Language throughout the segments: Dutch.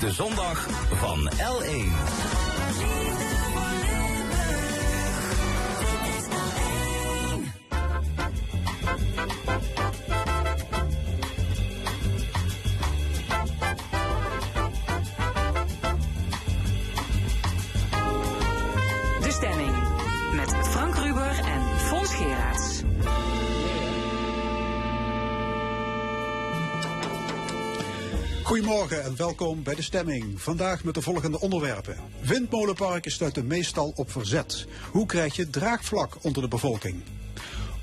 de zondag van L1. En welkom bij de stemming. Vandaag met de volgende onderwerpen. Windmolenparken stuiten meestal op verzet. Hoe krijg je draagvlak onder de bevolking?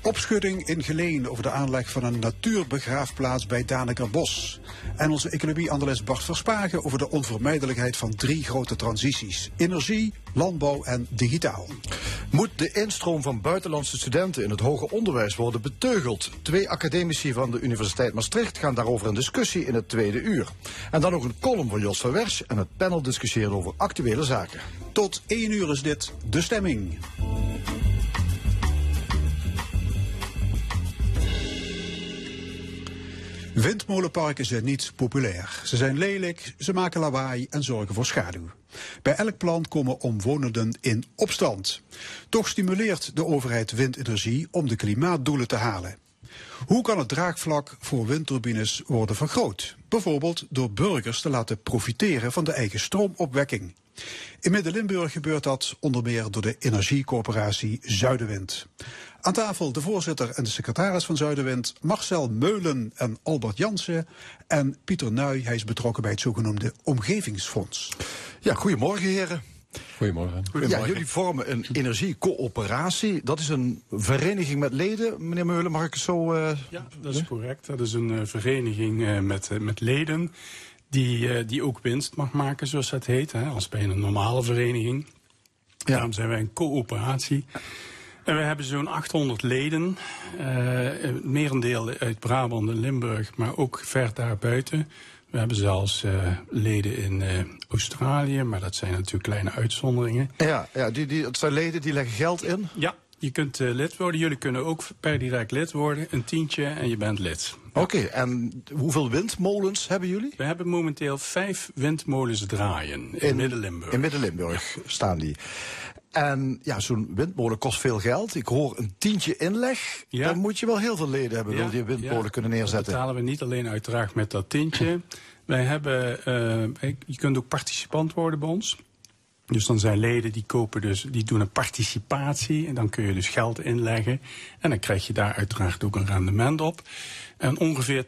Opschudding in Geleen over de aanleg van een natuurbegraafplaats bij Danekerbos. En onze economie-analyst Bart Verspagen over de onvermijdelijkheid van drie grote transities. Energie, landbouw en digitaal. Moet de instroom van buitenlandse studenten in het hoger onderwijs worden beteugeld? Twee academici van de Universiteit Maastricht gaan daarover in discussie in het tweede uur. En dan ook een column van Jos van Wersch en het panel discussieert over actuele zaken. Tot één uur is dit de stemming. Windmolenparken zijn niet populair. Ze zijn lelijk, ze maken lawaai en zorgen voor schaduw. Bij elk plan komen omwonenden in opstand. Toch stimuleert de overheid windenergie om de klimaatdoelen te halen. Hoe kan het draagvlak voor windturbines worden vergroot? Bijvoorbeeld door burgers te laten profiteren van de eigen stroomopwekking. In Midden-Limburg gebeurt dat onder meer door de energiecoöperatie Zuidenwind. Aan tafel de voorzitter en de secretaris van Zuidenwind, Marcel Meulen en Albert Jansen. En Pieter Nuy, hij is betrokken bij het zogenoemde Omgevingsfonds. Ja, goedemorgen heren. Goedemorgen. Ja, jullie vormen een energiecoöperatie. Dat is een vereniging met leden, meneer Meulen, mag ik het zo... eh, Ja, dat is correct. Dat is een eh, vereniging eh, met, met leden die, eh, die ook winst mag maken, zoals dat heet. Hè, als bij een normale vereniging. Daarom zijn wij een coöperatie. En we hebben zo'n 800 leden. het merendeel uit Brabant en Limburg, maar ook ver daarbuiten. We hebben zelfs leden in Australië, maar dat zijn natuurlijk kleine uitzonderingen. ja, ja die, die, het zijn leden die leggen geld in. Ja, je kunt eh, lid worden. Jullie kunnen ook per direct lid worden. Een tientje en je bent lid. Oké, en hoeveel windmolens hebben jullie? We hebben momenteel vijf windmolens draaien in, Midden-Limburg. In Midden-Limburg staan die. En ja, zo'n windmolen kost veel geld. Ik hoor een tientje inleg. Ja. Dan moet je wel heel veel leden hebben, wil Ja, je een windmolen ja. kunnen Dat neerzetten. betalen we niet alleen uiteraard met dat tintje. Wij hebben, eh, je kunt ook participant worden bij ons. Dus dan zijn leden die kopen dus, die doen een participatie en dan kun je dus geld inleggen. En dan krijg je daar uiteraard ook een rendement op. En ongeveer 20%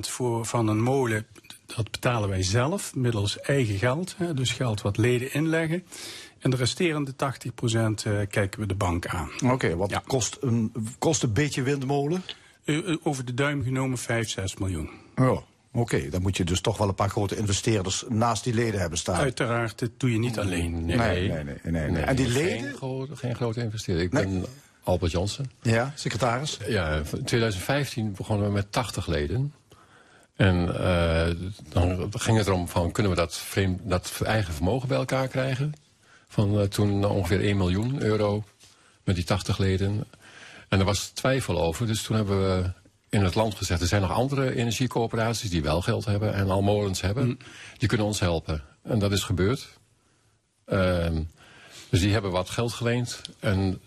voor, van een molen, dat betalen wij zelf middels eigen geld. Hè, dus geld wat leden inleggen. En de resterende 80% eh, kijken we de bank aan. Oké, wat Ja. kost, een, kost een beetje windmolen? Eh, eh, over de duim genomen 5, 6 miljoen. Ja. Oké, dan moet je dus toch wel een paar grote investeerders naast die leden hebben staan. Uiteraard, dat doe je niet alleen. Nee, nee, nee, nee, nee. En die leden? Geen, grote, geen grote investeerder. Ik Nee. ben Albert Jansen. Ja, secretaris? Ja, in 2015 begonnen we met 80 leden. En eh, dan ging het erom van, kunnen we dat, vreemd, dat eigen vermogen bij elkaar krijgen? Van eh, toen ongeveer 1 miljoen euro met die 80 leden. En er was twijfel over, dus toen hebben we in het land gezegd... er zijn nog andere energiecoöperaties die wel geld hebben en al molens hebben. Die kunnen ons helpen. En dat is gebeurd. Ehm, dus die hebben wat geld geleend. En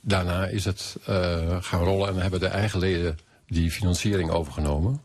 daarna is het eh, gaan rollen en hebben de eigen leden die financiering overgenomen.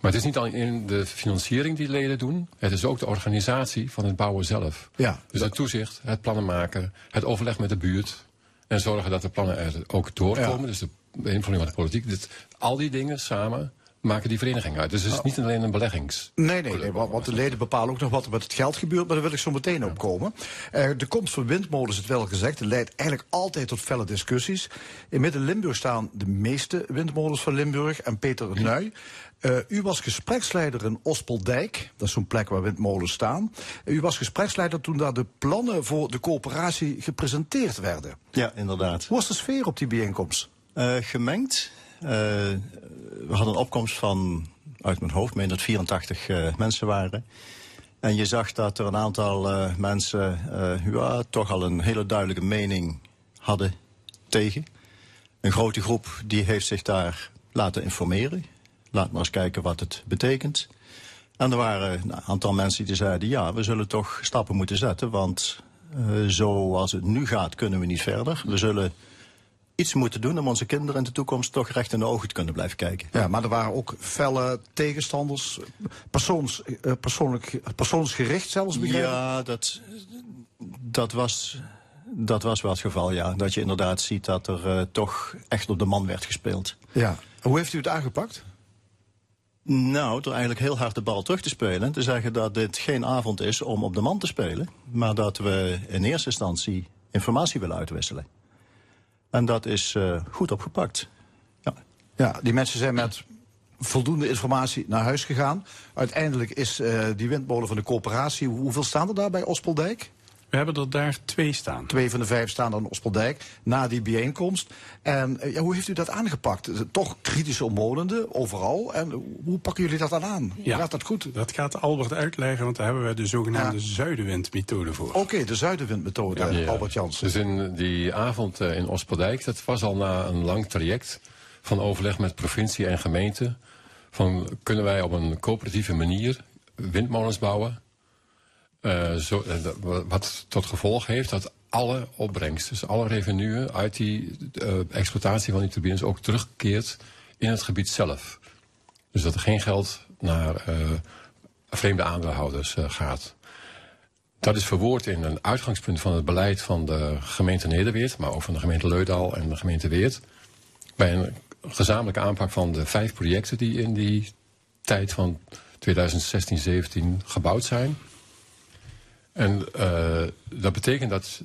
Maar het is niet alleen de financiering die leden doen. Het is ook de organisatie van het bouwen zelf. Ja. Dus het toezicht, het plannen maken, het overleg met de buurt. En zorgen dat de plannen er ook doorkomen. Ja. Dus de beïnvloeding van de politiek. Dit, al die dingen samen maken die vereniging uit. Dus het is niet alleen een beleggings. Nee, nee, nee want de leden bepalen ook nog wat er met het geld gebeurt, maar daar wil ik zo meteen op komen. Eh, de komst van windmolens, het wel gezegd, leidt eigenlijk altijd tot felle discussies. In Midden-Limburg staan de meeste windmolens van Limburg. En Peter Nuy, eh, u was gespreksleider in Ospeldijk, dat is zo'n plek waar windmolens staan. U was gespreksleider toen daar de plannen voor de coöperatie gepresenteerd werden. Ja, inderdaad. Hoe was de sfeer op die bijeenkomst? Eh, gemengd. Eh, we hadden een opkomst van, uit mijn hoofd, meen dat 84 eh, mensen waren. En je zag dat er een aantal mensen ja, toch al een hele duidelijke mening hadden tegen. Een grote groep die heeft zich daar laten informeren. Laat maar eens kijken wat het betekent. En er waren een aantal mensen die zeiden, ja, we zullen toch stappen moeten zetten, want zoals het nu gaat kunnen we niet verder. We zullen iets moeten doen om onze kinderen in de toekomst toch recht in de ogen te kunnen blijven kijken. Ja, maar er waren ook felle tegenstanders, persoons, uh, persoonlijk, persoonsgericht zelfs begrepen? Ja, dat, dat, was, dat was wel het geval, ja. Dat je inderdaad ziet dat er uh, toch echt op de man werd gespeeld. Ja. Hoe heeft u het aangepakt? Nou, door eigenlijk heel hard de bal terug te spelen. Te zeggen dat dit geen avond is om op de man te spelen. Maar dat we in eerste instantie informatie willen uitwisselen. En dat is uh, goed opgepakt. Ja. ja, die mensen zijn met voldoende informatie naar huis gegaan. Uiteindelijk is uh, die windmolen van de coöperatie... hoeveel staan er daar bij Ospeldijk? We hebben er daar twee staan. Twee van de vijf staan aan Ospeldijk na die bijeenkomst. En ja, hoe heeft u dat aangepakt? Toch kritische omwonenden overal. En hoe pakken jullie dat dan aan? Ja, gaat dat goed? Dat gaat Albert uitleggen, want daar hebben we de zogenaamde ja. zuidenwindmethode voor. Oké, okay, de zuidenwindmethode, ja, Albert Jansen. Dus in die avond in Ospeldijk, dat was al na een lang traject van overleg met provincie en gemeente. Van kunnen wij op een coöperatieve manier windmolens bouwen uh, zo, wat tot gevolg heeft dat alle opbrengst, dus alle revenuen uit die uh, exploitatie van die turbines ook terugkeert in het gebied zelf. Dus dat er geen geld naar vreemde aandeelhouders gaat. Dat is verwoord in een uitgangspunt van het beleid van de gemeente Nederweert, maar ook van de gemeente Leudal en de gemeente Weert. Bij een gezamenlijke aanpak van de vijf projecten die in die tijd van 2016, 17 gebouwd zijn. En uh, dat betekent dat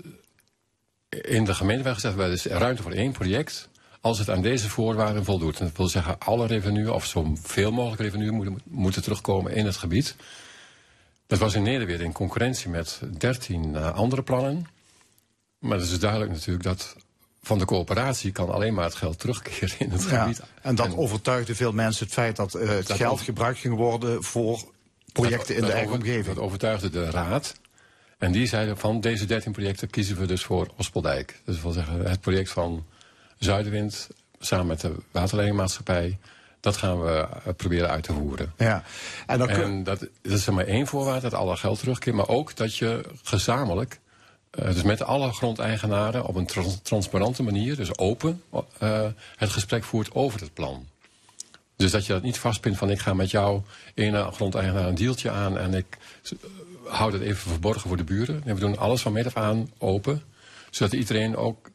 in de gemeente werd gezegd, er is ruimte voor één project als het aan deze voorwaarden voldoet. En dat wil zeggen, alle revenue, of zoveel mogelijk revenue, moeten, moeten terugkomen in het gebied. Dat was in Nederweer in concurrentie met 13 uh, andere plannen. Maar het is duidelijk natuurlijk dat van de coöperatie kan alleen maar het geld terugkeren in het ja, gebied. En dat en, overtuigde veel mensen het feit dat uh, het dat geld gebruikt ging worden voor projecten dat, in de eigen over, omgeving. Dat overtuigde de raad. En die zeiden van deze 13 projecten kiezen we dus voor Ospeldijk. Dus dat wil zeggen het project van Zuidenwind samen met de waterleidingmaatschappij. Dat gaan we proberen uit te voeren. Ja. En, dan en dat, dat is maar één voorwaarde, dat alle geld terugkeert. Maar ook dat je gezamenlijk, uh, dus met alle grondeigenaren... op een trans transparante manier, dus open, uh, het gesprek voert over het plan. Dus dat je dat niet vastpint van ik ga met jou ene grondeigenaar een deeltje aan... en ik hou het even verborgen voor de buren. En we doen alles van meet af aan open. Zodat iedereen ook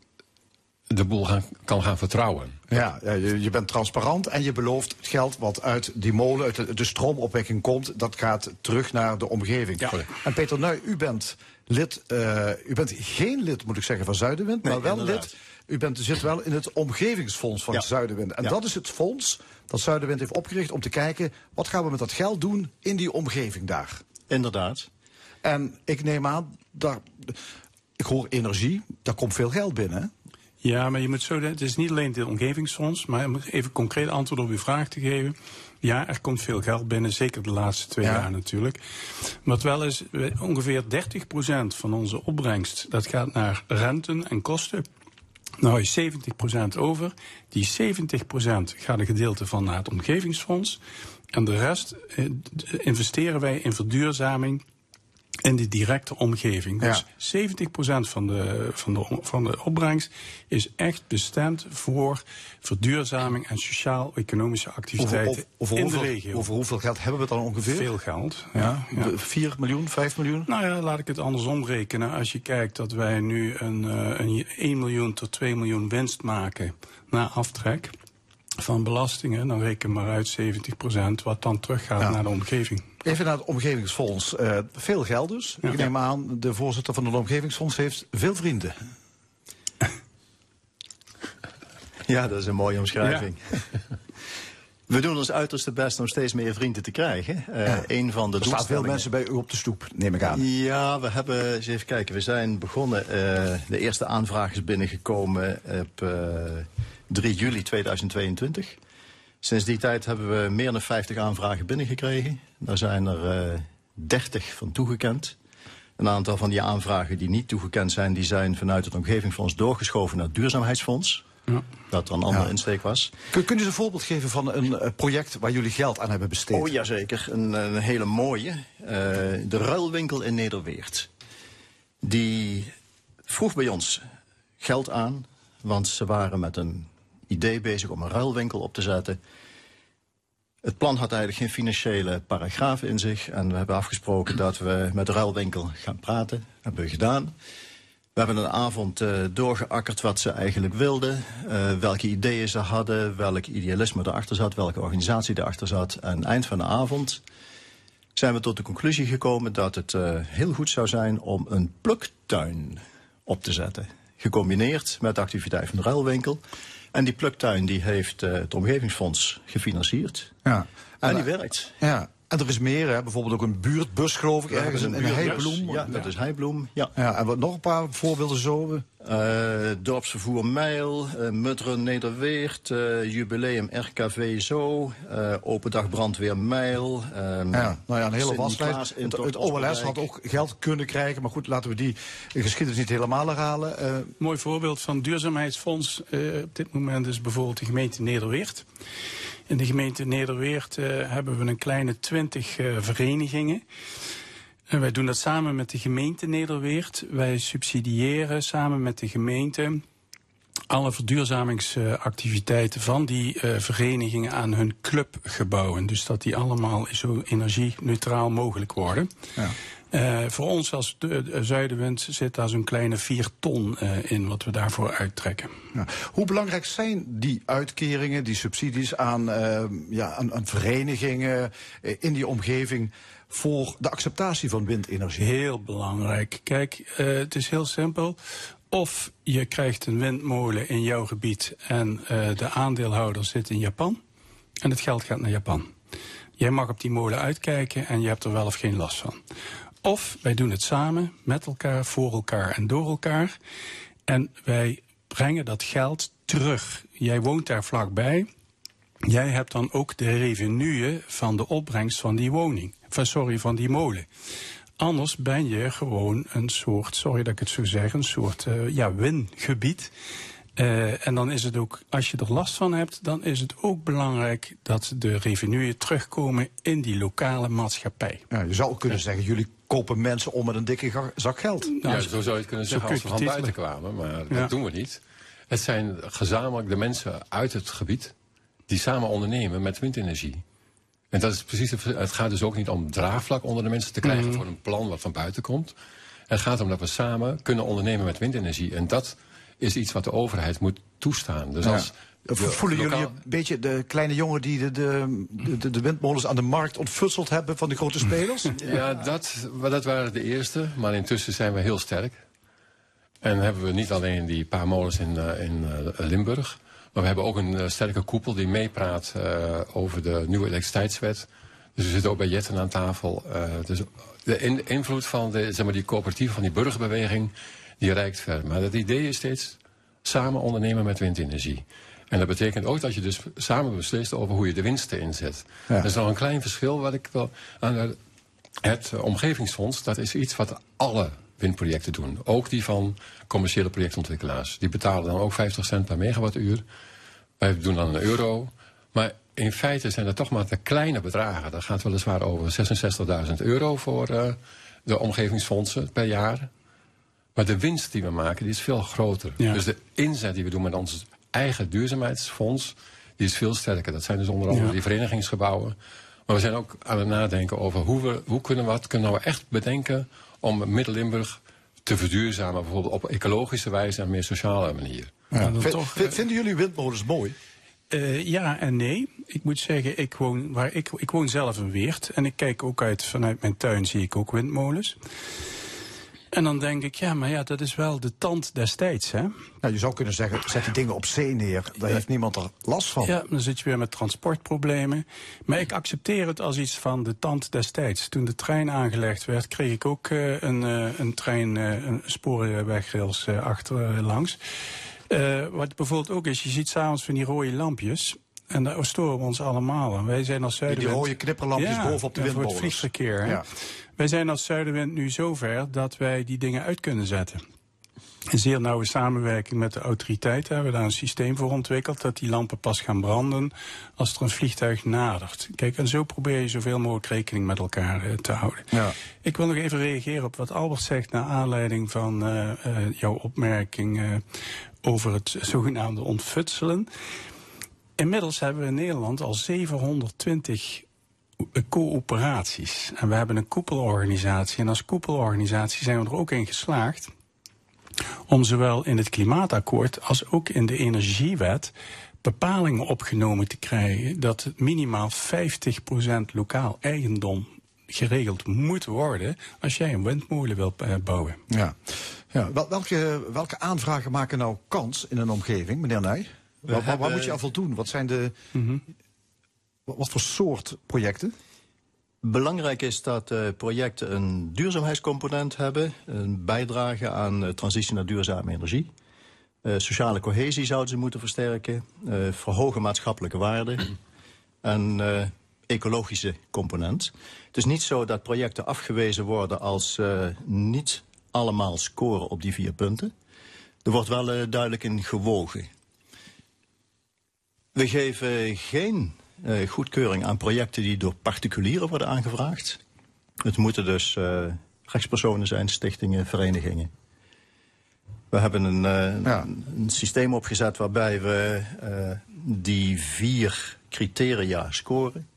de boel gaan, kan gaan vertrouwen. Ja, je, je, bent transparant en je belooft het geld wat uit die molen, uit de, de stroomopwekking komt, dat gaat terug naar de omgeving. Ja. En Peter Nui, u bent lid, uh, u bent geen lid, moet ik zeggen, van Zuidenwind, nee, maar wel inderdaad. lid. U bent, zit wel in het omgevingsfonds van ja. Zuidenwind. En ja. dat is het fonds dat Zuidenwind heeft opgericht om te kijken, wat gaan we met dat geld doen in die omgeving daar? Inderdaad. En ik neem aan, daar, ik hoor energie, daar komt veel geld binnen. Ja, maar je moet zo, het is niet alleen het omgevingsfonds, maar om even concreet antwoord op uw vraag te geven. Ja, er komt veel geld binnen, zeker de laatste twee ja. jaar natuurlijk. Wat wel is, ongeveer 30% van onze opbrengst, dat gaat naar renten en kosten. Nou is 70% over. Die 70% gaat een gedeelte van naar het omgevingsfonds. En de rest eh, investeren wij in verduurzaming in die directe omgeving. Dus ja. 70% van de, van, de, van de opbrengst is echt bestemd voor verduurzaming en sociaal-economische activiteiten over, over, in hoeveel, de regio. Over hoeveel geld hebben we dan ongeveer? Veel geld. Ja, ja. 4 miljoen, 5 miljoen? Nou ja, laat ik het andersom rekenen. Als je kijkt dat wij nu een, een 1 miljoen tot 2 miljoen winst maken na aftrek van belastingen, dan reken maar uit 70% wat dan teruggaat ja. naar de omgeving. Even naar het omgevingsfonds. Uh, veel geld dus. Ja. Ik neem aan, de voorzitter van het omgevingsfonds heeft veel vrienden. Ja, dat is een mooie omschrijving. Ja. We doen ons uiterste best om steeds meer vrienden te krijgen. Uh, ja. een van de er staan veel mensen bij u op de stoep, neem ik aan. Ja, we hebben, eens even kijken, we zijn begonnen, uh, de eerste aanvraag is binnengekomen op uh, 3 juli 2022. Sinds die tijd hebben we meer dan 50 aanvragen binnengekregen. Daar zijn er uh, 30 van toegekend. Een aantal van die aanvragen die niet toegekend zijn, die zijn vanuit het omgevingsfonds doorgeschoven naar het duurzaamheidsfonds. Dat er een andere insteek was. Kun, kun je eens een voorbeeld geven van een eh, project waar jullie geld aan hebben besteed? Oh jazeker, een, een hele mooie. Eh, de ruilwinkel in Nederweert. Die vroeg bij ons geld aan, want ze waren met een idee bezig om een ruilwinkel op te zetten. Het plan had eigenlijk geen financiële paragraaf in zich. En we hebben afgesproken dat we met de ruilwinkel gaan praten. Dat hebben we gedaan. We hebben een avond uh, doorgeakkerd wat ze eigenlijk wilden. Uh, welke ideeën ze hadden, welk idealisme erachter zat, welke organisatie erachter zat. En eind van de avond zijn we tot de conclusie gekomen dat het uh, heel goed zou zijn om een pluktuin op te zetten. Gecombineerd met de activiteit van de ruilwinkel. En die pluktuin die heeft het Omgevingsfonds gefinancierd. Ja. En, en die werkt. Ja. En er is meer, hè? bijvoorbeeld ook een buurtbus, geloof ik, ergens een, een heibloem. Ja, dat is heibloem. Ja. ja. En wat nog een paar voorbeelden zo? Uh, dorpsvervoer Mijl, uh, Mutteren Nederweert, uh, Jubileum RKV Zo, Open Dag Brandweer Mijl. Um, ja, nou ja, een hele waslijst. Het, het OLS had ook geld kunnen krijgen, maar goed, laten we die geschiedenis niet helemaal herhalen. Mooi voorbeeld van duurzaamheidsfonds op dit moment is bijvoorbeeld de gemeente Nederweert. In de gemeente Nederweert uh, hebben we een kleine twintig uh, verenigingen. En wij doen dat samen met de gemeente Nederweert. Wij subsidiëren samen met de gemeente alle verduurzamingsactiviteiten van die uh, verenigingen aan hun clubgebouwen. Dus dat die allemaal zo energie-neutraal mogelijk worden. Ja. Uh, voor ons als de, de Zuidenwind zit daar zo'n kleine 4 ton uh, in wat we daarvoor uittrekken. Ja. Hoe belangrijk zijn die uitkeringen, die subsidies aan, ja, aan, aan verenigingen in die omgeving voor de acceptatie van windenergie? Heel belangrijk. Kijk, het is heel simpel. Of je krijgt een windmolen in jouw gebied en de aandeelhouder zit in Japan en het geld gaat naar Japan. Jij mag op die molen uitkijken en je hebt er wel of geen last van. Of wij doen het samen, met elkaar, voor elkaar en door elkaar. En wij brengen dat geld terug. Jij woont daar vlakbij. Jij hebt dan ook de revenue van de opbrengst van die woning. Van, sorry, van die molen. Anders ben je gewoon een soort, sorry dat ik het zo zeg, een soort uh, ja, wingebied. Uh, en dan is het ook, als je er last van hebt, dan is het ook belangrijk dat de revenuen terugkomen in die lokale maatschappij. Ja, je zou kunnen zeggen, jullie kopen mensen om met een dikke zak geld. Nou, ja, zo zou je het kunnen zeggen als we van buiten kwamen, maar ja. dat doen we niet. Het zijn gezamenlijk de mensen uit het gebied die samen ondernemen met windenergie. En dat is precies, het gaat dus ook niet om draagvlak onder de mensen te krijgen mm. voor een plan wat van buiten komt. Het gaat om dat we samen kunnen ondernemen met windenergie. En dat is iets wat de overheid moet toestaan. Dus als Voelen jullie een beetje de kleine jongen die de, de, de, de, windmolens aan de markt ontfutseld hebben van de grote spelers? Ja, dat, dat waren de eerste. Maar intussen zijn we heel sterk. En hebben we niet alleen die paar molens in, uh, in uh, Limburg. Maar we hebben ook een uh, sterke koepel die meepraat over de nieuwe elektriciteitswet. Dus we zitten ook bij Jetten aan tafel. dus de in, invloed van de, zeg maar, die coöperatieve, van die burgerbeweging, die reikt ver. Maar het idee is steeds samen ondernemen met windenergie. En dat betekent ook dat je dus samen beslist over hoe je de winsten inzet. Ja. Er is nog een klein verschil wat ik wel aan het omgevingsfonds, dat is iets wat alle windprojecten doen. Ook die van commerciële projectontwikkelaars. Die betalen dan ook 50 cent per megawattuur. Wij doen dan een euro. Maar in feite zijn dat toch maar de kleine bedragen. Dat gaat weliswaar over 66.000 euro voor uh, de omgevingsfondsen per jaar. Maar de winst die we maken, die is veel groter. Ja. Dus de inzet die we doen met ons eigen duurzaamheidsfonds, die is veel sterker. Dat zijn dus onder andere ja. die verenigingsgebouwen. Maar we zijn ook aan het nadenken over hoe, we, hoe kunnen we, wat kunnen we echt bedenken om Midden-Limburg te verduurzamen, bijvoorbeeld op ecologische wijze en meer sociale manier. Ja, toch, vinden jullie windmolens mooi? Uh, ja en nee. Ik moet zeggen, ik woon, waar ik, ik woon zelf in Weert. En ik kijk ook uit, vanuit mijn tuin zie ik ook windmolens. En dan denk ik, ja, maar ja, dat is wel de tand destijds, hè? Nou, je zou kunnen zeggen, zet die dingen op zee neer. Daar heeft niemand er last van. Ja, dan zit je weer met transportproblemen. Maar ik accepteer het als iets van de tand destijds. Toen de trein aangelegd werd, kreeg ik ook uh, een, uh, een trein, uh, een spoorwegrails achterlangs. wat bijvoorbeeld ook is, je ziet s'avonds van die rode lampjes. En daar storen we ons allemaal aan. Wij zijn als Zuidenwind... Die rode knipperlampjes ja, bovenop de windmolens. voor het vliegverkeer. Ja. Wij zijn als Zuidenwind nu zover dat wij die dingen uit kunnen zetten. in zeer nauwe samenwerking met de autoriteiten hebben we daar een systeem voor ontwikkeld dat die lampen pas gaan branden als er een vliegtuig nadert. Kijk, en zo probeer je zoveel mogelijk rekening met elkaar uh, te houden. Ja. Ik wil nog even reageren op wat Albert zegt naar aanleiding van uh, uh, jouw opmerking over het zogenaamde ontfutselen. Inmiddels hebben we in Nederland al 720 coöperaties. En we hebben een koepelorganisatie. En als koepelorganisatie zijn we er ook in geslaagd om zowel in het klimaatakkoord als ook in de energiewet bepalingen opgenomen te krijgen dat minimaal 50% lokaal eigendom geregeld moet worden als jij een windmolen wilt bouwen. Ja. Ja. Welke, welke aanvragen maken nou kans in een omgeving, meneer Nij? Wat, hebben... wat, moet je aan voldoen? Wat zijn de. Mm -hmm. Wat voor soort projecten? Belangrijk is dat uh, projecten een duurzaamheidscomponent hebben, een bijdrage aan uh, transitie naar duurzame energie. Uh, sociale cohesie zouden ze moeten versterken, verhogen maatschappelijke waarde en ecologische component. Het is niet zo dat projecten afgewezen worden als niet allemaal scoren op die vier punten. Er wordt wel duidelijk in gewogen. We geven geen uh, goedkeuring aan projecten die door particulieren worden aangevraagd. Het moeten dus uh, rechtspersonen zijn, stichtingen, verenigingen. We hebben een, uh, ja. een systeem opgezet waarbij we die vier criteria scoren.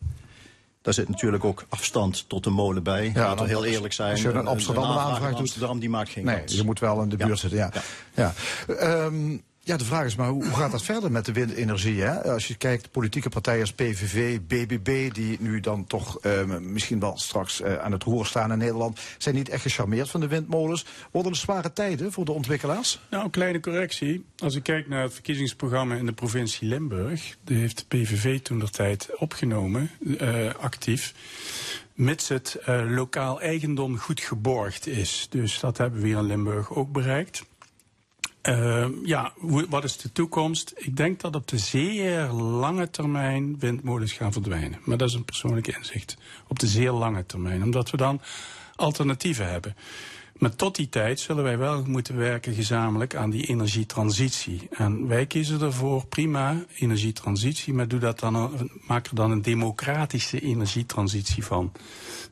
Daar zit natuurlijk ook afstand tot de molen bij. Ja, Laten we heel eerlijk zijn. Als je een Amsterdam een aanvraag doet... Amsterdam, die maakt geen nee, kans. je moet wel in de buurt ja. zitten, ja. ja. ja. Um, ja, de vraag is maar hoe, gaat dat verder met de windenergie? Hè? Als je kijkt, politieke partijen als PVV, BBB, die nu dan toch uh, misschien wel straks uh, aan het roer staan in Nederland, zijn niet echt gecharmeerd van de windmolens. Worden er zware tijden voor de ontwikkelaars? Nou, een kleine correctie. Als ik kijk naar het verkiezingsprogramma in de provincie Limburg, die heeft de PVV toen de tijd opgenomen, uh, actief mits het uh, lokaal eigendom goed geborgd is. Dus dat hebben we hier in Limburg ook bereikt. Uh, ja, wat is de toekomst? Ik denk dat op de zeer lange termijn windmolens gaan verdwijnen. Maar dat is een persoonlijk inzicht. Op de zeer lange termijn. Omdat we dan alternatieven hebben. Maar tot die tijd zullen wij wel moeten werken gezamenlijk aan die energietransitie. En wij kiezen ervoor prima energietransitie, maar doe dat dan, maak er dan een democratische energietransitie van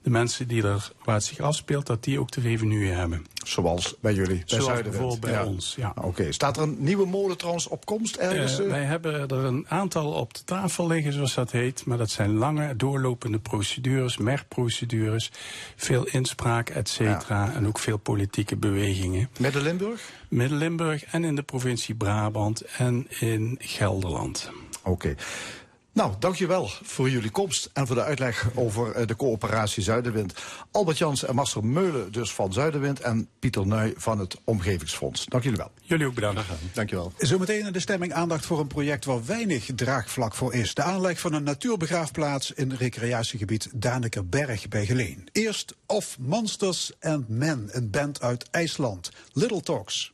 de mensen die er, waar het zich afspeelt, dat die ook de revenue hebben. Zoals bij jullie, bij Zoals bijvoorbeeld bij ons, ja. Oké, okay. staat er een nieuwe molen trouwens op komst ergens? Uh, wij hebben er een aantal op de tafel liggen, zoals dat heet. Maar dat zijn lange, doorlopende procedures, merkprocedures. Veel inspraak, et cetera. Ja. En ook veel politieke bewegingen. Midden-Limburg? Midden-Limburg en in de provincie Brabant en in Gelderland. Oké. Okay. Nou, dankjewel voor jullie komst en voor de uitleg over de coöperatie Zuiderwind. Albert Jans en Marcel Meulen dus van Zuiderwind en Pieter Nuy van het Omgevingsfonds. Dank jullie wel. Jullie ook bedankt. Dankjewel. Zometeen in de stemming aandacht voor een project waar weinig draagvlak voor is. De aanleg van een natuurbegraafplaats in recreatiegebied Danekerberg bij Geleen. Eerst Of Monsters and Men, een band uit IJsland. Little Talks.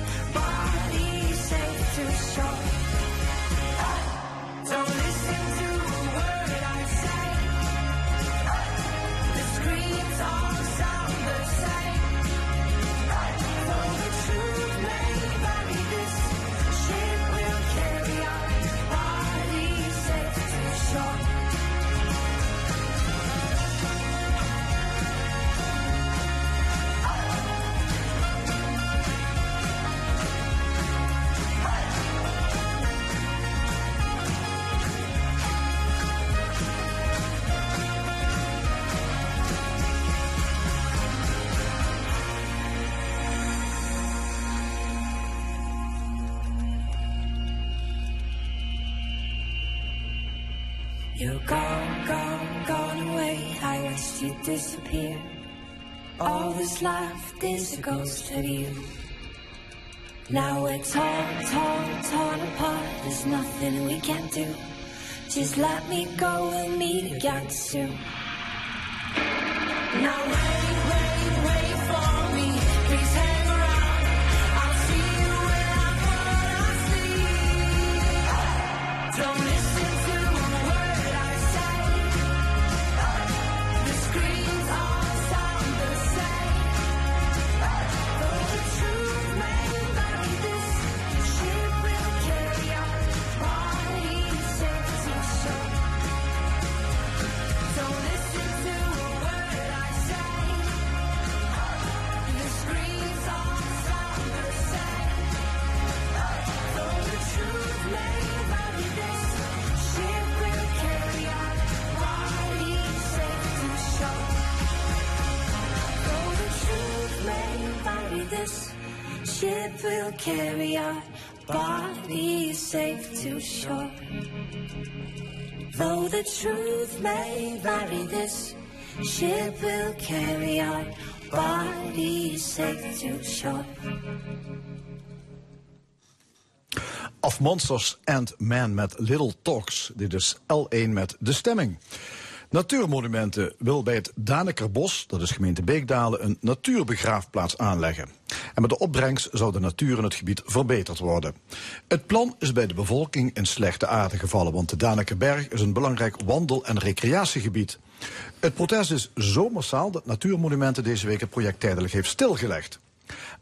safe to shore. Don't You disappear. All this life, this a ghost of you. Now we're torn, torn, torn apart. There's nothing we can do. Just let me go. We'll meet again soon. Now ship will carry our bodies safe to shore. Though the truth may vary, this ship will carry our bodies safe to shore. Of Monsters and Man met Little Talks. Dit is L1 met De Stemming. Natuurmonumenten wil bij het Danekerbos, dat is gemeente Beekdalen, een natuurbegraafplaats aanleggen. En met de opbrengst zou de natuur in het gebied verbeterd worden. Het plan is bij de bevolking in slechte aarde gevallen, want de Danekerberg is een belangrijk wandel- en recreatiegebied. Het protest is zo massaal dat Natuurmonumenten deze week het project tijdelijk heeft stilgelegd.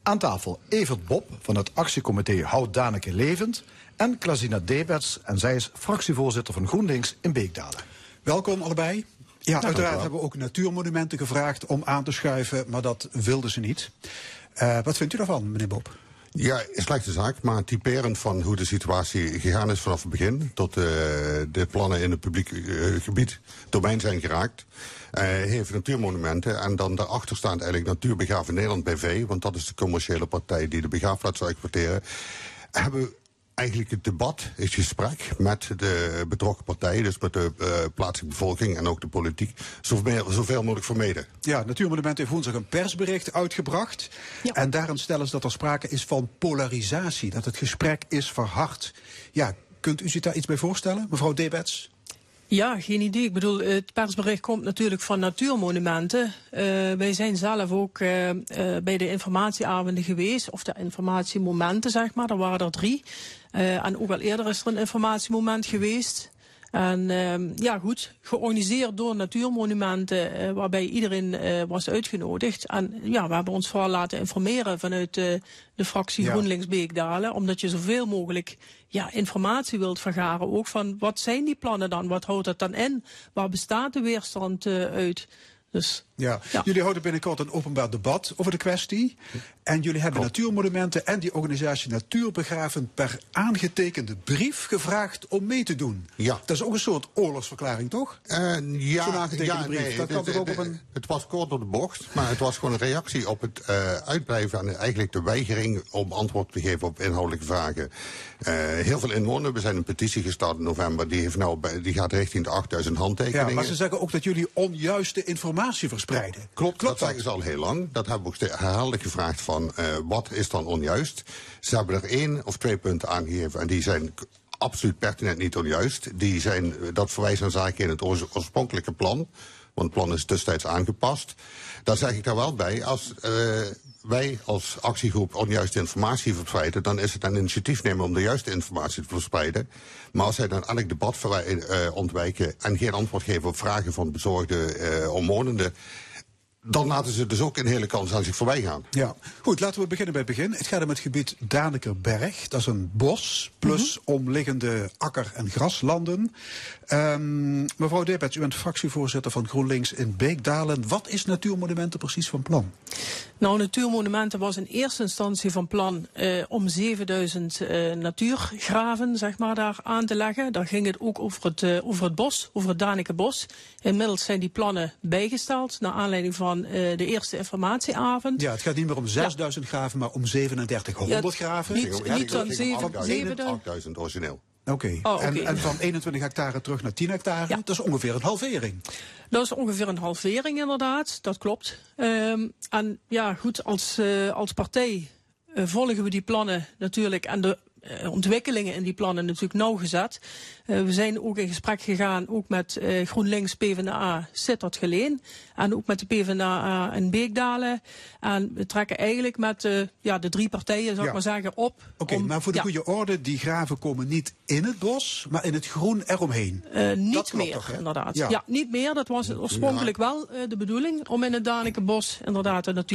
Aan tafel Evert Bob van het actiecomité Houd Daneke Levend en Klasina Debets en zij is fractievoorzitter van GroenLinks in Beekdalen. Welkom allebei. Ja, uiteraard hebben we ook natuurmonumenten gevraagd om aan te schuiven, maar dat wilden ze niet. Eh, wat vindt u daarvan, meneer Bob? Ja, slechte zaak, maar typerend van hoe de situatie gegaan is vanaf het begin. Tot eh, de plannen in het publiek eh, gebied domein zijn geraakt. Eh, heeft natuurmonumenten en dan daarachter staat eigenlijk Natuurbegraven Nederland BV, want dat is de commerciële partij die de begraafplaats zou exploiteren. Hebben eigenlijk het debat, het gesprek met de betrokken partijen, dus met de eh, plaatselijke bevolking en ook de politiek, zoveel, zoveel mogelijk vermeden. Ja, Natuurmonumenten heeft woensdag een persbericht uitgebracht. En daarin stellen ze dat er sprake is van polarisatie, dat het gesprek is verhard. Ja, kunt u zich daar iets bij voorstellen, mevrouw Debets? Ja, geen idee. Ik bedoel, het persbericht komt natuurlijk van Natuurmonumenten. Uh, wij zijn zelf ook uh, uh, bij de informatieavonden geweest, of de informatiemomenten, zeg maar. Er waren er drie. En ook al eerder is er een informatiemoment geweest. En uh, ja, goed, georganiseerd door Natuurmonumenten, uh, waarbij iedereen uh, was uitgenodigd. En ja, we hebben ons vooral laten informeren vanuit de fractie ja. GroenLinks Beekdalen, omdat je zoveel mogelijk ja, informatie wilt vergaren. Ook van wat zijn die plannen dan? Wat houdt dat dan in? Waar bestaat de weerstand uit? Dus, ja. ja. jullie houden binnenkort een openbaar debat over de kwestie. En jullie hebben Klopt. Natuurmonumenten en die organisatie Natuurbegraven per aangetekende brief gevraagd om mee te doen. Ja. Dat is ook een soort oorlogsverklaring, toch? Uh, ja, Zo'n aangetekende ja, brief. Nee, dat kan toch ook op een... het was kort op de bocht, maar het was gewoon een reactie op het uh, uitblijven en eigenlijk de weigering om antwoord te geven op inhoudelijke vragen. Uh, heel veel inwoners, we zijn een petitie gestart in november, die, heeft nou, die gaat richting de 8000 handtekeningen. Ja, maar ze zeggen ook dat jullie onjuiste informatie informatie verspreiden. Klopt, dat zeggen ze al heel lang. Dat hebben we ook herhaaldelijk gevraagd van uh, wat is dan onjuist. Ze hebben er één of twee punten aangegeven en die zijn absoluut pertinent niet onjuist. Die zijn, dat verwijst naar zaken in het oors- oorspronkelijke plan. Want het plan is destijds aangepast. Daar zeg ik daar wel bij, als uh, wij als actiegroep onjuiste informatie verspreiden, dan is het een initiatief nemen om de juiste informatie te verspreiden. Maar als zij dan elk debat uh, ontwijken en geen antwoord geven op vragen van bezorgde uh, omwonenden, dan laten ze dus ook een hele kans aan zich voorbij gaan. Ja, goed, laten we beginnen bij het begin. Het gaat om het gebied Danekerberg. Dat is een bos plus omliggende akker- en graslanden. Um, mevrouw Derbets, u bent fractievoorzitter van GroenLinks in Beekdalen. Wat is Natuurmonumenten precies van plan? Nou, Natuurmonumenten was in eerste instantie van plan uh, om 7000 uh, natuurgraven zeg maar, daar aan te leggen. Daar ging het ook over het, uh, over het bos, over het Danekenbos. Inmiddels zijn die plannen bijgesteld naar aanleiding van uh, de eerste informatieavond. Ja, het gaat niet meer om 6000 ja. graven, maar om 3700 Ja, graven. Niet, niet dan die ging om 7000. 8000 origineel. Oké, Oh, oké. en, en van 21 hectare terug naar 10 hectare, Ja. dat is ongeveer een halvering. Dat is ongeveer een halvering inderdaad, dat klopt. Um, en ja, goed, als, uh, als partij uh, volgen we die plannen natuurlijk en de uh, ontwikkelingen in die plannen natuurlijk nauwgezet. Uh, we zijn ook in gesprek gegaan, ook met uh, GroenLinks, PvdA, Sittard Geleen. En ook met de PvdA in Beekdalen. En we trekken eigenlijk met uh, ja, de drie partijen, zou Ja. ik maar zeggen, op. Oké, maar voor de ja, goede orde, die graven komen niet in het bos, maar in het groen eromheen. eh, niet Dat meer, toch, inderdaad. Ja. Ja. niet meer. Dat was oorspronkelijk wel eh, de bedoeling om in het Danekenbos inderdaad een Daar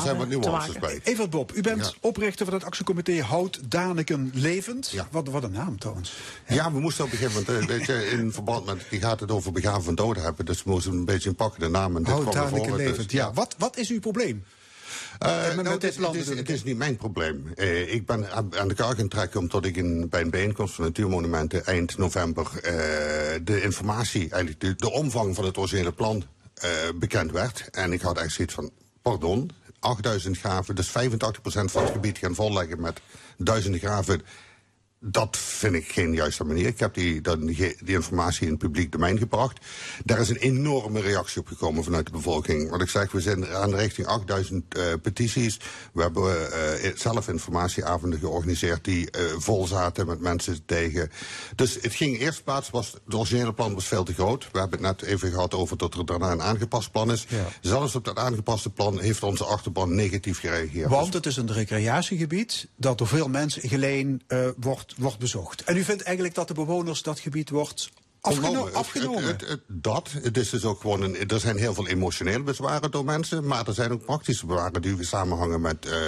zijn wat nuances maken. bij. Evert Bob, u bent Ja. oprichter van het actiecomité Houd Daneken Levend. Ja. Wat, wat een naam trouwens. Ja, we moesten op een gegeven moment, eh, weet je, in verband met, die gaat het over begraven van doden hebben, dus we moesten een beetje een pakkende naam. En dit Houd Daneken voren, dus, Levend. Ja, wat, wat is uw probleem? Met nou, dit het, is, plan het, is, natuurlijk, het is niet mijn probleem. Eh, ik ben aan de kar gaan trekken omdat ik in, bij een bijeenkomst van Natuurmonumenten eind november de informatie, eigenlijk de, de omvang van het originele plan bekend werd. En ik had echt zoiets van, pardon, 8000 graven, dus 85% van het gebied gaan volleggen met duizenden graven. Dat vind ik geen juiste manier. Ik heb die, die, die informatie in het publiek domein gebracht. Daar is een enorme reactie op gekomen vanuit de bevolking. Wat ik zeg, we zijn aan de richting 8000 eh, petities. We hebben eh, zelf informatieavonden georganiseerd die eh, vol zaten met mensen tegen. Dus het ging eerst plaats, was, het originele plan was veel te groot. We hebben het net even gehad over dat er daarna een aangepast plan is. Ja. Zelfs op dat aangepaste plan heeft onze achterban negatief gereageerd. Want het is een recreatiegebied dat door veel mensen geleen eh, wordt, wordt bezocht. En u vindt eigenlijk dat de bewoners dat gebied wordt afgeno Genomen. afgenomen? Het, het, het- dat. Het is dus ook gewoon een, er zijn heel veel emotionele bezwaren door mensen. Maar er zijn ook praktische bezwaren die samenhangen met eh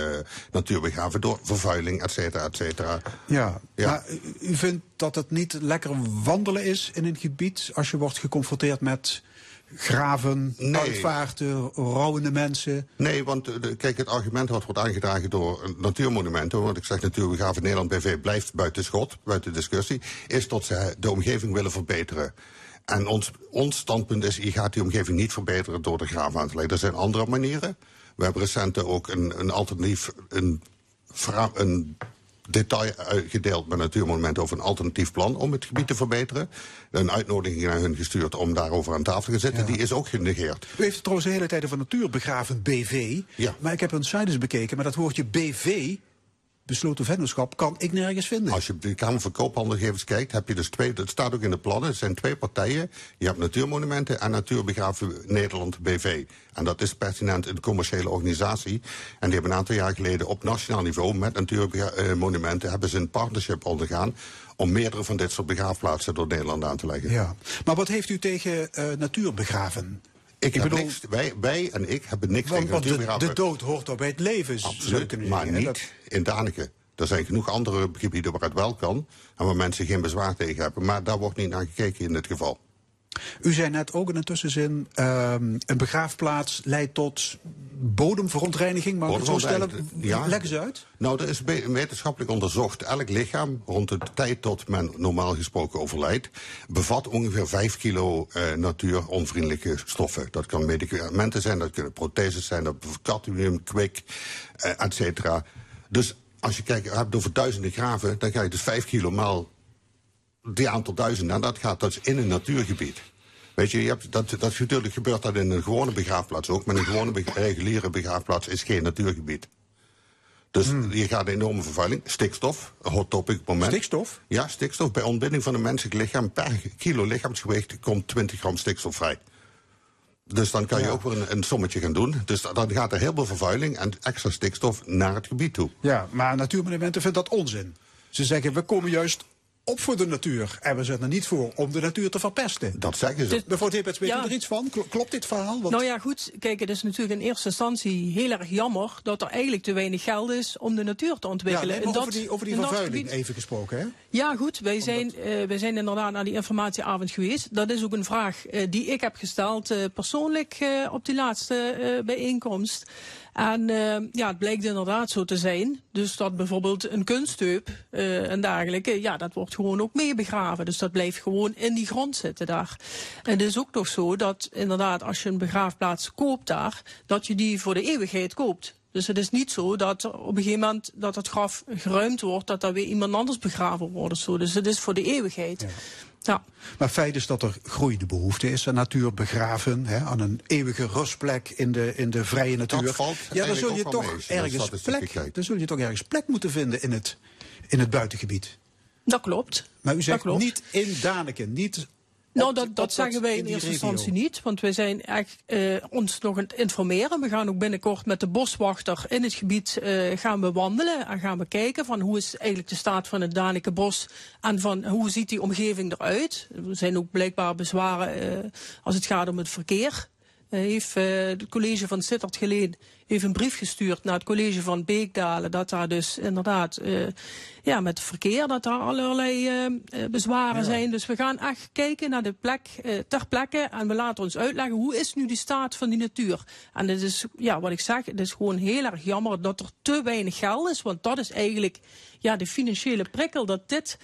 natuurbegraven. Door vervuiling, et cetera, et cetera. ja, Ja. maar u vindt dat het niet lekker wandelen is in een gebied als je wordt geconfronteerd met graven, Nee. uitvaarten, rouwende mensen. Nee, want eh, de- kijk, het argument wat wordt aangedragen door eh, natuurmonumenten, want ik zeg natuurbegraven Nederland BV blijft buiten schot, buiten discussie, is dat ze de omgeving willen verbeteren. En ons, ons standpunt is, je gaat die omgeving niet verbeteren door de graven aan te leggen. Er zijn andere manieren. We hebben recent ook een, een alternatief, een, een detail uitgedeeld met Natuurmonumenten over een alternatief plan om het gebied te verbeteren. Een uitnodiging naar hun gestuurd om daarover aan tafel te gaan zitten. Ja. Die is ook genegeerd. U heeft het trouwens de hele tijd over natuurbegraven BV. Ja. Maar ik heb een site eens bekeken, maar dat woordje BV, besloten vennootschap, kan ik nergens vinden. Als je op de Kamer van Koophandelgevers kijkt, heb je dus twee, dat staat ook in de plannen, het zijn twee partijen. Je hebt Natuurmonumenten en Natuurbegraven Nederland BV. En dat is pertinent een commerciële organisatie. En die hebben een aantal jaar geleden op nationaal niveau met Natuurmonumenten hebben ze een partnership ondergaan om meerdere van dit soort begraafplaatsen door Nederland aan te leggen. Ja. Maar wat heeft u tegen eh, natuurbegraven? Ik, bedoel- niks, wij, wij en ik hebben niks Want, tegen want de, de dood hoort toch bij het leven, Absoluut, maar niet in Daneke. Er zijn genoeg andere gebieden waar het wel kan en waar mensen geen bezwaar tegen hebben. Maar daar wordt niet naar gekeken in dit geval. U zei net ook in een tussenzin, ehm, een begraafplaats leidt tot bodemverontreiniging, maar zo stellen. Ja. Leg eens uit. Nou, er is wetenschappelijk onderzocht. Elk lichaam rond de tijd tot men normaal gesproken overlijdt, bevat ongeveer 5 kilo eh, natuuronvriendelijke stoffen. Dat kan medicamenten zijn, dat kunnen protheses zijn, dat cadmium, kwik, eh, et cetera. Dus als je kijkt, hebt over duizenden graven, dan ga je dus 5 kilo maal die aantal duizenden. En dat gaat dus in een natuurgebied. Weet je, je hebt, dat, dat, natuurlijk gebeurt dat in een gewone begraafplaats ook. Maar een gewone be- reguliere begraafplaats is geen natuurgebied. Dus je gaat een enorme vervuiling. Stikstof, hot topic moment. Stikstof? Ja, stikstof. Bij ontbinding van een menselijk lichaam per kilo lichaamsgewicht komt 20 gram stikstof vrij. Dus dan kan je ook weer een, een sommetje gaan doen. Dus dan gaat er heel veel vervuiling en extra stikstof naar het gebied toe. Ja, maar natuurmonumenten vinden dat onzin. Ze zeggen, we komen juist op voor de natuur. En we zijn er niet voor om de natuur te verpesten. Dat zeggen ze. Dit, mevrouw Tippets, weet Ja. u er iets van? Kl- Klopt dit verhaal? Want Nou ja, goed. Kijk, het is natuurlijk in eerste instantie heel erg jammer dat er eigenlijk te weinig geld is om de natuur te ja, ontwikkelen. nee, maar In over die, over die in dat vervuiling gebied- even gesproken, hè? Ja, goed. Wij zijn, eh, wij zijn inderdaad naar die informatieavond geweest. Dat is ook een vraag eh, die ik heb gesteld eh, persoonlijk eh, op die laatste eh, bijeenkomst. En eh, ja, het blijkt inderdaad zo te zijn. Dus dat bijvoorbeeld een kunstheup eh, en dergelijke, ja, dat wordt gewoon ook mee begraven. Dus dat blijft gewoon in die grond zitten daar. En het is ook nog zo dat inderdaad, als je een begraafplaats koopt daar, dat je die voor de eeuwigheid koopt. Dus het is niet zo dat op een gegeven moment dat het graf geruimd wordt, dat daar weer iemand anders begraven wordt zo. Dus het is voor de eeuwigheid. Ja. Maar feit is dat er groeiende behoefte is aan natuur begraven. Hè, aan een eeuwige rustplek in de, in de vrije natuur. valt ja, dan zul je toch mee, ergens plek, dan zul je toch ergens plek moeten vinden in het, in het buitengebied. Dat klopt. Maar u zegt klopt. niet in Daneken, niet Nou, dat, dat zeggen wij in eerste instantie niet. Want wij zijn echt eh, ons nog aan het informeren. We gaan ook binnenkort met de boswachter in het gebied eh, gaan we wandelen. En gaan we kijken van hoe is eigenlijk de staat van het Danekenbos. En van hoe ziet die omgeving eruit. Er zijn ook blijkbaar bezwaren eh, als het gaat om het verkeer. Eh, heeft eh, het college van Sittard Geleen heeft een brief gestuurd naar het college van Beekdalen. Dat daar dus inderdaad eh, ja, met het verkeer dat daar allerlei bezwaren zijn. Dus we gaan echt kijken naar de plek ter plekke. En we laten ons uitleggen hoe is nu de staat van die natuur. En het is, ja, wat ik zeg, het is gewoon heel erg jammer dat er te weinig geld is. Want dat is eigenlijk ja, de financiële prikkel dat dit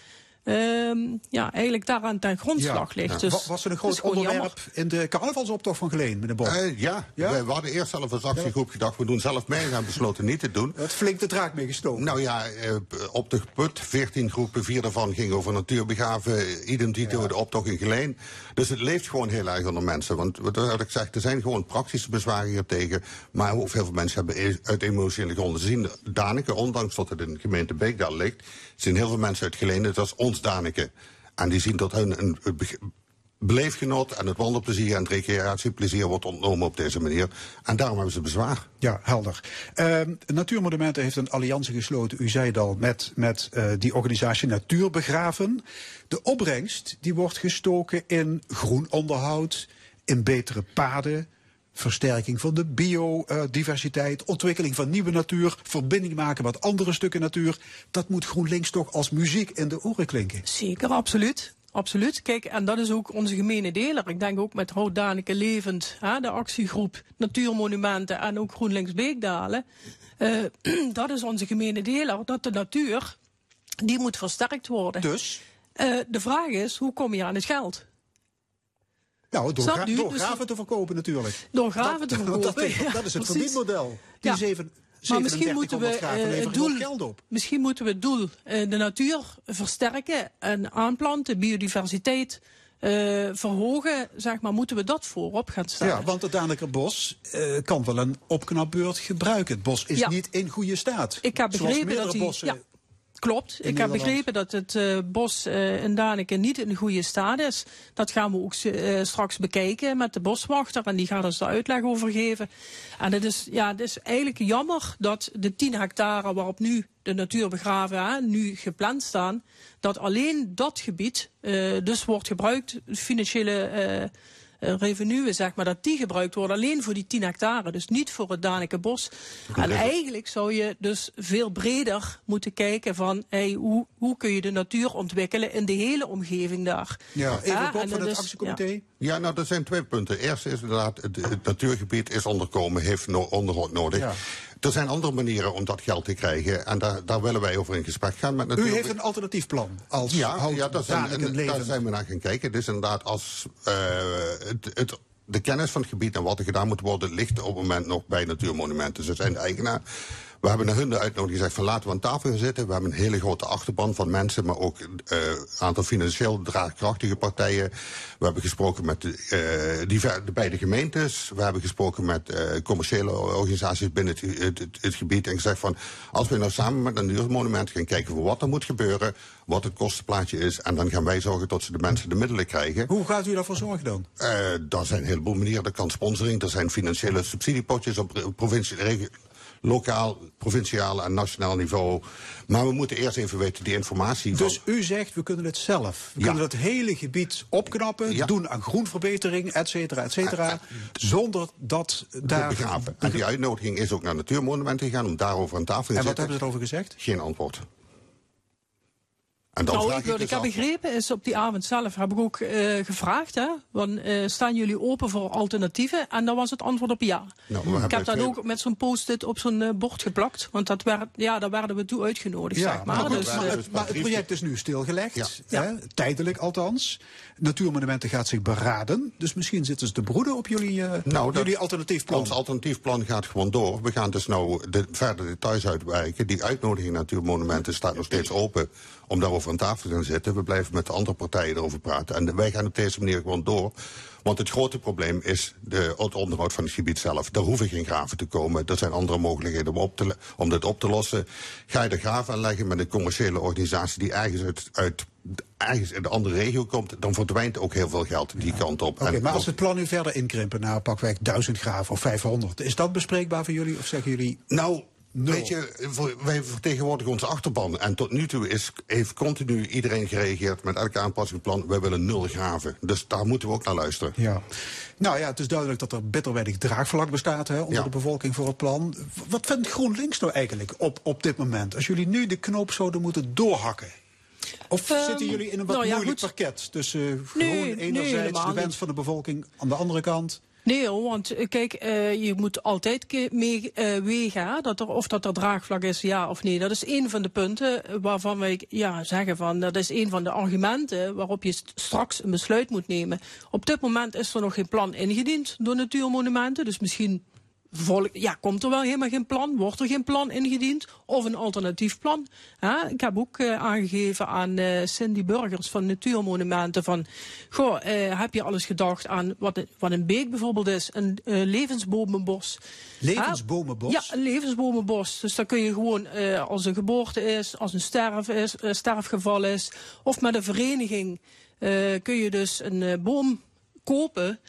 ehm, ja, eigenlijk daaraan ten grondslag ligt. Dus Wa- was er een groot onderwerp in de carnavalsoptocht van Geleen, meneer Bos? Eh, ja, Ja? We, we hadden eerst zelf als actiegroep gedacht, we doen zelf mee en hebben besloten niet te doen. Het flink de draak mee gestoken. Nou ja, eh, op de put, 14 groepen, vier daarvan gingen over natuurbegraven, idem dito de optocht in Geleen. Dus het leeft gewoon heel erg onder mensen. Want wat ik zeg, er zijn gewoon praktische bezwaren hier tegen. Maar ook heel veel mensen hebben e- uit emotionele gronden Ze zien Daneke, ondanks dat het in de gemeente Beekdal ligt, zien heel veel mensen uit Geleen, het was ons Daneke. En die zien dat hun beleefgenot en het wandelplezier en het recreatieplezier wordt ontnomen op deze manier. En daarom hebben ze bezwaar. Ja, helder. Ehm Natuurmonumenten heeft een alliantie gesloten, u zei het al, met, met eh, die organisatie Natuurbegraven. De opbrengst die wordt gestoken in groen onderhoud, in betere paden, versterking van de biodiversiteit, ontwikkeling van nieuwe natuur, verbinding maken met andere stukken natuur. Dat moet GroenLinks toch als muziek in de oren klinken. Zeker, absoluut. Absoluut. Kijk, en dat is ook onze gemene deler. Ik denk ook met Houd Daneke Levend, hè, de actiegroep Natuurmonumenten en ook GroenLinks Beekdalen. Eh, dat is onze gemene deler, dat de natuur, die moet versterkt worden. Dus? Eh, de vraag is, hoe kom je aan het geld? Nou, door, gra- door Dus graven te verkopen natuurlijk. Door graven Dat- te verkopen. Dat, is- Ja, dat is het verdienmodel. Die Ja. zeven, Maar misschien moeten we 3700 graven eh, het doel, gewoon geld op. misschien moeten we het doel eh, de natuur versterken en aanplanten, biodiversiteit eh, verhogen, zeg maar, moeten we dat voorop gaan stellen. Ja, want het Daneker bos kan wel een opknapbeurt gebruiken. Het bos is Ja. niet in goede staat. Ik heb begrepen dat bossen Ja, klopt. in Ik heb begrepen dat het eh, bos eh, in Daneke niet in goede staat is. Dat gaan we ook eh, straks bekijken met de boswachter. En die gaat ons daar uitleg over geven. En het is, ja, het is eigenlijk jammer dat de 10 hectare waarop nu de natuurbegraven hè, nu gepland staan, dat alleen dat gebied dus wordt gebruikt, financiële eh, revenue, zeg maar, dat die gebruikt worden alleen voor die 10 hectare. Dus niet voor het Daneke bos. En eigenlijk zou je dus veel breder moeten kijken van hey, hoe, hoe kun je de natuur ontwikkelen in de hele omgeving daar. Ja, even Ja, kort en van dat het actiecomité. Ja, nou, er zijn twee punten. Eerst is inderdaad, het, het natuurgebied is onderkomen, heeft no- onderhoud nodig. Ja. Er zijn andere manieren om dat geld te krijgen. En daar, daar willen wij over in gesprek gaan met U natuurlijk. heeft een alternatief plan als Ja, ja daar, zijn, daar zijn we naar gaan kijken. Dus inderdaad, als eh, het, het, de kennis van het gebied en wat er gedaan moet worden, ligt op het moment nog bij Natuurmonumenten. Ze zijn de eigenaar. We hebben naar hun de uitnodiging gezegd van laten we aan tafel gaan zitten. We hebben een hele grote achterban van mensen, maar ook een aantal financieel draagkrachtige partijen. We hebben gesproken met de, die, de beide gemeentes. We hebben gesproken met commerciële organisaties binnen het, het, het, gebied. En gezegd van als we nou samen met een natuurmonument gaan kijken voor wat er moet gebeuren, wat het kostenplaatje is. En dan gaan wij zorgen dat ze de mensen de middelen krijgen. Hoe gaat u daarvoor zorgen dan? Daar zijn een heleboel manieren. Er kan sponsoring, er zijn financiële subsidiepotjes op provincie, regio, lokaal, provinciaal en nationaal niveau. Maar we moeten eerst even weten die informatie. Dus u zegt, we kunnen het zelf. We kunnen het hele gebied opknappen, doen aan groenverbetering, et cetera, et cetera. zonder dat daar... Begraven. En die uitnodiging is ook naar Natuurmonumenten gegaan om daarover aan tafel te zitten. En wat hebben ze erover gezegd? Geen antwoord. En dan nou, ik, wat ik heb begrepen is op die avond zelf heb ik ook uh, gevraagd, hè, van, uh, staan jullie open voor alternatieven? En dan was het antwoord op ja. Nou, ik heb dat ook met zo'n post-it op zo'n uh, bord geplakt, want dat werd, ja, daar werden we toe uitgenodigd. Ja, zeg maar. maar, dus, maar, het, maar het project is nu stilgelegd, ja. Hè, tijdelijk althans. Natuurmonumenten gaat zich beraden, dus misschien zitten ze te broeden op jullie, nou, jullie alternatief plan. Ons alternatief plan gaat gewoon door. We gaan dus nou de, verder details uitwerken. Die uitnodiging Natuurmonumenten staat nog steeds open om daarover aan tafel te gaan zitten. We blijven met de andere partijen erover praten. En wij gaan op deze manier gewoon door. Want het grote probleem is de, het onderhoud van het gebied zelf. Daar hoeven geen graven te komen. Er zijn andere mogelijkheden om, op te, om dit op te lossen. Ga je de graven aanleggen met een commerciële organisatie die ergens uit, uit ergens in de andere regio komt, dan verdwijnt ook heel veel geld die kant op. Oké, maar als het plan nu verder inkrimpen naar pakweg 1000 graven of 500, is dat bespreekbaar voor jullie? Of zeggen jullie. Nou, Weet je, wij vertegenwoordigen onze achterban. En tot nu toe is, heeft continu iedereen gereageerd met elke aanpassingsplan. Wij willen nul graven. Dus daar moeten we ook naar luisteren. Ja. Nou ja, het is duidelijk dat er bitter weinig draagvlak bestaat hè, onder de bevolking voor het plan. Wat vindt GroenLinks nou eigenlijk op, op dit moment? Als jullie nu de knoop zouden moeten doorhakken. Of um, zitten jullie in een wat nou ja, moeilijk goed. parket tussen uh, enerzijds de wens van de bevolking aan de andere kant? Nee, want eh, kijk, uh, je moet altijd mee uh, wegen dat er, of dat er draagvlak is, ja of nee. Dat is een van de punten waarvan wij ja, zeggen van dat is een van de argumenten waarop je straks een besluit moet nemen. Op dit moment is er nog geen plan ingediend door Natuurmonumenten, dus misschien volk, ja, komt er wel helemaal geen plan? Wordt er geen plan ingediend? Of een alternatief plan? Ik heb ook uh, aangegeven aan uh, Cindy Burgers van Natuurmonumenten van... Goh, uh, heb je alles gedacht aan wat, wat een beek bijvoorbeeld is? Een levensbomenbos. Levensbomenbos? Ja, een levensbomenbos. Dus dan kun je gewoon, als een geboorte is, als een sterf is, sterfgeval is... of met een vereniging kun je dus een boom kopen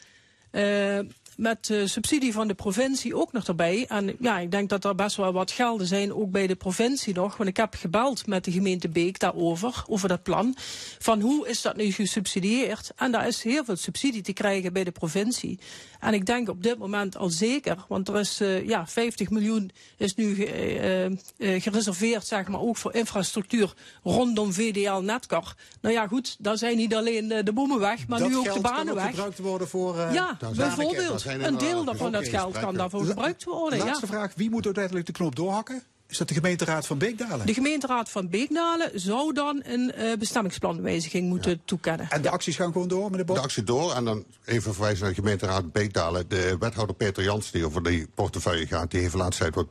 met uh, subsidie van de provincie ook nog erbij. En ja, ik denk dat er best wel wat gelden zijn, ook bij de provincie nog. Want ik heb gebeld met de gemeente Beek daarover, over dat plan. Van hoe is dat nu gesubsidieerd? En daar is heel veel subsidie te krijgen bij de provincie. En ik denk op dit moment al zeker, want er is uh, ja, 50 miljoen is nu uh, uh, gereserveerd, zeg maar, ook voor infrastructuur rondom VDL Netcar. Nou ja, goed, daar zijn niet alleen de bomen weg, maar dat nu ook de banen weg. gebruikt worden voor. ja, bijvoorbeeld. Een deel daarvan dat geld kan daarvoor gebruikt worden. Laatste ja. vraag: wie moet uiteindelijk de knop doorhakken? Is dat de gemeenteraad van Beekdalen? De gemeenteraad van Beekdalen zou dan een uh, bestemmingsplanwijziging moeten ja. toekennen. En de acties gaan gewoon door, meneer Bok? De actie door en dan even verwijzen naar de gemeenteraad Beekdalen. De wethouder Peter Jans, die over die portefeuille gaat, die heeft laatst tijd wat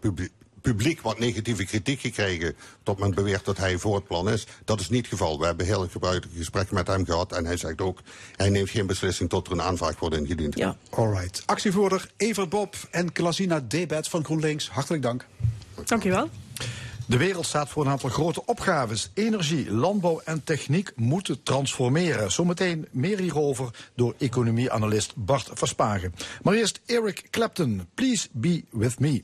publiek wat negatieve kritiek gekregen. Tot men beweert dat hij voor het plan is. Dat is niet het geval. We hebben heel gebruikelijke gesprekken met hem gehad. En hij zegt ook, hij neemt geen beslissing tot er een aanvraag wordt ingediend. Ja. Alright. Actievoerder Evert Bob en Klasina Debet van GroenLinks. Hartelijk dank. Dankjewel. De wereld staat voor een aantal grote opgaves. Energie, landbouw en techniek moeten transformeren. Zometeen meer hierover door economieanalist Bart Verspagen. Maar eerst Eric Clapton, Please Be With Me.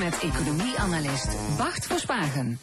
met economie-analyst Bart Verspagen.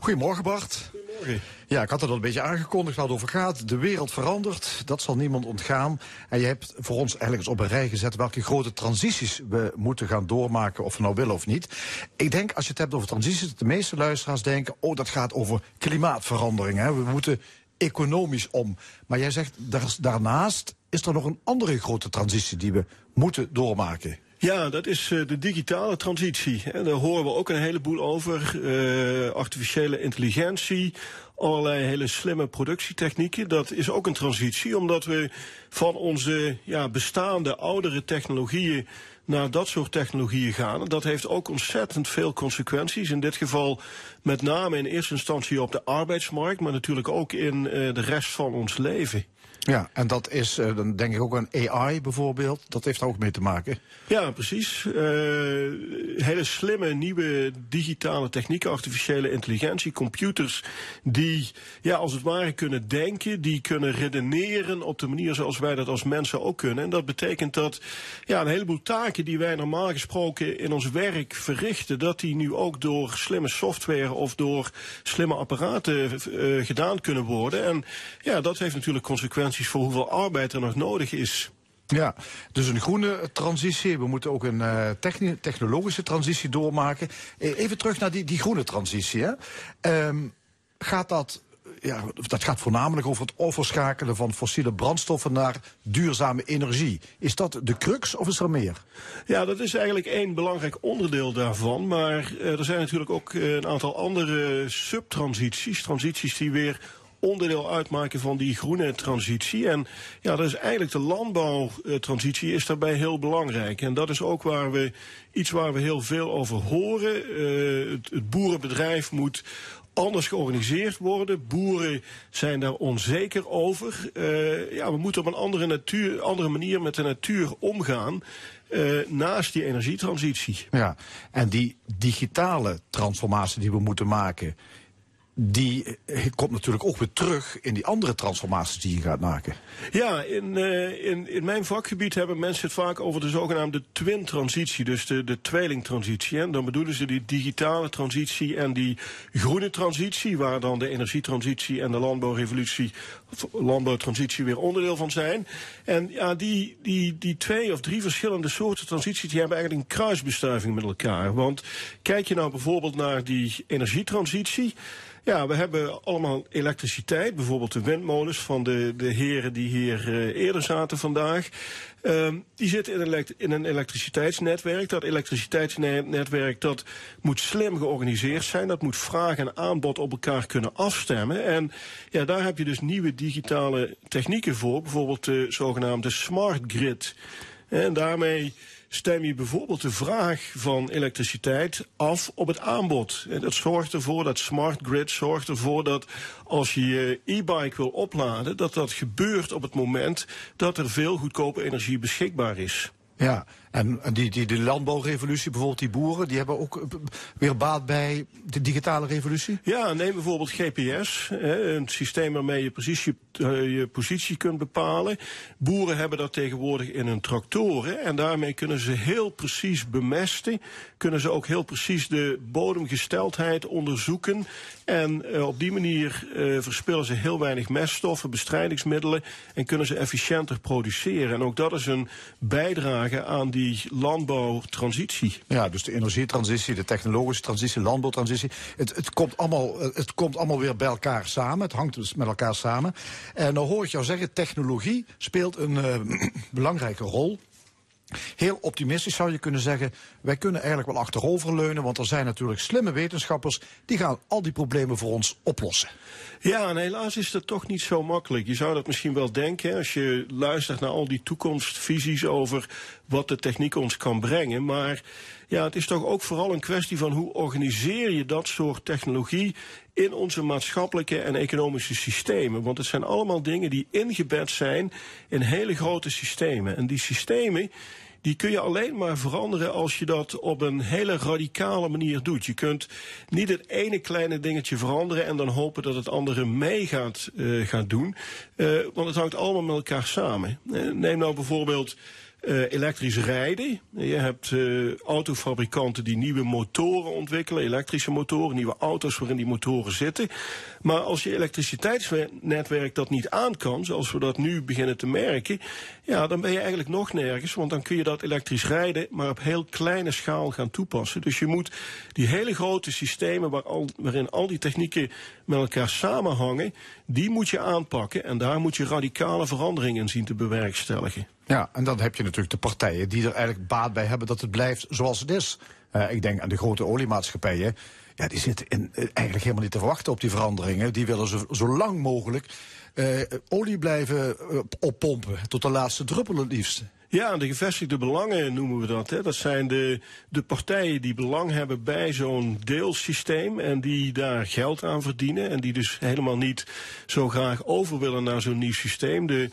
Goedemorgen Bart. Goedemorgen. Ja, ik had het al een beetje aangekondigd waar het over gaat. De wereld verandert, dat zal niemand ontgaan. En je hebt voor ons eigenlijk eens op een rij gezet welke grote transities we moeten gaan doormaken, of we nou willen of niet. Ik denk, als je het hebt over transities, dat de meeste luisteraars denken, oh, dat gaat over klimaatverandering. Hè. We moeten economisch om. Maar jij zegt, daar- daarnaast is er nog een andere grote transitie die we moeten doormaken. Ja, dat is eh, de digitale transitie. En daar horen we ook een heleboel over. Eh, artificiële intelligentie, allerlei hele slimme productietechnieken. Dat is ook een transitie, omdat we van onze ja, bestaande oudere technologieën naar dat soort technologieën gaan. Dat heeft ook ontzettend veel consequenties. In dit geval met name in eerste instantie op de arbeidsmarkt, maar natuurlijk ook in eh, de rest van ons leven. Ja, en dat is, eh, dan denk ik ook aan AI bijvoorbeeld. Dat heeft daar ook mee te maken. Ja, precies. Eh, hele slimme nieuwe digitale technieken, artificiële intelligentie, computers die ja, als het ware kunnen denken, die kunnen redeneren op de manier zoals wij dat als mensen ook kunnen. En dat betekent dat ja, een heleboel taken die wij normaal gesproken in ons werk verrichten, dat die nu ook door slimme software of door slimme apparaten eh, gedaan kunnen worden. En ja, dat heeft natuurlijk consequenties voor hoeveel arbeid er nog nodig is. Ja, dus een groene transitie. We moeten ook een techni- technologische transitie doormaken. Eh, Even terug naar die, die groene transitie. Hè. Ehm, gaat dat, ja, dat gaat voornamelijk over het overschakelen van fossiele brandstoffen naar duurzame energie. Is dat de crux of is er meer? Ja, dat is eigenlijk één belangrijk onderdeel daarvan. Maar eh, er zijn natuurlijk ook een aantal andere subtransities. Transities die weer onderdeel uitmaken van die groene transitie. En ja, dat is eigenlijk de landbouwtransitie is daarbij heel belangrijk. En dat is ook waar we iets waar we heel veel over horen. Eh, het, boerenbedrijf moet anders georganiseerd worden. Boeren zijn daar onzeker over. Eh, ja, we moeten op een andere, natuur, andere manier met de natuur omgaan. eh, naast die energietransitie. Ja, en die digitale transformatie die we moeten maken. Die eh, komt natuurlijk ook weer terug in die andere transformaties die je gaat maken. Ja, in, uh, in, in mijn vakgebied hebben mensen het vaak over de zogenaamde twin-transitie, dus de, de tweelingtransitie. En dan bedoelen ze die digitale transitie en die groene transitie, waar dan de energietransitie en de landbouwrevolutie, landbouwtransitie weer onderdeel van zijn. En ja, die, die, die twee of drie verschillende soorten transities, die hebben eigenlijk een kruisbestuiving met elkaar. Want kijk je nou bijvoorbeeld naar die energietransitie. Ja, we hebben allemaal elektriciteit. Bijvoorbeeld de windmolens van de, de heren die hier uh, eerder zaten vandaag. Uh, die zitten in een, in een elektriciteitsnetwerk. Dat elektriciteitsnetwerk dat moet slim georganiseerd zijn. Dat moet vraag en aanbod op elkaar kunnen afstemmen. En ja, daar heb je dus nieuwe digitale technieken voor. Bijvoorbeeld de zogenaamde smart grid. En daarmee stem je bijvoorbeeld de vraag van elektriciteit af op het aanbod. En dat zorgt ervoor, dat smart grid zorgt ervoor dat als je je e-bike wil opladen, dat dat gebeurt op het moment dat er veel goedkope energie beschikbaar is. Ja, en die, die, de landbouwrevolutie, bijvoorbeeld die boeren, die hebben ook weer baat bij de digitale revolutie? Ja, neem bijvoorbeeld GPS, een systeem waarmee je precies je, je, positie kunt bepalen. Boeren hebben dat tegenwoordig in hun tractoren en daarmee kunnen ze heel precies bemesten. Kunnen ze ook heel precies de bodemgesteldheid onderzoeken. En uh, op die manier verspillen ze heel weinig meststoffen, bestrijdingsmiddelen en kunnen ze efficiënter produceren. En ook dat is een bijdrage aan die landbouwtransitie. Ja, dus de energietransitie, de technologische transitie, landbouwtransitie. Het, het, komt allemaal, het komt allemaal weer bij elkaar samen. Het hangt dus met elkaar samen. En dan hoor ik jou zeggen, technologie speelt een uh, belangrijke rol. Heel optimistisch zou je kunnen zeggen, wij kunnen eigenlijk wel achteroverleunen, want er zijn natuurlijk slimme wetenschappers die gaan al die problemen voor ons oplossen. Ja, en helaas is dat toch niet zo makkelijk. Je zou dat misschien wel denken als je luistert naar al die toekomstvisies over wat de techniek ons kan brengen. Maar ja, het is toch ook vooral een kwestie van hoe organiseer je dat soort technologie in onze maatschappelijke en economische systemen. Want het zijn allemaal dingen die ingebed zijn in hele grote systemen. En die systemen die kun je alleen maar veranderen als je dat op een hele radicale manier doet. Je kunt niet het ene kleine dingetje veranderen en dan hopen dat het andere mee gaat, uh, gaat doen. Uh, want het hangt allemaal met elkaar samen. Uh, neem nou bijvoorbeeld uh, elektrisch rijden. Je hebt uh, autofabrikanten die nieuwe motoren ontwikkelen, elektrische motoren, nieuwe auto's waarin die motoren zitten. Maar als je elektriciteitsnetwerk dat niet aan kan, zoals we dat nu beginnen te merken, ja, dan ben je eigenlijk nog nergens, want dan kun je dat elektrisch rijden maar op heel kleine schaal gaan toepassen. Dus je moet die hele grote systemen waar al, waarin al die technieken met elkaar samenhangen, die moet je aanpakken en daar moet je radicale veranderingen in zien te bewerkstelligen. Ja, en dan heb je natuurlijk de partijen die er eigenlijk baat bij hebben dat het blijft zoals het is. Uh, ik denk aan de grote oliemaatschappijen. Ja, die zitten in, uh, eigenlijk helemaal niet te verwachten op die veranderingen. Die willen zo, zo lang mogelijk uh, olie blijven oppompen. Tot de laatste druppel het liefst. Ja, de gevestigde belangen noemen we dat. Hè. Dat zijn de, de partijen die belang hebben bij zo'n deelsysteem en die daar geld aan verdienen. En die dus helemaal niet zo graag over willen naar zo'n nieuw systeem. De,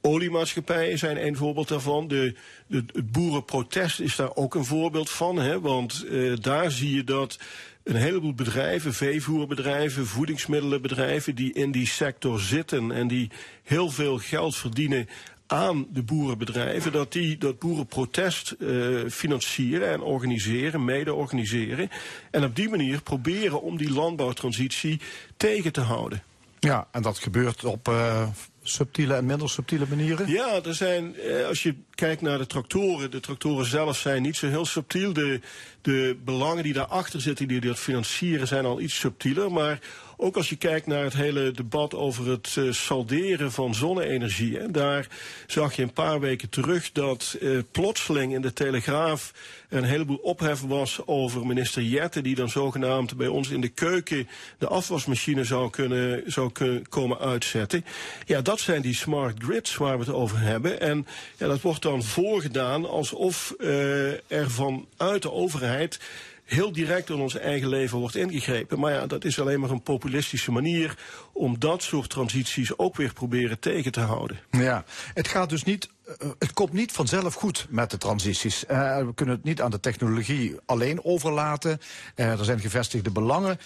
Oliemaatschappijen zijn een voorbeeld daarvan. De, het boerenprotest is daar ook een voorbeeld van. Hè, want uh, daar zie je dat een heleboel bedrijven, veevoerbedrijven, voedingsmiddelenbedrijven, die in die sector zitten en die heel veel geld verdienen aan de boerenbedrijven, dat die dat boerenprotest uh, financieren en organiseren, mede organiseren. En op die manier proberen om die landbouwtransitie tegen te houden. Ja, en dat gebeurt op uh, subtiele en minder subtiele manieren? Ja, er zijn, eh, als je kijkt naar de tractoren, de tractoren zelf zijn niet zo heel subtiel. De, de belangen die daarachter zitten, die dat financieren, zijn al iets subtieler. Maar ook als je kijkt naar het hele debat over het uh, salderen van zonne-energie. Daar zag je een paar weken terug dat uh, plotseling in de Telegraaf een heleboel ophef was over minister Jette, die dan zogenaamd bij ons in de keuken de afwasmachine zou kunnen, zou kunnen komen uitzetten. Ja, dat zijn die smart grids waar we het over hebben. En ja, dat wordt dan voorgedaan alsof uh, er vanuit de overheid heel direct in ons eigen leven wordt ingegrepen. Maar ja, dat is alleen maar een populistische manier om dat soort transities ook weer proberen tegen te houden. Ja, het gaat dus niet. Uh, het komt niet vanzelf goed met de transities. Uh, we kunnen het niet aan de technologie alleen overlaten. Uh, er zijn gevestigde belangen.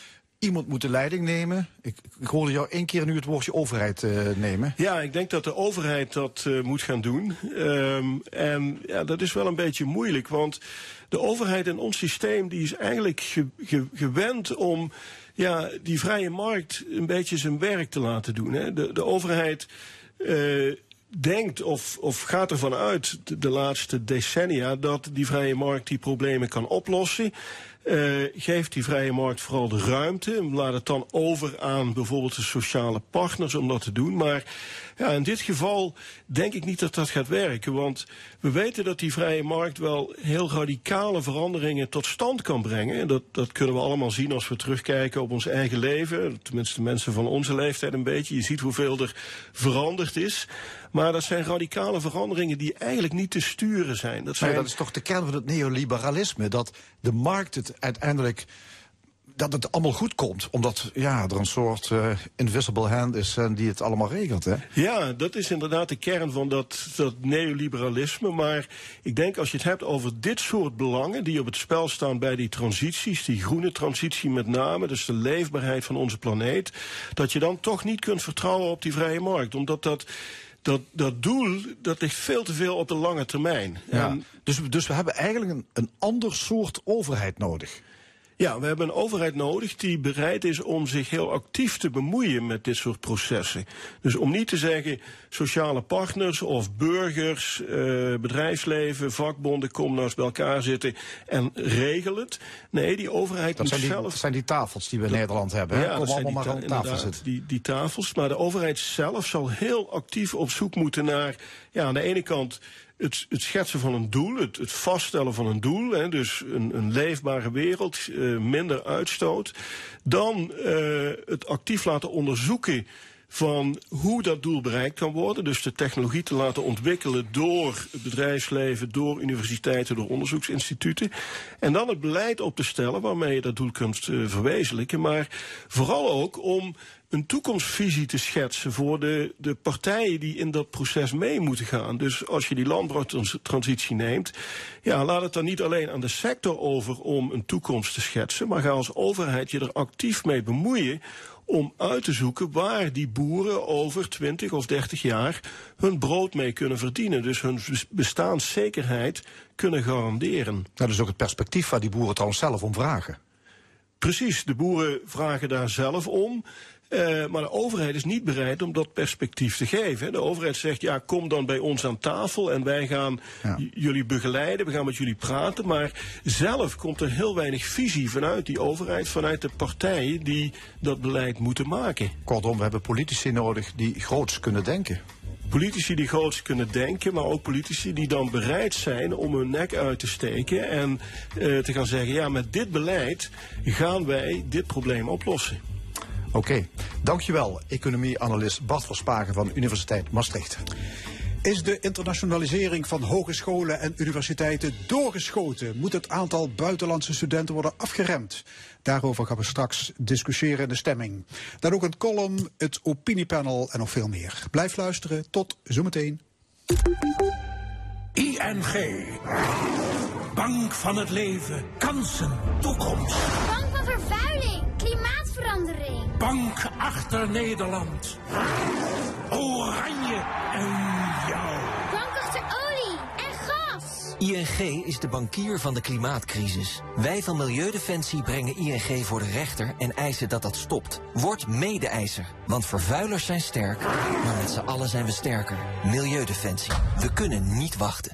Iemand moet de leiding nemen. Ik, ik hoorde jou één keer nu het woordje overheid eh, nemen. Ja, ik denk dat de overheid dat eh, moet gaan doen. Ehm, en ja, dat is wel een beetje moeilijk, want de overheid in ons systeem die is eigenlijk ge- ge- gewend om ja, die vrije markt een beetje zijn werk te laten doen. Hè. De, de overheid eh, denkt of, of gaat ervan uit de laatste decennia dat die vrije markt die problemen kan oplossen. Eh, geeft die vrije markt vooral de ruimte. Laat het dan over aan bijvoorbeeld de sociale partners om dat te doen. Maar ja, in dit geval denk ik niet dat dat gaat werken. Want we weten dat die vrije markt wel heel radicale veranderingen tot stand kan brengen. En dat, dat kunnen we allemaal zien als we terugkijken op ons eigen leven. Tenminste, mensen van onze leeftijd een beetje. Je ziet hoeveel er veranderd is. Maar dat zijn radicale veranderingen die eigenlijk niet te sturen zijn. Dat zijn dat is toch de kern van het neoliberalisme. Dat de markt het uiteindelijk. Dat het allemaal goed komt. Omdat ja, er een soort eh, invisible hand is en die het allemaal regelt. Hè? Ja, dat is inderdaad de kern van dat, dat neoliberalisme. Maar ik denk als je het hebt over dit soort belangen die op het spel staan bij die transities, die groene transitie met name, dus de leefbaarheid van onze planeet, dat je dan toch niet kunt vertrouwen op die vrije markt. Omdat dat. Dat, dat doel, dat ligt veel te veel op de lange termijn. Ja. En Dus, dus we hebben eigenlijk een, een ander soort overheid nodig. Ja, we hebben een overheid nodig die bereid is om zich heel actief te bemoeien met dit soort processen. Dus om niet te zeggen sociale partners of burgers, eh, bedrijfsleven, vakbonden, kom nou eens bij elkaar zitten en regel het. Nee, die overheid Dat moet zijn die, zelf. dat zijn die tafels die we in Nederland hebben. Hè? Ja, dat Kom zijn allemaal die maar ta- aan tafel inderdaad, zitten. Die, die tafels. Maar de overheid zelf zal heel actief op zoek moeten naar, ja, aan de ene kant het, het schetsen van een doel, het, het vaststellen van een doel, hè, dus een, een leefbare wereld, eh, minder uitstoot. Dan eh, het actief laten onderzoeken van hoe dat doel bereikt kan worden. Dus de technologie te laten ontwikkelen door het bedrijfsleven, door universiteiten, door onderzoeksinstituten. En dan het beleid op te stellen waarmee je dat doel kunt eh, verwezenlijken. Maar vooral ook om een toekomstvisie te schetsen voor de, de partijen die in dat proces mee moeten gaan. Dus als je die landbouwtransitie neemt, ja, laat het dan niet alleen aan de sector over om een toekomst te schetsen, maar ga als overheid je er actief mee bemoeien om uit te zoeken waar die boeren over 20 of 30 jaar hun brood mee kunnen verdienen. Dus hun bestaanszekerheid kunnen garanderen. Dat is ook het perspectief waar die boeren trouwens zelf om vragen. Precies, de boeren vragen daar zelf om. Eh, maar de overheid is niet bereid om dat perspectief te geven. De overheid zegt, ja, kom dan bij ons aan tafel en wij gaan Ja. jullie begeleiden, we gaan met jullie praten. Maar zelf komt er heel weinig visie vanuit die overheid, vanuit de partijen die dat beleid moeten maken. Kortom, we hebben politici nodig die groots kunnen denken. Politici die groots kunnen denken, maar ook politici die dan bereid zijn om hun nek uit te steken en eh, te gaan zeggen, ja, met dit beleid gaan wij dit probleem oplossen. Oké, dankjewel, economie-analyst Bart Verspagen van Universiteit Maastricht. Is de internationalisering van hogescholen en universiteiten doorgeschoten? Moet het aantal buitenlandse studenten worden afgeremd? Daarover gaan we straks discussiëren in de stemming. Dan ook een column, het opiniepanel en nog veel meer. Blijf luisteren, tot zometeen. ING. Bank van het leven. Kansen. Toekomst. Bang van vervuiling, klimaatverandering. Bank achter Nederland. Oranje en jou. Bank achter olie en gas. ING is de bankier van de klimaatcrisis. Wij van Milieudefensie brengen ING voor de rechter en eisen dat dat stopt. Word mede-eiser, want vervuilers zijn sterk, maar met z'n allen zijn we sterker. Milieudefensie. We kunnen niet wachten.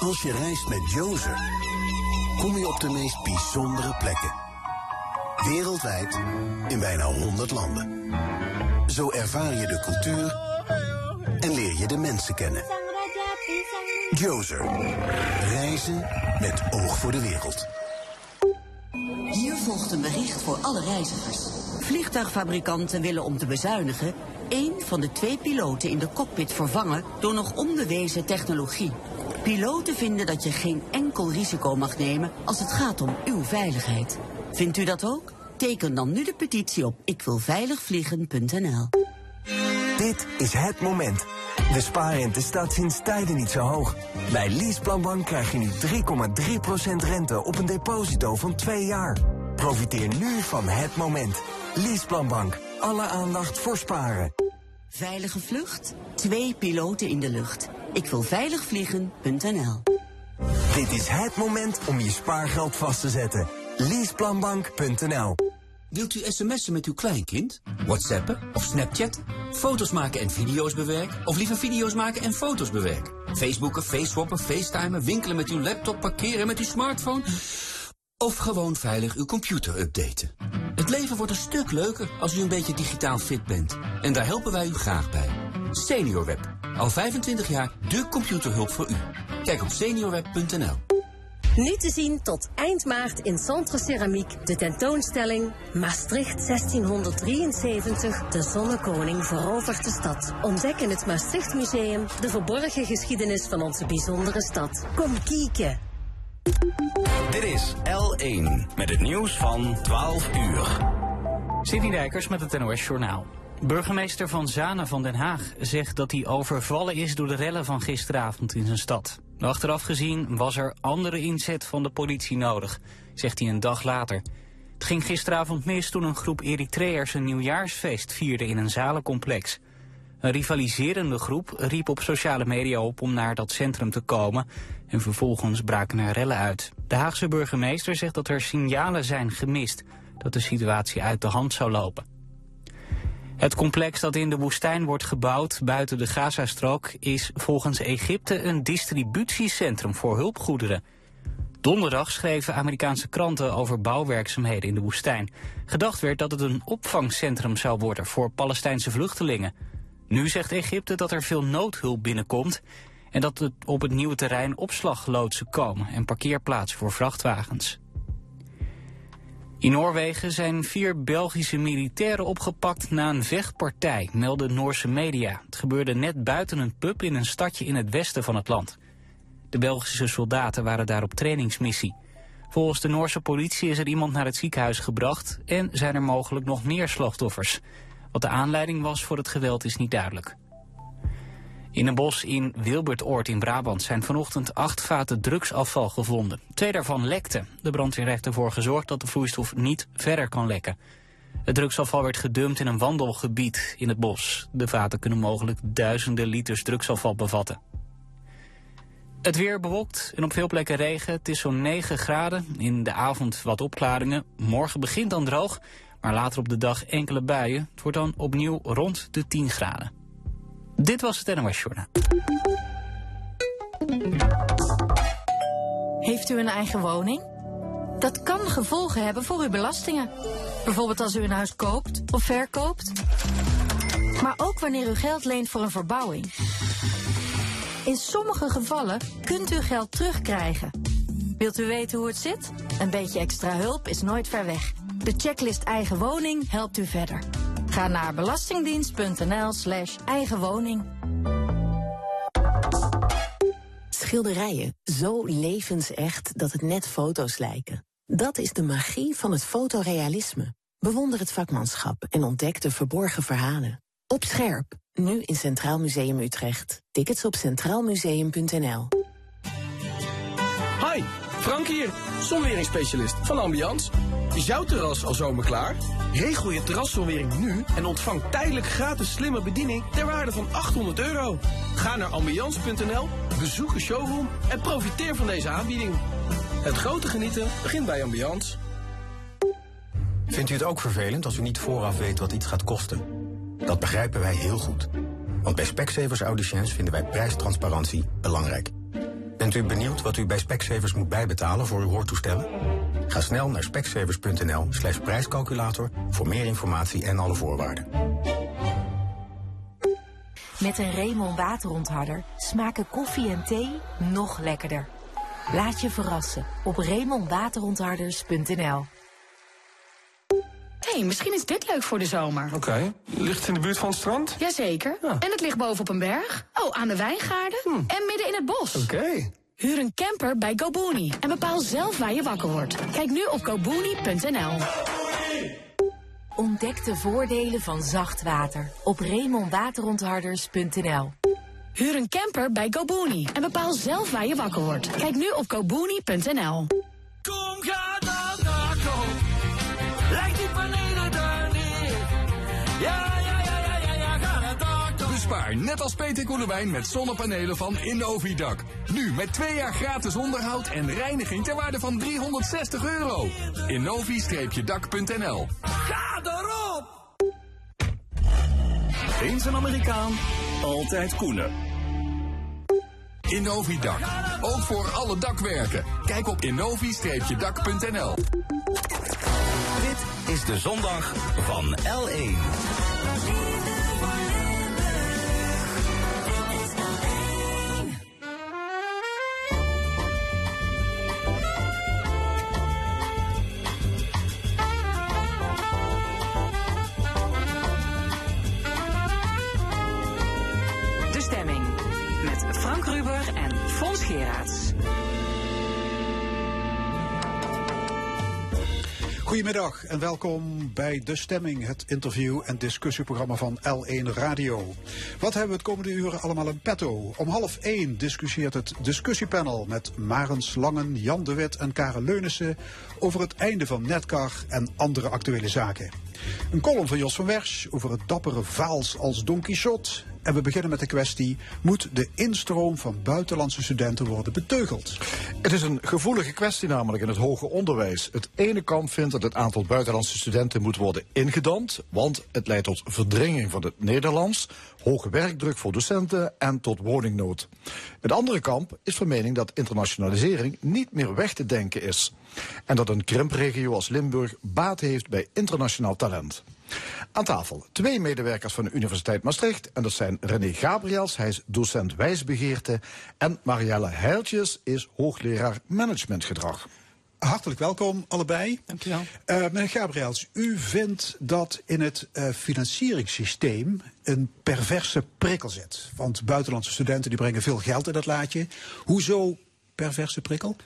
Als je reist met Jozer, kom je op de meest bijzondere plekken. Wereldwijd in bijna 100 landen. Zo ervaar je de cultuur en leer je de mensen kennen. Jozer. Reizen met oog voor de wereld. Hier volgt een bericht voor alle reizigers. Vliegtuigfabrikanten willen om te bezuinigen één van de twee piloten in de cockpit vervangen door nog onbewezen technologie. Piloten vinden dat je geen enkel risico mag nemen als het gaat om uw veiligheid. Vindt u dat ook? Teken dan nu de petitie op ikwilveiligvliegen.nl. Dit is het moment. De spaarrente staat sinds tijden niet zo hoog. Bij Leaseplanbank krijg je nu 3,3% rente op een deposito van 2 jaar. Profiteer nu van het moment. Leaseplanbank. Alle aandacht voor sparen. Veilige vlucht? Twee piloten in de lucht. Ik wil veiligvliegen.nl Dit is het moment om je spaargeld vast te zetten. Leaseplanbank.nl Wilt u sms'en met uw kleinkind? Whatsappen of Snapchat? Foto's maken en video's bewerken? Of liever video's maken en foto's bewerken? Facebooken, faceswappen, facetimen, winkelen met uw laptop, parkeren met uw smartphone? Of gewoon veilig uw computer updaten? Het leven wordt een stuk leuker als u een beetje digitaal fit bent. En daar helpen wij u graag bij. SeniorWeb. Al 25 jaar de computerhulp voor u. Kijk op seniorweb.nl. Nu te zien tot eind maart in Centre Ceramiek de tentoonstelling Maastricht 1673, de zonnekoning verovert de stad. Ontdek in het Maastricht Museum de verborgen geschiedenis van onze bijzondere stad. Kom kijken. Dit is L1 met het nieuws van 12 uur. Sidney Dijkers met het NOS Journaal. Burgemeester Van Zanen van Den Haag zegt dat hij overvallen is door de rellen van gisteravond in zijn stad. Achteraf gezien was er andere inzet van de politie nodig, zegt hij een dag later. Het ging gisteravond mis toen een groep Eritreërs een nieuwjaarsfeest vierde in een zalencomplex. Een rivaliserende groep riep op sociale media op om naar dat centrum te komen en vervolgens braken er rellen uit. De Haagse burgemeester zegt dat er signalen zijn gemist dat de situatie uit de hand zou lopen. Het complex dat in de woestijn wordt gebouwd buiten de Gazastrook is volgens Egypte een distributiecentrum voor hulpgoederen. Donderdag schreven Amerikaanse kranten over bouwwerkzaamheden in de woestijn. Gedacht werd dat het een opvangcentrum zou worden voor Palestijnse vluchtelingen. Nu zegt Egypte dat er veel noodhulp binnenkomt en dat er op het nieuwe terrein opslagloodsen komen en parkeerplaatsen voor vrachtwagens. In Noorwegen zijn vier Belgische militairen opgepakt na een vechtpartij, melden Noorse media. Het gebeurde net buiten een pub in een stadje in het westen van het land. De Belgische soldaten waren daar op trainingsmissie. Volgens de Noorse politie is er iemand naar het ziekenhuis gebracht en zijn er mogelijk nog meer slachtoffers. Wat de aanleiding was voor het geweld is niet duidelijk. In een bos in Wilbertoord in Brabant zijn vanochtend acht vaten drugsafval gevonden. Twee daarvan lekten. De brandweer heeft ervoor gezorgd dat de vloeistof niet verder kan lekken. Het drugsafval werd gedumpt in een wandelgebied in het bos. De vaten kunnen mogelijk duizenden liters drugsafval bevatten. Het weer bewolkt en op veel plekken regen. Het is zo'n 9 graden. In de avond wat opklaringen. Morgen begint dan droog, maar later op de dag enkele buien. Het wordt dan opnieuw rond de 10 graden. Dit was het NOS Journaal. Heeft u een eigen woning? Dat kan gevolgen hebben voor uw belastingen. Bijvoorbeeld als u een huis koopt of verkoopt. Maar ook wanneer u geld leent voor een verbouwing. In sommige gevallen kunt u geld terugkrijgen. Wilt u weten hoe het zit? Een beetje extra hulp is nooit ver weg. De checklist Eigen Woning helpt u verder. Ga naar belastingdienst.nl slash eigenwoning. Schilderijen zo levensecht dat het net foto's lijken. Dat is de magie van het fotorealisme. Bewonder het vakmanschap en ontdek de verborgen verhalen. Op scherp, nu in Centraal Museum Utrecht. Tickets op centraalmuseum.nl Frank hier, zonweringsspecialist van Ambiance. Is jouw terras al zomer klaar? Regel je terraszonwering nu en ontvang tijdelijk gratis slimme bediening ter waarde van 800 euro. Ga naar ambiance.nl, bezoek een showroom en profiteer van deze aanbieding. Het grote genieten begint bij Ambiance. Vindt u het ook vervelend als u niet vooraf weet wat iets gaat kosten? Dat begrijpen wij heel goed. Want bij Specsavers vinden wij prijstransparantie belangrijk. Bent u benieuwd wat u bij Specsavers moet bijbetalen voor uw hoortoestellen? Ga snel naar specsavers.nl slash prijscalculator voor meer informatie en alle voorwaarden. Met een Remon waterontharder smaken koffie en thee nog lekkerder. Laat je verrassen op remonwaterontharders.nl hey, misschien is dit leuk voor de zomer. Oké, ligt het in de buurt van het strand? Jazeker. En het ligt bovenop een berg. Oh, aan de wijngaarden. En midden in het bos. Oké. Huur een camper bij GoBooney en bepaal zelf waar je wakker wordt. Kijk nu op gobooney.nl. Ontdek de voordelen van zacht water op remonwaterontharders.nl Huur een camper bij GoBooney en bepaal zelf waar je wakker wordt. Kijk nu op gobooney.nl. Kom, ga dan net als Peter Koelewijn met zonnepanelen van Innovidak. Nu met twee jaar gratis onderhoud en reiniging ter waarde van 360 euro. Innovi-dak.nl Ga erop! Eens een Amerikaan, altijd Koenen. Innovidak. Ook voor alle dakwerken. Kijk op innovi-dak.nl. Dit is de zondag van L1. Goedemiddag en welkom bij De Stemming, het interview- en discussieprogramma van L1 Radio. Wat hebben we het komende uren allemaal in petto? Om half één discussieert het discussiepanel met Maren Slangen, Jan de Wit en Karen Leunissen over het einde van Netcar en andere actuele zaken. Een column van Jos van Wersch over het dappere Vaals als Don Quixote. En we beginnen met de kwestie, moet de instroom van buitenlandse studenten worden beteugeld? Het is een gevoelige kwestie namelijk in het hoger onderwijs. Het ene kamp vindt dat het aantal buitenlandse studenten moet worden ingedamd, want het leidt tot verdringing van het Nederlands, hoge werkdruk voor docenten en tot woningnood. Het andere kamp is van mening dat internationalisering niet meer weg te denken is. En dat een krimpregio als Limburg baat heeft bij internationaal talent. Aan tafel twee medewerkers van de Universiteit Maastricht. En dat zijn René Gabriels, hij is docent wijsbegeerte. En Marielle Heiltjes is hoogleraar managementgedrag. Hartelijk welkom allebei. Dankjewel. Uh, meneer Gabriels, u vindt dat in het uh, financieringssysteem een perverse prikkel zit. Want buitenlandse studenten die brengen veel geld in dat laadje. Hoezo perverse prikkel?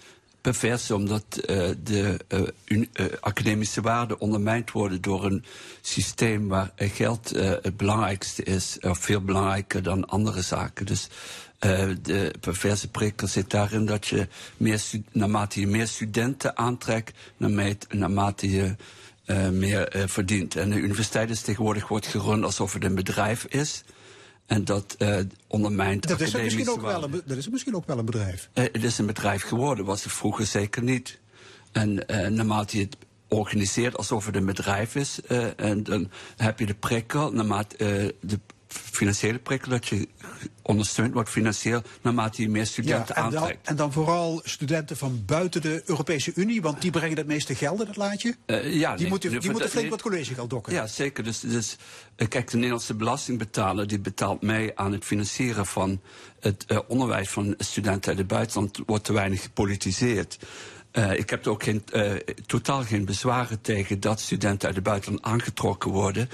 Pervers omdat uh, de un, uh, academische waarden ondermijnd worden door een systeem waar geld het belangrijkste is, of veel belangrijker dan andere zaken. Dus de perverse prikkel zit daarin dat je meer, naarmate je meer studenten aantrekt, naarmate je meer verdient. En de universiteit is tegenwoordig wordt gerund alsof het een bedrijf is. En dat uh, ondermijnt dat is, academische misschien ook wel een, dat is misschien ook wel een bedrijf. Uh, het is een bedrijf geworden, was het vroeger zeker niet. En uh, naarmate je het organiseert alsof het een bedrijf is, en dan heb je de prikkel, naarmate de financiële prikkel, dat je ondersteund wordt financieel naarmate je meer studenten ja, en dan, aantrekt. En dan vooral studenten van buiten de Europese Unie, want die brengen het meeste geld in het laadje. Uh, ja, die nee, moeten, die moeten flink wat collegegeld dokken. Ja, zeker. Dus, dus uh, kijk, de Nederlandse belastingbetaler die betaalt mee aan het financieren van het uh, onderwijs van studenten uit het buitenland. wordt te weinig gepolitiseerd. Uh, ik heb er ook geen, uh, totaal geen bezwaren tegen dat studenten uit het buitenland aangetrokken worden.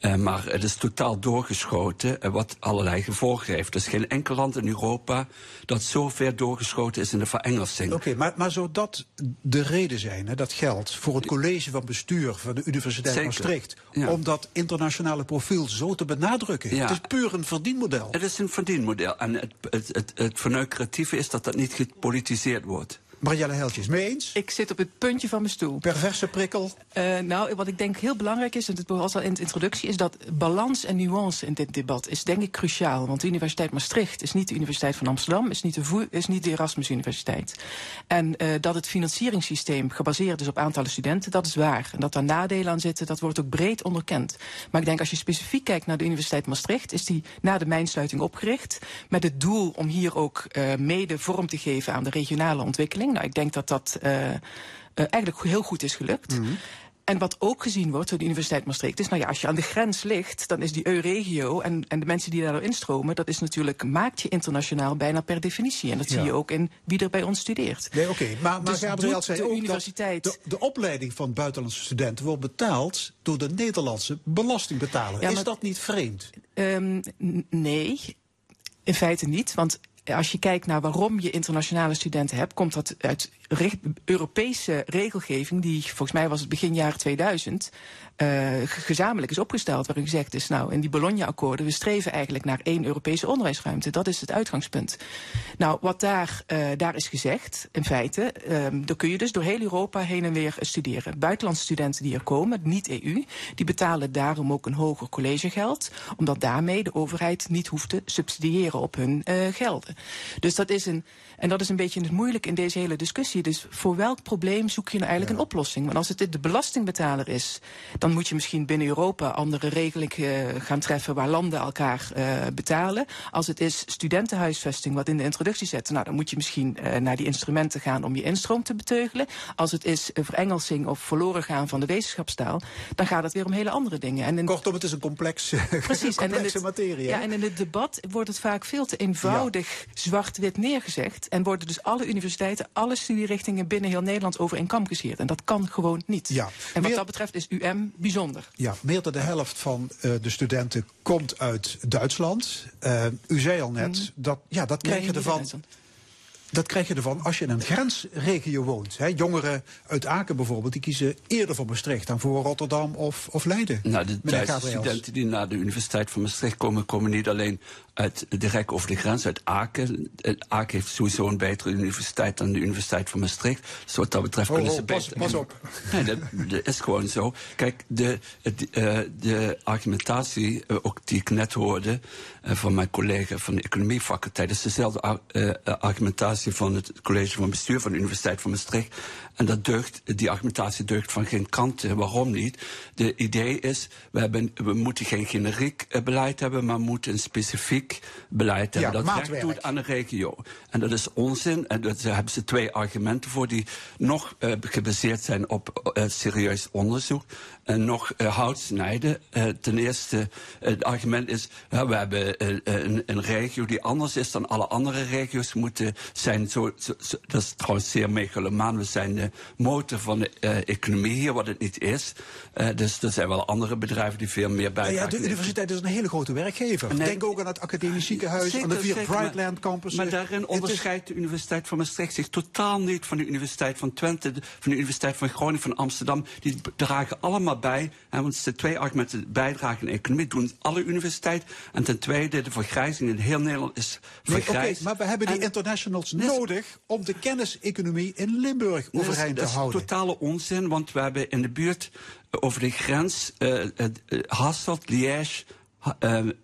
Uh, maar het is totaal doorgeschoten, uh, wat allerlei gevolgen heeft. Er is geen enkel land in Europa dat zo ver doorgeschoten is in de verengelsing. Oké, okay, maar, maar zou dat de reden zijn, hè, dat geldt voor het college van bestuur van de Universiteit Zeker. Maastricht, Ja. om dat internationale profiel zo te benadrukken? Ja. Het is puur een verdienmodel. Het is een verdienmodel. En het, het, het, het verneukeratieve is dat dat niet gepolitiseerd wordt. Marielle Heltjes, mee eens? Ik zit op het puntje van mijn stoel. Perverse prikkel? Uh, nou, wat ik denk heel belangrijk is, en het was al in de introductie, is dat balans en nuance in dit debat is denk ik cruciaal. Want de Universiteit Maastricht is niet de Universiteit van Amsterdam, is niet de, is niet de Erasmus Universiteit. En uh, dat het financieringssysteem gebaseerd is op aantallen studenten, dat is waar. En dat daar nadelen aan zitten, dat wordt ook breed onderkend. Maar ik denk als je specifiek kijkt naar de Universiteit Maastricht, is die na de mijnsluiting opgericht met het doel om hier ook uh, mede vorm te geven aan de regionale ontwikkeling. Nou, ik denk dat dat uh, uh, eigenlijk heel goed is gelukt. Mhm. Mm -hmm. En wat ook gezien wordt door de Universiteit Maastricht is, nou ja, als je aan de grens ligt, dan is die EU-regio en, en de mensen die daardoor instromen, dat is natuurlijk, maakt je internationaal bijna per definitie. En dat Ja. zie je ook in wie er bij ons studeert. Nee, oké. Maar, maar Dus Gabriel zei de ook universiteit- dat de, de opleiding van buitenlandse studenten wordt betaald door de Nederlandse belastingbetaler. Ja, is maar- dat niet vreemd? Um, nee, in feite niet, want als je kijkt naar waarom je internationale studenten hebt, komt dat uit Europese regelgeving, die volgens mij was het begin jaren 2000, eh, ge- gezamenlijk is opgesteld. Waarin gezegd is, nou, in die Bologna-akkoorden, we streven eigenlijk naar één Europese onderwijsruimte. Dat is het uitgangspunt. Nou, wat daar, eh, daar is gezegd, in feite, ehm dan kun je dus door heel Europa heen en weer studeren. Buitenlandse studenten die er komen, niet EU, die betalen daarom ook een hoger collegegeld, omdat daarmee de overheid niet hoeft te subsidiëren op hun eh, gelden. Dus dat is een, en dat is een beetje het moeilijk in deze hele discussie. Dus voor welk probleem zoek je nou eigenlijk een oplossing? Want als het de belastingbetaler is, dan moet je misschien binnen Europa andere regeling eh, gaan treffen waar landen elkaar eh, betalen. Als het is studentenhuisvesting, wat in de introductie zet, nou dan moet je misschien eh, naar die instrumenten gaan om je instroom te beteugelen. Als het is een verengelsing of verloren gaan van de wetenschapstaal, dan gaat het weer om hele andere dingen. En in, Kortom, het is een complex, Precies, en in complexe het, materie. Ja, en in het debat wordt het vaak veel te eenvoudig zwart-wit neergezegd. En worden dus alle universiteiten, alle studierichtingen binnen heel Nederland over één kam gescheerd. En dat kan gewoon niet. Ja. En wat Meer- dat betreft is UM bijzonder. Ja, meer dan de helft van eh, de studenten komt uit Duitsland. Eh, u zei al net, dat, ja, dat krijg Nee, je ervan. Duitsland. Dat krijg je ervan als je in een grensregio woont. Hè. Jongeren uit Aken bijvoorbeeld, die kiezen eerder voor Maastricht dan voor Rotterdam of, of Leiden. Nou, de Duitse studenten die naar de Universiteit van Maastricht komen, komen niet alleen uit, direct over de grens, uit Aken. Eh, Aken heeft sowieso een betere universiteit dan de Universiteit van Maastricht. Dus wat dat betreft Oh, kunnen oh, ze pas- beter... pas op. Nee, dat, dat is gewoon zo. Kijk, de, het, eh, de argumentatie, eh, ook die ik net hoorde van mijn collega van de economiefaculteit, is dezelfde ar- argumentatie van het college van bestuur van de Universiteit van Maastricht. En dat deugt, die argumentatie deugt van geen kanten. Waarom niet? De idee is, we, hebben, we moeten geen generiek eh, beleid hebben, maar moeten een specifiek beleid hebben. Ja, dat recht maatwerk. doet aan de regio. En dat is onzin. En daar hebben ze twee argumenten voor die nog eh, gebaseerd zijn op eh, serieus onderzoek. En nog eh, hout snijden. Eh, ten eerste, het argument is, we hebben een, een regio die anders is dan alle andere regio's moeten zijn. Zo, zo, zo- dat is trouwens zeer megalomaan. We zijn de motor van de economie hier, wat het niet is. Dus er zijn wel andere bedrijven die veel meer bijdragen. ja, de universiteit is een hele grote werkgever. Nee. Denk ook aan het academisch ziekenhuis, aan de vier Brightland campussen. Maar daarin onderscheidt de Universiteit van Maastricht zich totaal niet van de Universiteit van Twente, van de Universiteit van Groningen, van Amsterdam. Die dragen allemaal bij. Hè, want de twee argumenten bijdragen de economie doen alle universiteiten. En ten tweede, de vergrijzing in heel Nederland is Nee, oké, vergrijsd. maar we hebben die En- internationals nodig om de kenniseconomie in Limburg overeind te dat is houden. totale onzin, want we hebben in de buurt eh, over de grens eh, eh, Hasselt, Liège,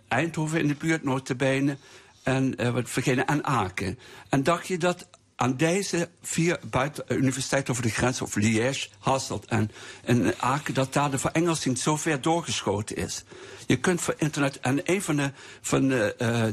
Eindhoven in de buurt, notabene, en eh, wat vergeten, en Aken. En dacht je dat aan deze vier buiten, eh, universiteiten over de grens, of Liège, Hasselt en, en Aken, dat daar de verengelsing zo ver doorgeschoten is? Je kunt voor internet, en een van de, van de eh,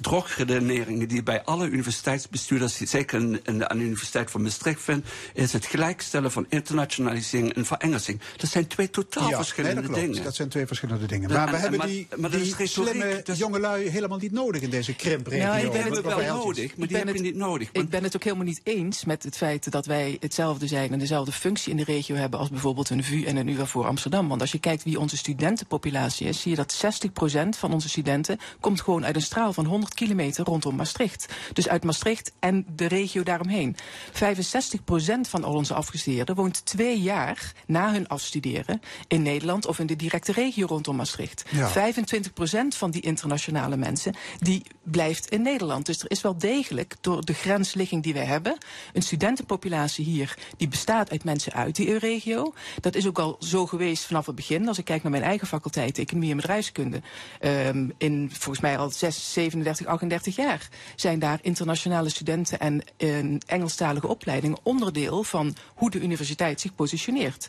drogredeneringen die bij alle universiteitsbestuurders, zeker in, in- aan de Universiteit van Maastricht vind, is het gelijkstellen van internationalisering en verengelsing. Dat zijn twee totaal Ja, verschillende nee, dat dingen. Dat zijn twee verschillende dingen. Maar we en- hebben maar- die, maar die retoriek, slimme dus- jongelui helemaal niet nodig in deze krimpregio. Nou, ik die ben hebben het we wel nodig, maar Ik die ben heb je het- niet nodig. Ik ben het ook helemaal niet eens met het feit dat wij hetzelfde zijn en dezelfde functie in de regio hebben als bijvoorbeeld een VU en een UvA voor Amsterdam. Want als je kijkt wie onze studentenpopulatie is, zie je dat 60% van onze studenten komt gewoon uit een straal van 100 kilometer rondom Maastricht. Dus uit Maastricht en de regio daaromheen. 65% van al onze afgestudeerden woont twee jaar na hun afstuderen in Nederland of in de directe regio rondom Maastricht. Ja. 25% van die internationale mensen die blijft in Nederland. Dus er is wel degelijk door de grensligging die wij hebben, een studentenpopulatie hier die bestaat uit mensen uit die regio. Dat is ook al zo geweest vanaf het begin. Als ik kijk naar mijn eigen faculteit, economie en bedrijfskunde, ehm, in volgens mij al 6, 37, 38 jaar zijn daar internationale studenten en Engelstalige opleiding onderdeel van hoe de universiteit zich positioneert.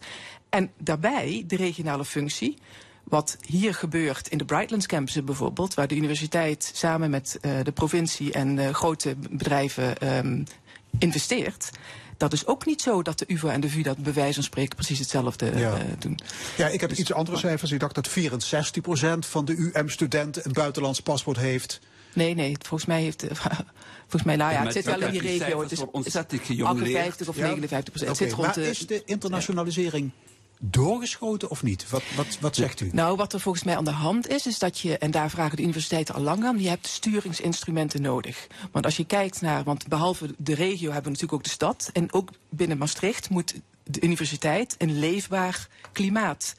En daarbij de regionale functie. Wat hier gebeurt in de Brightlands campussen bijvoorbeeld, waar de universiteit samen met eh, de provincie en eh, grote bedrijven ehm, investeert. Dat is ook niet zo dat de UvA en de VU dat bij wijze van spreken precies hetzelfde Ja. eh, doen. Ja, ik heb iets andere cijfers. Ik dacht dat 64% van de UM-studenten een buitenlands paspoort heeft. Nee, nee, volgens mij heeft. volgens mij, nou ja, het zit wel in die regio. Het is worden ontzettend gejongleerd. 58 of Ja? 59 procent. Zit rond maar de. is de internationalisering doorgeschoten of niet? Wat, wat, wat zegt u? Nou, wat er volgens mij aan de hand is, is dat je, en daar vragen de universiteiten al lang aan, je hebt sturingsinstrumenten nodig. Want als je kijkt naar, want behalve de regio hebben we natuurlijk ook de stad. En ook binnen Maastricht moet de universiteit een leefbaar klimaat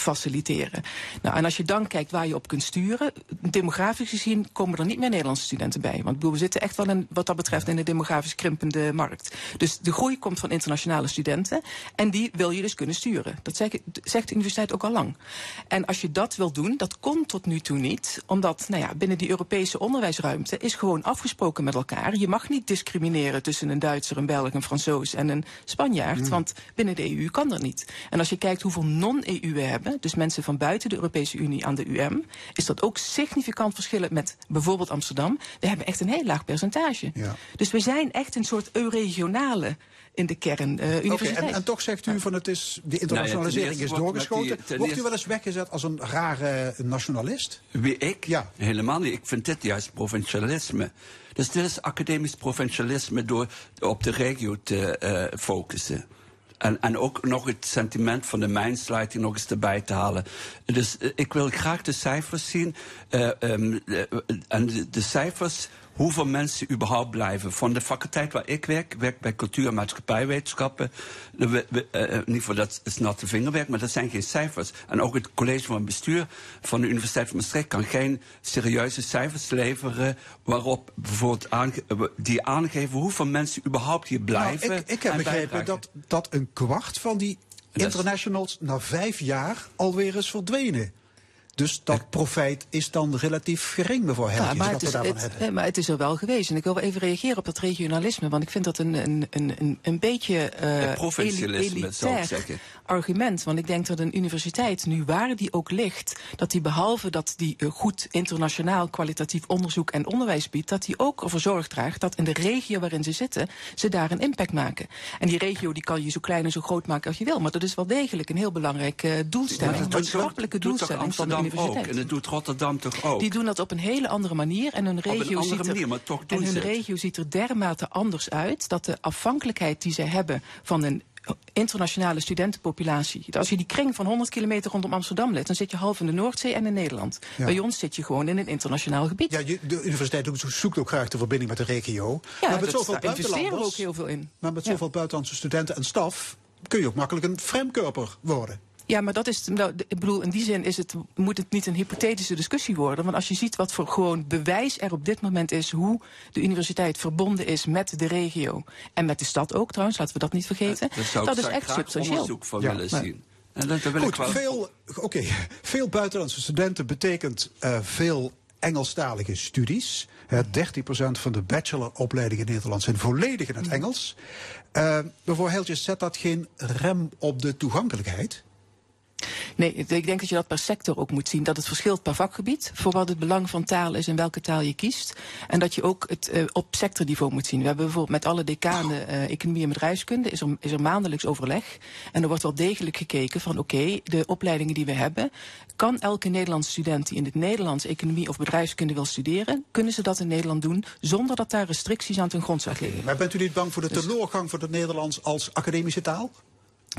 faciliteren. Nou, en als je dan kijkt waar je op kunt sturen, demografisch gezien komen er niet meer Nederlandse studenten bij. Want we zitten echt wel in, wat dat betreft in een demografisch krimpende markt. Dus de groei komt van internationale studenten en die wil je dus kunnen sturen. Dat zegt, de universiteit ook al lang. En als je dat wil doen, dat kon tot nu toe niet, omdat nou ja, binnen die Europese onderwijsruimte is gewoon afgesproken met elkaar. Je mag niet discrimineren tussen een Duitser, een Belg, een Fransoos en een Spanjaard, want binnen de EU kan dat niet. En als je kijkt hoeveel non-EU we hebben, dus mensen van buiten de Europese Unie aan de UM, is dat ook significant verschillen met bijvoorbeeld Amsterdam. We hebben echt een heel laag percentage. Ja. Dus we zijn echt een soort euregionale in de kern uh, Oké, universiteit. en, en toch zegt u van het is, de internationalisering Nou ja, ten is doorgeschoten. die- Wordt u wel eens weggezet als een rare nationalist? Wie ik? Ja. Helemaal niet. Ik vind dit juist provincialisme. Dus dit is academisch provincialisme door op de regio te eh, focussen. En, en ook nog het sentiment van de mijnsluiting nog eens erbij te halen. Dus eh, ik wil graag de cijfers zien. eh, ehm, eh, en de cijfers, hoeveel mensen überhaupt blijven. Van de faculteit waar ik werk, werk bij cultuur- en maatschappijwetenschappen. De we- we- eh, in ieder geval, dat is natte vingerwerk, maar dat zijn geen cijfers. En ook het college van bestuur van de Universiteit van Maastricht kan geen serieuze cijfers leveren. waarop bijvoorbeeld aange- eh, die aangeven hoeveel mensen überhaupt hier blijven. Nou, ik, ik heb en begrepen bijdragen. dat, dat een kwart van die internationals na vijf jaar alweer is verdwenen. Dus dat profijt is dan relatief gering, mevrouw Ja, maar, het is, het, maar het is er wel geweest. En ik wil wel even reageren op dat regionalisme. Want ik vind dat een, een, een, een- een beetje eh ik elitair zeggen. argument. Want ik denk dat een universiteit, nu waar die ook ligt... dat die behalve dat die eh, goed internationaal kwalitatief onderzoek en onderwijs biedt... dat die ook ervoor zorg draagt dat in de regio waarin ze zitten... ze daar een impact maken. En die regio die kan je zo klein en zo groot maken als je wil. Maar dat is wel degelijk een heel belangrijke eh, doelstelling. Maar Een maatschappelijke doelstelling van de Amsterdam universiteit. ook. En dat doet Rotterdam toch ook. Die doen dat op een hele andere manier. En hun een regio, andere ziet, er, manier, maar toch doen en hun ze regio ziet er dermate anders uit dat de afhankelijkheid die zij hebben van een internationale studentenpopulatie. Als je die kring van 100 kilometer rondom Amsterdam let, dan zit je half in de Noordzee en in Nederland. Ja. Bij ons zit je gewoon in een internationaal gebied. Ja, je- de universiteit ook- zoekt ook graag de verbinding met de regio. Ja, maar met dat- zoveel daar investeren we buitenlanders, ook heel veel in. Maar met Ja. zoveel buitenlandse studenten en staf kun je ook makkelijk een fremdkörper worden. Ja, maar dat is, nou, ik bedoel, in die zin is het, moet het niet een hypothetische discussie worden. Want als je ziet wat voor gewoon bewijs er op dit moment is hoe de universiteit verbonden is met de regio en met de stad ook trouwens, laten we dat niet vergeten. Ik dat is echt graag substantieel. onderzoek van Ja. willen zien. En dat, wil ik Goed, wel... veel, oké, veel buitenlandse studenten betekent eh, veel Engelstalige studies. Hè, 13% van de bacheloropleidingen in Nederland zijn volledig in het Mhm. Engels. Eh mevrouw Heltjes, zet dat geen rem op de toegankelijkheid? Nee, ik denk dat je dat per sector ook moet zien. Dat het verschilt per vakgebied. Voor wat het belang van taal is en welke taal je kiest. En dat je ook het eh, op sectorniveau moet zien. We hebben bijvoorbeeld met alle decanen eh, economie en bedrijfskunde is er, is er maandelijks overleg. En er wordt wel degelijk gekeken van oké, de opleidingen die we hebben. Kan elke Nederlandse student die in het Nederlands economie of bedrijfskunde wil studeren, kunnen ze dat in Nederland doen zonder dat daar restricties aan ten grondslag liggen? Maar bent u niet bang voor de Dus- teleurgang van het Nederlands als academische taal?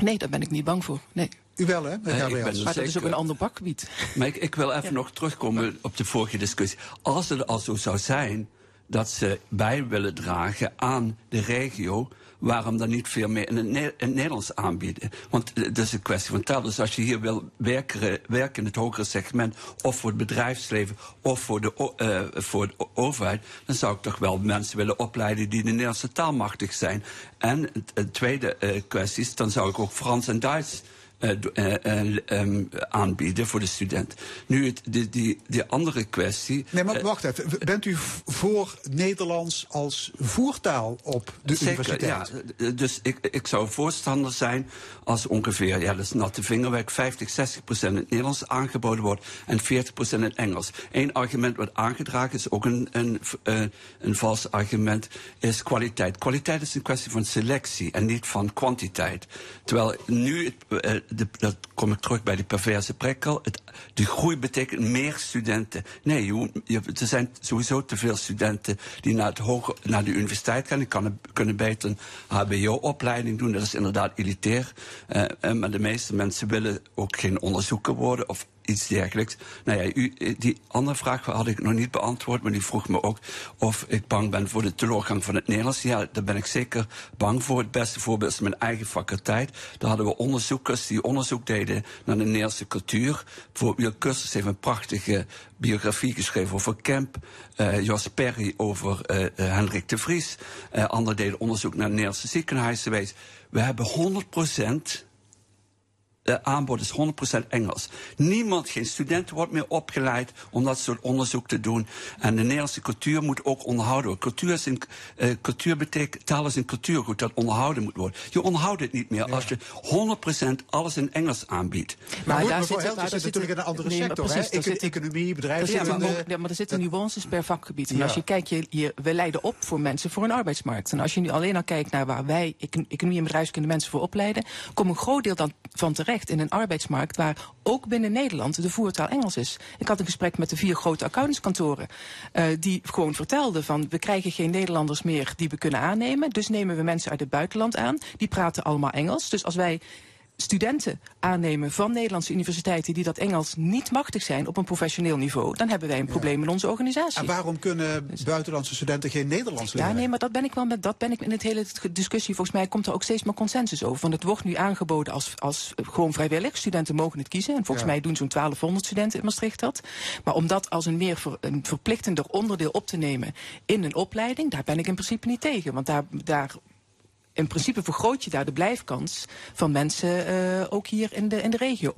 Nee, daar ben ik niet bang voor. Nee. U wel, hè? Nee, ik ben er maar dat is ook een ander bakgebied. Maar ik, ik wil even nog terugkomen op de vorige discussie. Als het al zo zou zijn dat ze bij willen dragen aan de regio, waarom dan niet veel meer in het, Ne- in het Nederlands aanbieden? Want eh, het is een kwestie van taal. Dus als je hier wil werken, werken in het hogere segment, of voor het bedrijfsleven, of voor de, eh, voor de overheid, dan zou ik toch wel mensen willen opleiden die de Nederlandse taal machtig zijn. En het tweede eh, kwestie is, dan zou ik ook Frans en Duits eh, eh, eh, ehm, aanbieden voor de student. Nu, het, die, die, die andere kwestie. Nee, maar wacht even. Bent u voor Nederlands als voertaal op de Zeker, universiteit? ja. Dus ik, ik zou voorstander zijn als ongeveer, ja, dat is natte vingerwerk, 50, 60 procent in het Nederlands aangeboden wordt en 40 procent in het Engels. Eén argument wat aangedragen is, ook een, een, eh, een vals argument, is kwaliteit. Kwaliteit is een kwestie van selectie en niet van kwantiteit. Terwijl nu het, de, dat kom ik terug bij die perverse prikkel. Het, de groei betekent meer studenten. Nee, je, er zijn sowieso te veel studenten die naar, het naar de universiteit gaan. Die kan, kunnen beter een HBO-opleiding doen. Dat is inderdaad elitair. Uh, maar de meeste mensen willen ook geen onderzoeker worden of iets dergelijks. Nou ja, u, die andere vraag had ik nog niet beantwoord, maar die vroeg me ook of ik bang ben voor de teleurgang van het Nederlands. Ja, daar ben ik zeker bang voor. Het beste voorbeeld is mijn eigen faculteit. Daar hadden we onderzoekers die onderzoek deden naar de Nederlandse cultuur. Bijvoorbeeld Kussers heeft een prachtige biografie geschreven over Kemp. Uh, Jos Perry over uh, Hendrik de Vries. Uh, anderen deden onderzoek naar het Nederlandse ziekenhuizen. We hebben 100 procent de aanbod is 100% Engels. Niemand, geen student wordt meer opgeleid om dat soort onderzoek te doen. En de Nederlandse cultuur moet ook onderhouden worden. Cultuur, is een, uh, cultuur betekent, taal is een cultuurgoed dat onderhouden moet worden. Je onderhoudt het niet meer als je 100% alles in Engels aanbiedt. Maar, maar daar zit, het zit natuurlijk in een andere nee, sector. Precies, hè? Zit, economie, bedrijfskunde. Ja, ja, maar er zitten nuances per vakgebied. En als je kijkt, je, je, we leiden op voor mensen voor een arbeidsmarkt. En als je nu alleen al kijkt naar waar wij, economie en bedrijfskunde, mensen voor opleiden, komt een groot deel dan van terecht in een arbeidsmarkt waar ook binnen Nederland de voertaal Engels is. Ik had een gesprek met de vier grote accountantskantoren uh, die gewoon vertelden van we krijgen geen Nederlanders meer die we kunnen aannemen, dus nemen we mensen uit het buitenland aan. Die praten allemaal Engels. Dus als wij studenten aannemen van Nederlandse universiteiten die dat Engels niet machtig zijn op een professioneel niveau, dan hebben wij een probleem in onze organisatie. En waarom kunnen buitenlandse studenten geen Nederlands leren? Ja, nee, maar dat ben ik wel met dat ben ik in het hele discussie. Volgens mij komt er ook steeds meer consensus over. Want het wordt nu aangeboden als, als gewoon vrijwillig. Studenten mogen het kiezen. En volgens mij doen zo'n 1200 studenten in Maastricht dat. Maar om dat als een meer ver, een verplichtender onderdeel op te nemen in een opleiding, daar ben ik in principe niet tegen. Want daar, daar in principe vergroot je daar de blijfkans van mensen uh, ook hier in de, in de regio.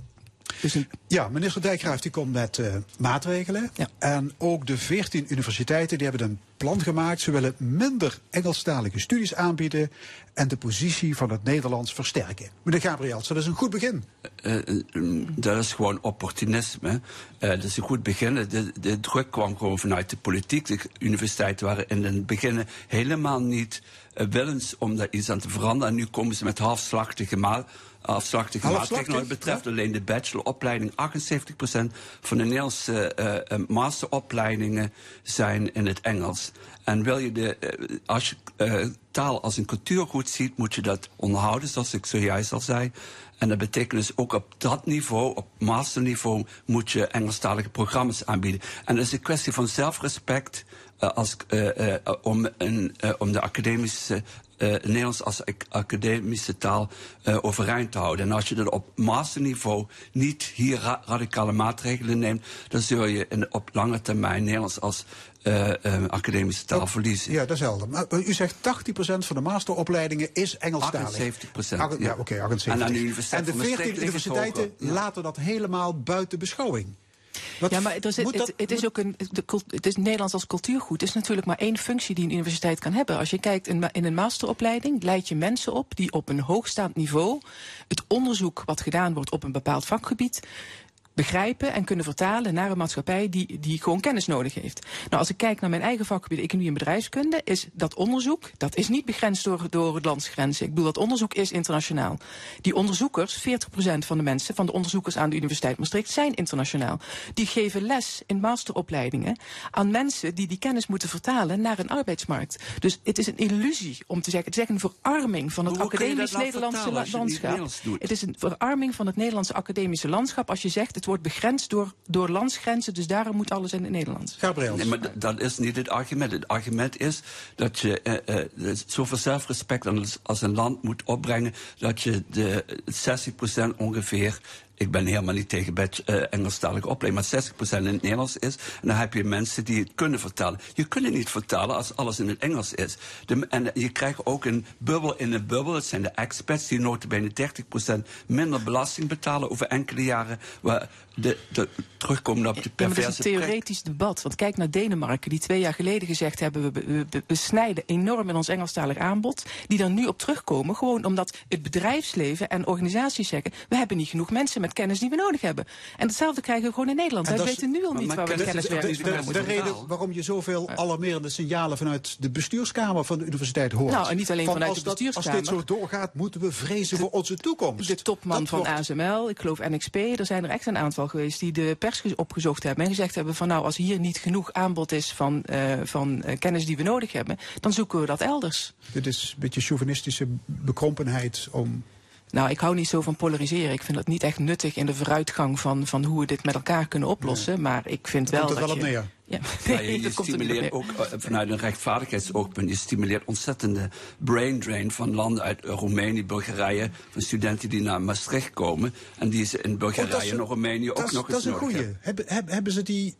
Dus een... Ja, minister Dijkgraaf die komt met uh, maatregelen. Ja. En ook de 14 universiteiten die hebben een plan gemaakt. Ze willen minder Engelstalige studies aanbieden en de positie van het Nederlands versterken. Meneer Gabriels, dat is een goed begin. Uh, uh, dat is gewoon opportunisme. dat is een goed begin. De, de, druk kwam gewoon vanuit de politiek. De universiteiten waren in het begin helemaal niet willens om daar iets aan te veranderen. En nu komen ze met halfslachtige maal afslachtige maatregelen. Wat betreft alleen de bacheloropleiding. 78% van de Nederlandse uh, masteropleidingen zijn in het Engels. En wil je de, uh, als je uh, taal als een cultuurgoed ziet, moet je dat onderhouden, zoals ik zojuist al zei. En dat betekent dus ook op dat niveau, op masterniveau, moet je Engelstalige programma's aanbieden. En dat is een kwestie van zelfrespect als, uh, om, een, om de academische uh, Nederlands als academische taal uh, overeind te houden. En als je dat op masterniveau niet hier ra radicale maatregelen neemt, dan zul je in, op lange termijn Nederlands als uh, academische taal verliezen. Ja, dat is helder. Maar u zegt 80% van de masteropleidingen is Engelstalig. 78%. ja, ja oké, okay, 78%. En, de, en de 14 universiteiten laten dat helemaal buiten beschouwing. Wat ja, maar het is, het, het is ook een. Het is Nederlands als cultuurgoed. Het is natuurlijk maar één functie die een universiteit kan hebben. Als je kijkt in, in een masteropleiding, leid je mensen op die op een hoogstaand niveau het onderzoek wat gedaan wordt op een bepaald vakgebied begrijpen en kunnen vertalen naar een maatschappij die, die gewoon kennis nodig heeft. Nou, als ik kijk naar mijn eigen vakgebied economie en bedrijfskunde, is dat onderzoek, dat is niet begrensd door, door het landsgrenzen. Ik bedoel, dat onderzoek is internationaal. Die onderzoekers, 40% van de mensen, van de onderzoekers aan de Universiteit Maastricht, zijn internationaal. Die geven les in masteropleidingen aan mensen die die kennis moeten vertalen naar een arbeidsmarkt. Dus het is een illusie om te zeggen, het is een verarming van het academisch Nederlandse landschap. Het is een verarming van het Nederlandse academische landschap als je zegt, het wordt begrensd door, door landsgrenzen, dus daarom moet alles in het Nederlands. Gabriel. Nee, maar dat is niet het argument. Het argument is dat je uh, uh, zoveel zelfrespect als, als een land moet opbrengen dat je de 60% ongeveer ik ben helemaal niet tegen uh, Engelstalige opleiding, maar 60% in het Nederlands is. En dan heb je mensen die het kunnen vertalen. Je kunt het niet vertalen als alles in het Engels is. De, en je krijgt ook een bubbel in een bubbel. Het zijn de experts die notabene 30% minder belasting betalen over enkele jaren. De, de, terugkomen op de perverse... Ja, dat is een theoretisch debat. Want kijk naar Denemarken, die twee jaar geleden gezegd hebben... we, we, we, we snijden enorm in ons Engelstalig aanbod. Die dan nu op terugkomen, gewoon omdat het bedrijfsleven en organisaties zeggen... we hebben niet genoeg mensen met kennis die we nodig hebben. En hetzelfde krijgen we gewoon in Nederland. Wij dat is- weten nu al maar- niet maar waar we dat kennis is de, werkelijk de, reden waarom je zoveel alarmerende signalen vanuit de bestuurskamer van de universiteit hoort. Nou, en niet alleen Van vanuit als de dat- bestuurskamer. Als dit zo doorgaat, moeten we vrezen voor onze toekomst. De topman Dat van wordt- ASML, ik geloof NXP, er zijn er echt een aantal geweest die de pers ge- opgezocht hebben en gezegd hebben van nou, als hier niet genoeg aanbod is van, eh, van eh, kennis die we nodig hebben, dan zoeken we dat elders. Dit is een beetje chauvinistische bekrompenheid om... Nou, ik hou niet zo van polariseren. Ik vind dat niet echt nuttig in de vooruitgang van, van hoe we dit met elkaar kunnen oplossen. Maar ik vind wel komt dat wel op je... neer. Ja, Ja, nee, je, je dat komt er niet op stimuleert ook eh, vanuit een rechtvaardigheidsoogpunt. Je stimuleert ontzettende brain drain van landen uit Roemenië, Bulgarije. Van studenten die naar Maastricht komen. En die ze in dat Bulgarije en Roemenië ook dat nog Dat eens is een goeie. hebben. Hebben, hebben, hebben ze die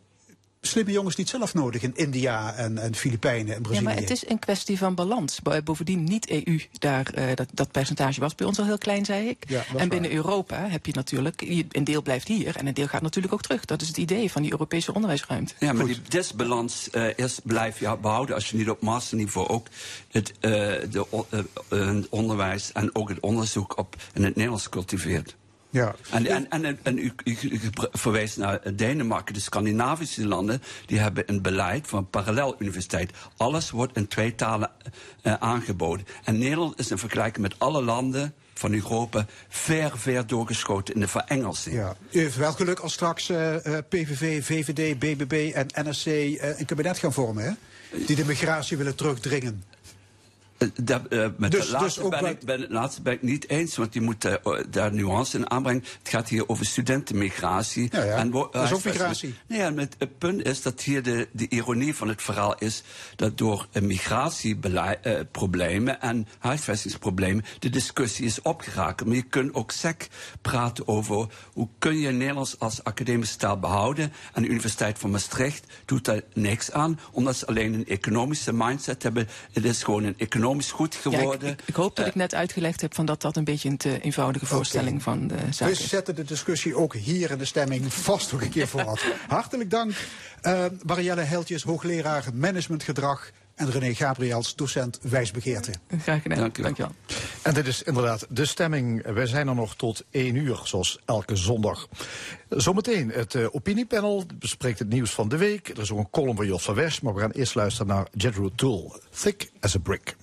slimme jongens niet zelf nodig in India en, en Filipijnen en Ja, Brazilië? maar het is een kwestie van balans. Bo- Bovendien niet EU, daar, eh, dat, dat percentage was bij ons al heel klein, zei ik. Ja, en binnen waar. Europa heb je natuurlijk, een deel blijft hier en een deel gaat natuurlijk ook terug. Dat is het idee van die Europese onderwijsruimte. Ja, maar die disbalans eh is blijf je behouden als je niet op masterniveau ook het eh, de, onderwijs en ook het onderzoek op in het Nederlands cultiveert. Ja. En, en, en, en u, u, verwijst naar Denemarken. De Scandinavische landen die hebben een beleid van parallel universiteit. Alles wordt in twee talen eh, aangeboden. En Nederland is in vergelijking met alle landen van Europa ver, ver doorgeschoten in de verengelsing. Ja. U heeft wel geluk als straks eh, eh, PVV, VVD, BBB en NSC een kabinet gaan vormen, hè? Die de migratie willen terugdringen. Eh, daar, eh, met Dus- het laatste dus ook ben, ik, ben, laatste ben ik niet eens, want je moet eh, daar nuance in aanbrengen. Het gaat hier over studentenmigratie. Ja, ja. En Dat is ook migratie. Nee, en het, het punt is dat hier de, de ironie van het verhaal is dat door eh, migratieproblemen en huisvestingsproblemen de discussie is opgeraakt. Maar je kunt ook sec praten over hoe kun je Nederlands als academische taal behouden. En de Universiteit van Maastricht doet daar niks aan, omdat ze alleen een economische mindset hebben. Het is gewoon een economisch goed Ja, ik, geworden. ik, ik hoop dat ik net uitgelegd heb van dat dat een beetje een te eenvoudige voorstelling van de zaak We is. zetten de discussie ook hier in de stemming vast nog een keer voort. Hartelijk dank, eh Marielle Heltjes, hoogleraar managementgedrag. En René Gabriels, docent wijsbegeerte. Graag gedaan. Dank u wel. Dankjewel. En dit is inderdaad de stemming. Wij zijn er nog tot 1 uur, zoals elke zondag. Zometeen het eh, opiniepanel bespreekt het nieuws van de week. Er is ook een column van Jos van West, maar we gaan eerst luisteren naar Jedro Tool. Thick as a brick.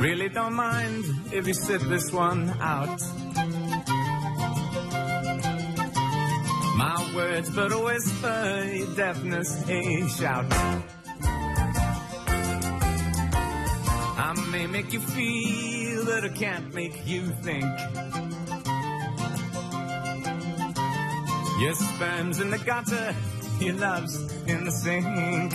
Really don't mind if you sit this one out. My words but a whisper, your deafness a shout. I may make you feel, but I can't make you think. Your sperm's in the gutter, your love's in the sink.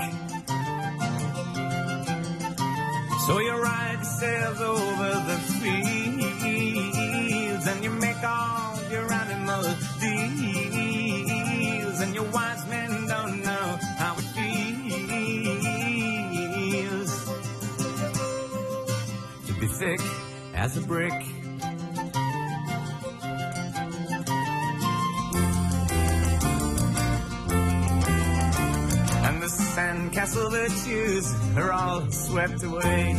So you ride sails over the fields and you make all your animal deals and your wise men don't know how it feels to be thick as a brick. And castle virtues are all swept away.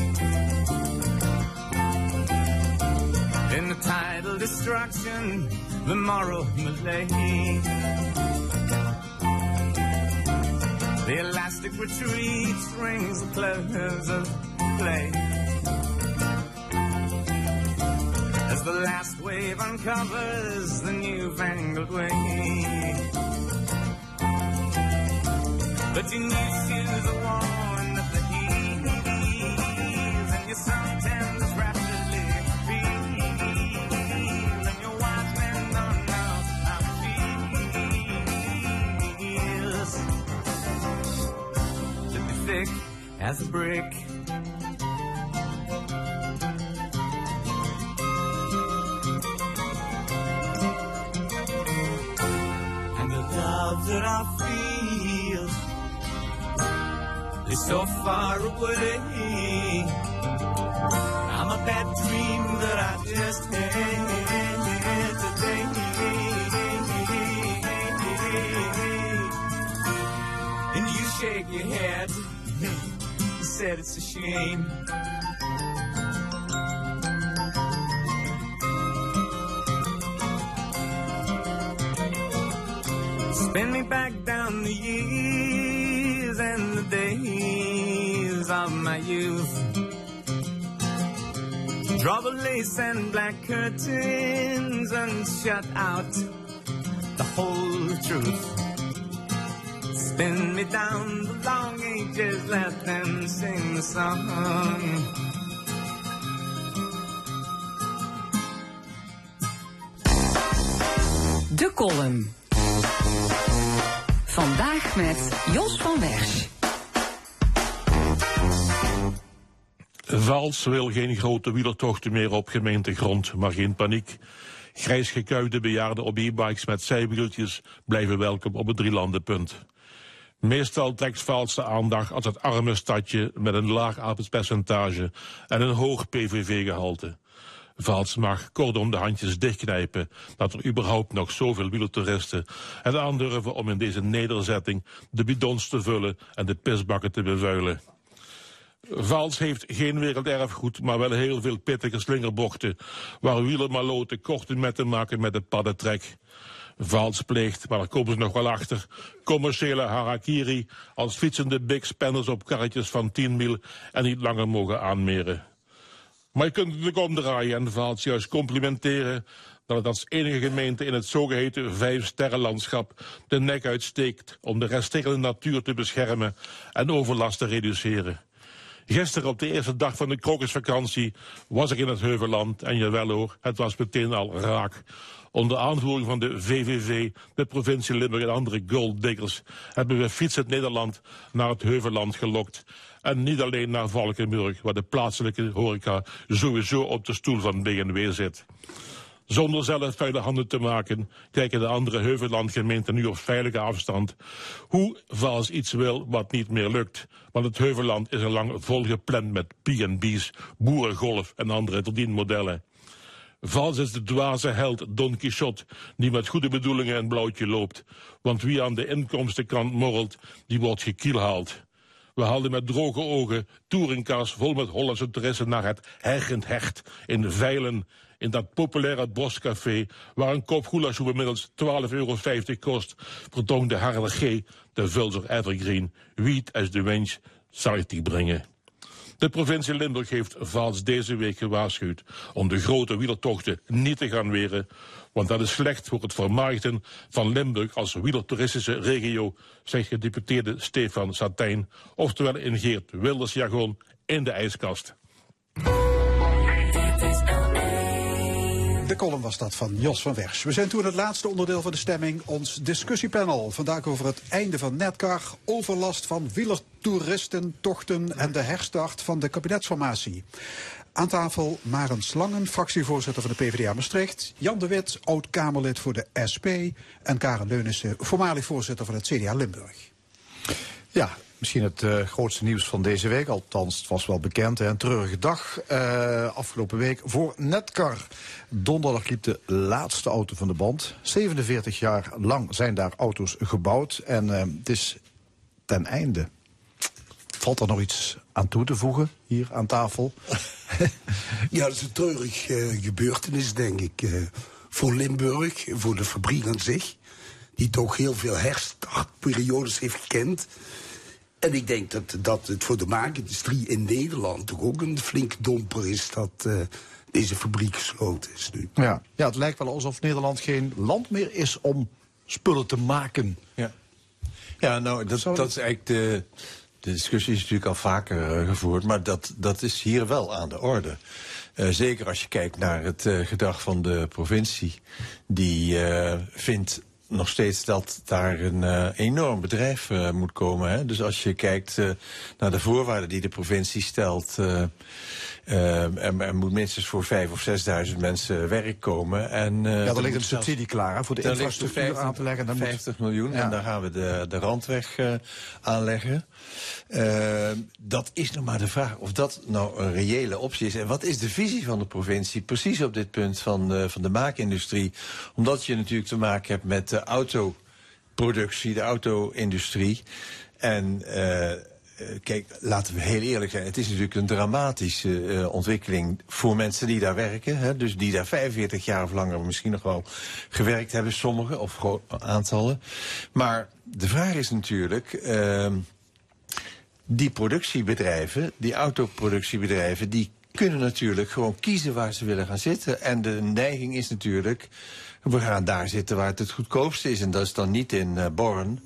In the tidal destruction, the moral malaise. The elastic retreat rings the close of play. As the last wave uncovers the newfangled way. But your new shoes are worn at the heels, and suntan is rapidly peels, and your wise men don't know how it feels to be thick as a brick. Is so far away. I'm a bad dream that I just had today. And you shake your head, and said it's a shame. Spin me back down the years Draw the lace and black curtains and shut out the whole truth. Spin me down the long ages, let them sing the song. De column. Vandaag met Jos van Wersch. Vals wil geen grote wielertochten meer op gemeentegrond, maar geen paniek. Grijs gekuide bejaarden op e-bikes met zijwieltjes blijven welkom op het drielandenpunt. Meestal trekt Vals de aandacht als het arme stadje met een laag arbeidspercentage en een hoog PVV-gehalte. Vals mag kortom de handjes dichtknijpen dat er überhaupt nog zoveel wielertoeristen het aandurven om in deze nederzetting de bidons te vullen en de pisbakken te bevuilen. Vals heeft geen werelderfgoed, maar wel heel veel pittige slingerbochten, waar wielermaloten korte metten maken met het paddentrek. Vals pleegt, maar daar komen ze nog wel achter, commerciële harakiri als fietsende big spanners op karretjes van 10 mil en niet langer mogen aanmeren. Maar je kunt het natuurlijk omdraaien en Vaals juist complimenteren dat het als enige gemeente in het zogeheten vijfsterrenlandschap de nek uitsteekt om de resterende natuur te beschermen en overlast te reduceren. Gisteren op de eerste dag van de krokusvakantie was ik in het Heuvelland en jawel hoor, het was meteen al raak. Onder aanvoering van de VVV, de provincie Limburg en andere golddiggers hebben we fietsend Nederland naar het Heuvelland gelokt. En niet alleen naar Valkenburg, waar de plaatselijke horeca sowieso op de stoel van BNW zit. Zonder zelf vuile handen te maken, kijken de andere Heuvellandgemeenten nu op veilige afstand hoe Vals iets wil wat niet meer lukt. Want het Heuvelland is al lang volgepland met P&B's, boerengolf en andere verdienmodellen. Vals is de dwaze held Don Quixote, die met goede bedoelingen een blauwtje loopt. Want wie aan de inkomstenkant morrelt, die wordt gekielhaald. We haalden met droge ogen touringcars vol met Hollandse toeristen naar het Hergend Hecht in Veilen, in dat populaire boscafé, waar een kop goulash inmiddels 12,50 euro kost, vertoonde Harder G, de Vulzer Evergreen, wiet als de wens zal brengen. De provincie Limburg heeft Vaals deze week gewaarschuwd om de grote wielertochten niet te gaan weren, want dat is slecht voor het vermarkten van Limburg als wielertoeristische regio, zegt gedeputeerde Stefan Satijn, oftewel in Geert Wilders jargon in de ijskast. De column was dat van Jos van Wersch. We zijn toen het laatste onderdeel van de stemming, ons discussiepanel. Vandaag over het einde van Netcar, overlast van wielertoeristen, tochten en de herstart van de kabinetsformatie. Aan tafel Maren Slangen, fractievoorzitter van de PvdA Maastricht. Jan de Wit, oud-Kamerlid voor de SP. En Karen Leunissen, voormalig voorzitter van het CDA Limburg. Ja, misschien het uh, grootste nieuws van deze week. Althans, het was wel bekend. Hè. Een treurige dag uh, afgelopen week voor Netcar. Donderdag liep de laatste auto van de band. 47 jaar lang zijn daar auto's gebouwd. En uh, het is ten einde. Valt er nog iets aan toe te voegen hier aan tafel? ja, dat is een treurig gebeurtenis, denk ik. voor Limburg, voor de fabriek aan zich. Die toch heel veel herstartperiodes heeft gekend. En ik denk dat, dat het voor de maakindustrie in Nederland toch ook een flink domper is dat uh, deze fabriek gesloten is nu. Ja. ja, het lijkt wel alsof Nederland geen land meer is om spullen te maken. Ja, ja nou, dat, dat is eigenlijk de, de discussie is natuurlijk al vaker uh, gevoerd, maar dat, dat is hier wel aan de orde. Uh, zeker als je kijkt naar het uh, gedrag van de provincie, die vindt nog steeds dat daar een uh, enorm bedrijf uh, moet komen. Hè? Dus als je kijkt uh, naar de voorwaarden die de provincie stelt... Er, er, moet minstens voor vijf of zesduizend mensen werk komen. En, ja, er ligt een subsidie klaar hè, voor de infrastructuur 50, aan te leggen. Dan 50 miljoen ja. en daar gaan we de, de randweg aanleggen. dat is nog maar de vraag of dat nou een reële optie is. En wat is de visie van de provincie precies op dit punt van de, van de maakindustrie? Omdat je natuurlijk te maken hebt met de autoproductie, de auto-industrie. En uh, eh, kijk, laten we heel eerlijk zijn. Het is natuurlijk een dramatische eh, ontwikkeling voor mensen die daar werken. Hè, dus die daar 45 jaar of langer misschien nog wel gewerkt hebben, sommigen of aantallen. Maar de vraag is natuurlijk. ehm, die productiebedrijven, die autoproductiebedrijven, die kunnen natuurlijk gewoon kiezen waar ze willen gaan zitten. En de neiging is natuurlijk, we gaan daar zitten waar het het goedkoopste is. En dat is dan niet in eh, Born,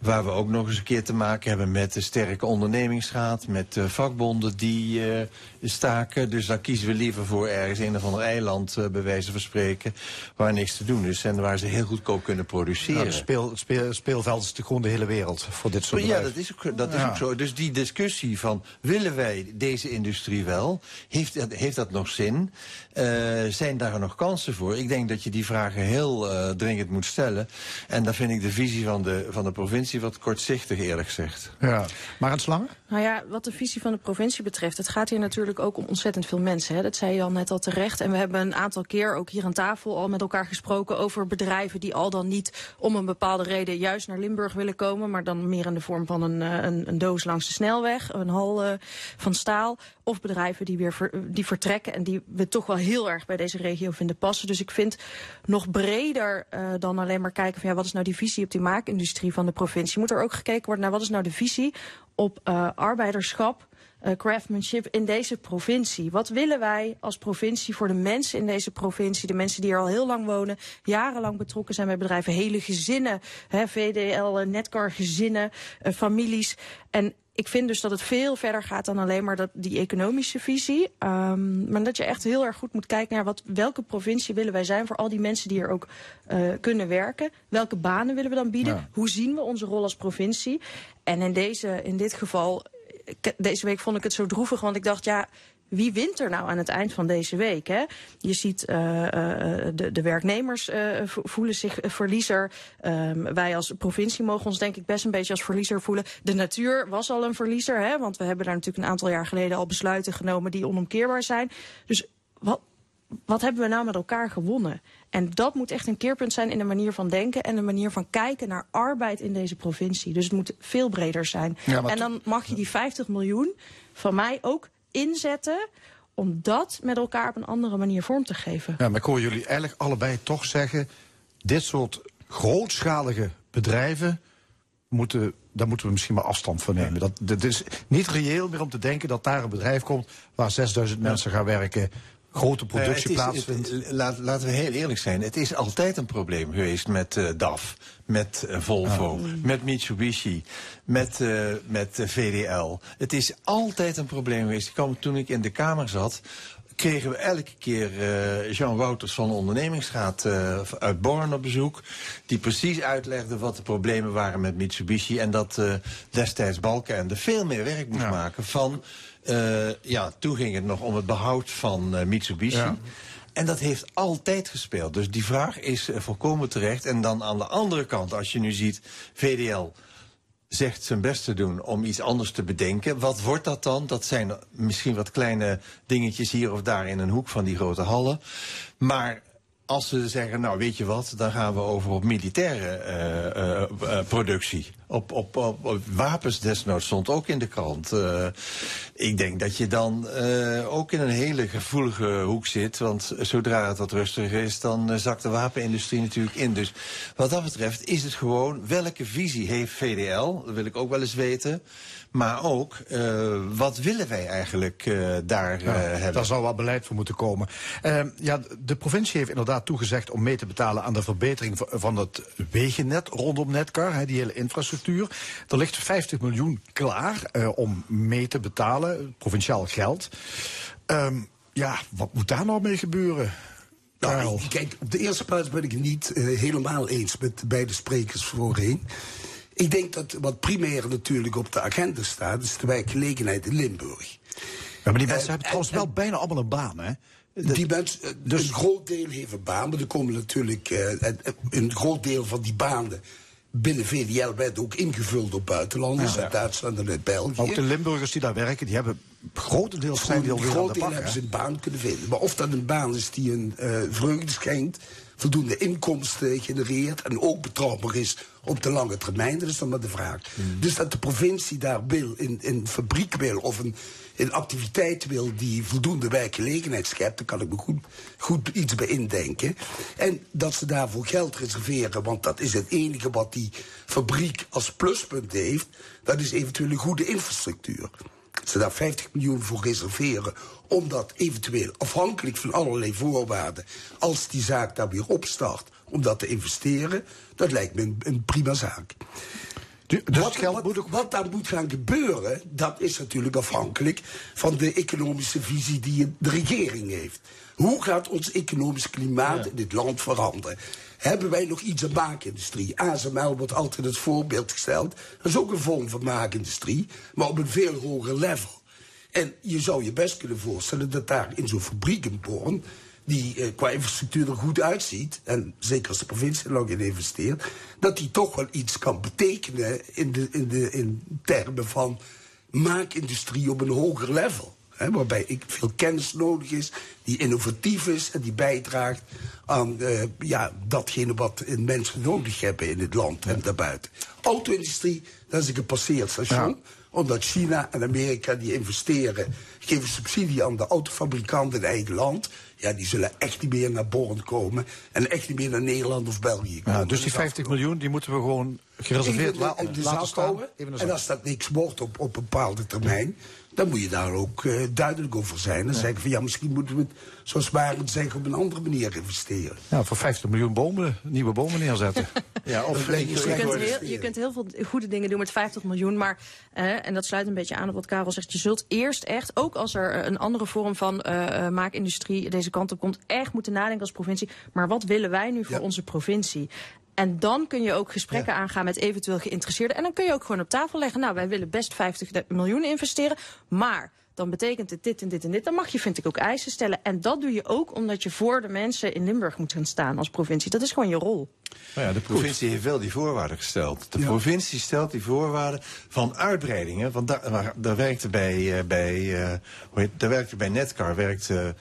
waar we ook nog eens een keer te maken hebben met de sterke ondernemingsraad, met eh, vakbonden die eh, staken. Dus dan kiezen we liever voor ergens een of ander eiland, eh, bij wijze van spreken, waar niks te doen is en waar ze heel goedkoop kunnen produceren. Ja, het speel, het speel, speelveld is gewoon de hele wereld voor dit soort ja, bedrijven. dat is, ook, dat is Ja. ook zo. Dus die discussie van willen wij deze industrie wel? Heeft, dat- heeft dat nog zin? Eh, zijn daar nog kansen voor? Ik denk dat je die vragen heel eh, dringend moet stellen. En dan vind ik de visie van de, van de provincie wat kortzichtig, eerlijk gezegd. Ja. Maar het slangen? Nou ja, wat de visie van de provincie betreft, het gaat hier natuurlijk ook om ontzettend veel mensen. Hè. Dat zei je al net al terecht. En we hebben een aantal keer ook hier aan tafel al met elkaar gesproken over bedrijven die al dan niet om een bepaalde reden juist naar Limburg willen komen. Maar dan meer in de vorm van een, eh, een, een doos langs de snelweg, een hal eh, van staal. Of bedrijven die weer ver- die vertrekken en die we toch wel heel erg bij deze regio vinden passen. Dus ik vind nog breder eh, dan alleen maar kijken van ja, wat is nou die visie op die maakindustrie van de provincie. Moet er ook gekeken worden naar wat is nou de visie op eh, arbeiderschap, eh, craftsmanship in deze provincie. Wat willen wij als provincie voor de mensen in deze provincie, de mensen die er al heel lang wonen, jarenlang betrokken zijn bij bedrijven, hele gezinnen, hè, VDL, eh, Netcar gezinnen, eh, families. En ik vind dus dat het veel verder gaat dan alleen maar dat, die economische visie. Ehm, maar dat je echt heel erg goed moet kijken naar wat, welke provincie willen wij zijn voor al die mensen die er ook eh, kunnen werken. Welke banen willen we dan bieden? Ja. Hoe zien we onze rol als provincie? En in, deze, in dit geval, deze week vond ik het zo droevig, want ik dacht, ja, wie wint er nou aan het eind van deze week? Hè? Je ziet eh, eh, de, de werknemers eh, vo- voelen zich verliezer. Ehm, wij als provincie mogen ons denk ik best een beetje als verliezer voelen. De natuur was al een verliezer, hè? want we hebben daar natuurlijk een aantal jaar geleden al besluiten genomen die onomkeerbaar zijn. Dus wat, wat hebben we nou met elkaar gewonnen? En dat moet echt een keerpunt zijn in de manier van denken en de manier van kijken naar arbeid in deze provincie. Dus het moet veel breder zijn. Ja, en dan mag je die 50 miljoen van mij ook inzetten om dat met elkaar op een andere manier vorm te geven. Ja, maar ik hoor jullie eigenlijk allebei toch zeggen... dit soort grootschalige bedrijven, moeten, daar moeten we misschien maar afstand van nemen. Dat, dat is niet reëel meer om te denken dat daar een bedrijf komt... waar 6000 mensen gaan werken, grote productie het is- plaatsvindt. laat- laten we heel eerlijk zijn. Het is altijd een probleem geweest met eh, DAF, met eh, Volvo, met Mitsubishi, met, eh, met eh, VDL. Het is altijd een probleem geweest. Ik kwam, toen ik in de Kamer zat, kregen we elke keer eh, Jean Wouters van de ondernemingsraad eh, uit Born op bezoek. Die precies uitlegde wat de problemen waren met Mitsubishi. En dat eh, destijds Balkenende veel meer werk moest maken van... ja, toen ging het nog om het behoud van Mitsubishi. Ja. En dat heeft altijd gespeeld. Dus die vraag is volkomen terecht. En dan aan de andere kant, als je nu ziet, VDL zegt zijn best te doen om iets anders te bedenken. Wat wordt dat dan? Dat zijn misschien wat kleine dingetjes hier of daar in een hoek van die grote hallen. Maar als ze zeggen, nou weet je wat, dan gaan we over op militaire eh, eh, eh, productie. Op, op, wapens desnoods stond ook in de krant. Eh, ik denk dat je dan eh, ook in een hele gevoelige hoek zit. Want zodra het wat rustiger is, dan eh, zakt de wapenindustrie natuurlijk in. Dus wat dat betreft is het gewoon, welke visie heeft VDL? Dat wil ik ook wel eens weten. Maar ook, eh, wat willen wij eigenlijk eh, daar Ja, eh, hebben? Daar zou wel beleid voor moeten komen. Ja, de provincie heeft inderdaad toegezegd om mee te betalen aan de verbetering van- het wegennet rondom Netcar, hè, die hele infrastructuur. Er ligt 50 miljoen klaar eh, om mee te betalen, provinciaal geld. Ehm, ja, wat moet daar nou mee gebeuren? Nou, kijk, op de eerste plaats ben ik het niet helemaal eens met de beide sprekers voorheen. Ik denk dat wat primair natuurlijk op de agenda staat, is de werkgelegenheid in Limburg. Ja, maar die mensen Eh, hebben trouwens en- wel bijna allemaal een baan, hè? Die mensen, eh, een groot deel heeft een baan, maar er komen natuurlijk eh, en- en een groot deel van die banen binnen VDL werd ook ingevuld door buitenlanders, Ja. uit Duitsland en uit België. Ook de Limburgers die daar werken, die hebben grotendeels zijn die Een alweer aan groot de deel bak. hebben ze een baan kunnen vinden. Maar of dat een baan is die een eh, vreugde schenkt, voldoende inkomsten genereert en ook betrouwbaar is op de lange termijn. Dat is dan maar de vraag. Dus dat de provincie daar wil, in, in fabriek wil of een, een activiteit wil die voldoende werkgelegenheid schept, daar kan ik me goed, goed iets bij indenken. En dat ze daarvoor geld reserveren, want dat is het enige wat die fabriek als pluspunt heeft, dat is eventueel een goede infrastructuur. Ze daar 50 miljoen voor reserveren om dat eventueel afhankelijk van allerlei voorwaarden, als die zaak daar weer opstart, om dat te investeren, dat lijkt me een, een prima zaak. Dus wat, wat, wat daar moet gaan gebeuren, dat is natuurlijk afhankelijk van de economische visie die de regering heeft. Hoe gaat ons economisch klimaat in dit land veranderen? Hebben wij nog iets aan maakindustrie? ASML wordt altijd het voorbeeld gesteld. Dat is ook een vorm van maakindustrie, maar op een veel hoger level. En je zou je best kunnen voorstellen dat daar in zo'n fabriek in Born die eh, qua infrastructuur er goed uitziet, en zeker als de provincie er nog in investeert, dat die toch wel iets kan betekenen in, de, in, de, in termen van maakindustrie op een hoger level. Hè, waarbij ik veel kennis nodig is, die innovatief is en die bijdraagt aan eh, ja, datgene wat mensen nodig hebben in het land en daarbuiten. Auto-industrie, dat is een gepasseerd station. Omdat China en Amerika die investeren, geven subsidie aan de autofabrikanten in eigen land. Ja, die zullen echt niet meer naar Born komen. En echt niet meer naar Nederland of België komen. Ja, dus die 50 miljoen die moeten we gewoon gereserveerd laten staan. Even En als dat niks wordt op, op een bepaalde termijn, dan moet je daar ook eh, duidelijk over zijn. Dan zeggen van ja, misschien moeten we het, zoals Barend zegt, op een andere manier investeren. Ja, voor 50 miljoen bomen, nieuwe bomen neerzetten. ja, of Je slecht kunt, heel, je kunt heel veel goede dingen doen met 50 miljoen. Maar, en dat sluit een beetje aan op wat Karel zegt. Je zult eerst echt, ook als er eh, een andere vorm van eh, eh, maakindustrie deze kant op komt, echt moeten nadenken als provincie. Maar wat willen wij nu voor onze provincie? En dan kun je ook gesprekken aangaan met eventueel geïnteresseerden. En dan kun je ook gewoon op tafel leggen. Nou, wij willen best 50 miljoen investeren. Maar dan betekent het dit en dit en dit. Dan mag je, vind ik, ook eisen stellen. En dat doe je ook omdat je voor de mensen in Limburg moet gaan staan als provincie. Dat is gewoon je rol. Nou ja, de provincie heeft wel die voorwaarden gesteld. De provincie stelt die voorwaarden van uitbreidingen. Want daar, daar werkte bij, eh, bij, eh, hoe heet, daar werkte bij Netcar werkte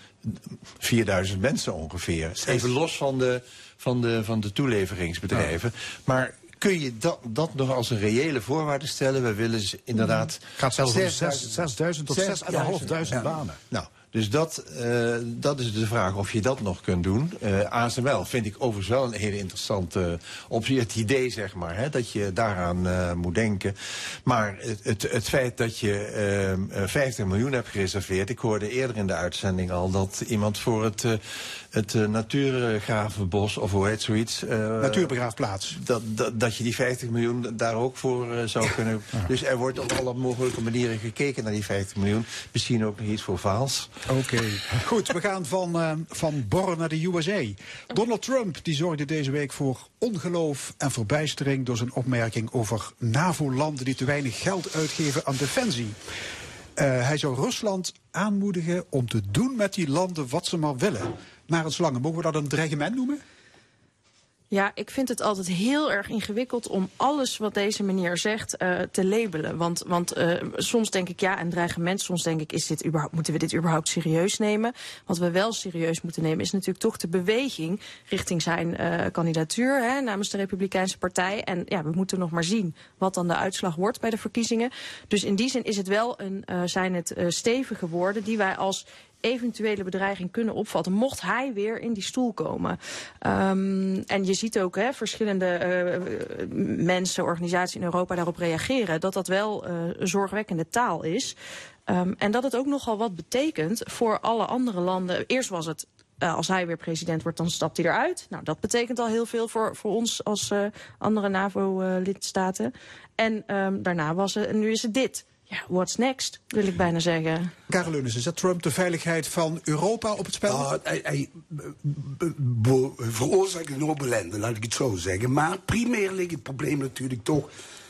4000 mensen ongeveer. Even los van de, van de, van de toeleveringsbedrijven. Maar kun je dat, dat nog als een reële voorwaarde stellen? We willen ze inderdaad. Gaat zelfs om 6000 6000 tot 6500 banen. Nou, dus dat, eh, dat is de vraag of je dat nog kunt doen. Eh, ASML vind ik overigens wel een hele interessante optie. Het idee, zeg maar, hè, dat je daaraan eh, moet denken. Maar het, het, het feit dat je ehm, eh, 50 miljoen hebt gereserveerd... ik hoorde eerder in de uitzending al dat iemand voor het, eh, het eh, natuurgravenbos... of hoe heet zoiets... eh, Natuurbegraafplaats. Dat, dat, dat je die 50 miljoen daar ook voor eh, zou kunnen... Dus er wordt op alle mogelijke manieren gekeken naar die 50 miljoen. Misschien ook nog iets voor Vaals. Oké. Goed, we gaan van, van Born naar de USA. Donald Trump die zorgde deze week voor ongeloof en verbijstering door zijn opmerking over NAVO-landen die te weinig geld uitgeven aan defensie. Hij zou Rusland aanmoedigen om te doen met die landen wat ze maar willen. Maar het slangen, mogen we dat een dreigement noemen? Ja, ik vind het altijd heel erg ingewikkeld om alles wat deze meneer zegt eh, te labelen. Want, want eh, soms denk ik ja, een dreigement. Soms denk ik, is dit überhaupt, moeten we dit überhaupt serieus nemen? Wat we wel serieus moeten nemen is natuurlijk toch de beweging richting zijn eh, kandidatuur hè, namens de Republikeinse Partij. En ja, we moeten nog maar zien wat dan de uitslag wordt bij de verkiezingen. Dus in die zin is het wel een, zijn het stevige woorden die wij als eventuele bedreiging kunnen opvatten, mocht hij weer in die stoel komen. Ehm, en je ziet ook hè, verschillende eh, mensen, organisaties in Europa daarop reageren, dat dat wel eh, zorgwekkende taal is. Ehm, en dat het ook nogal wat betekent voor alle andere landen. Eerst was het. eh, als hij weer president wordt, dan stapt hij eruit. Nou, dat betekent al heel veel voor, voor ons als andere NAVO-lidstaten. en ehm, daarna was het, en nu is het dit. Ja, what's next, wil ik bijna zeggen. Karel Leunis, zet Trump de veiligheid van Europa op het spel? Nou, hij, veroorzaakt een hoop ellende, laat ik het zo zeggen. Maar primair ligt het probleem natuurlijk toch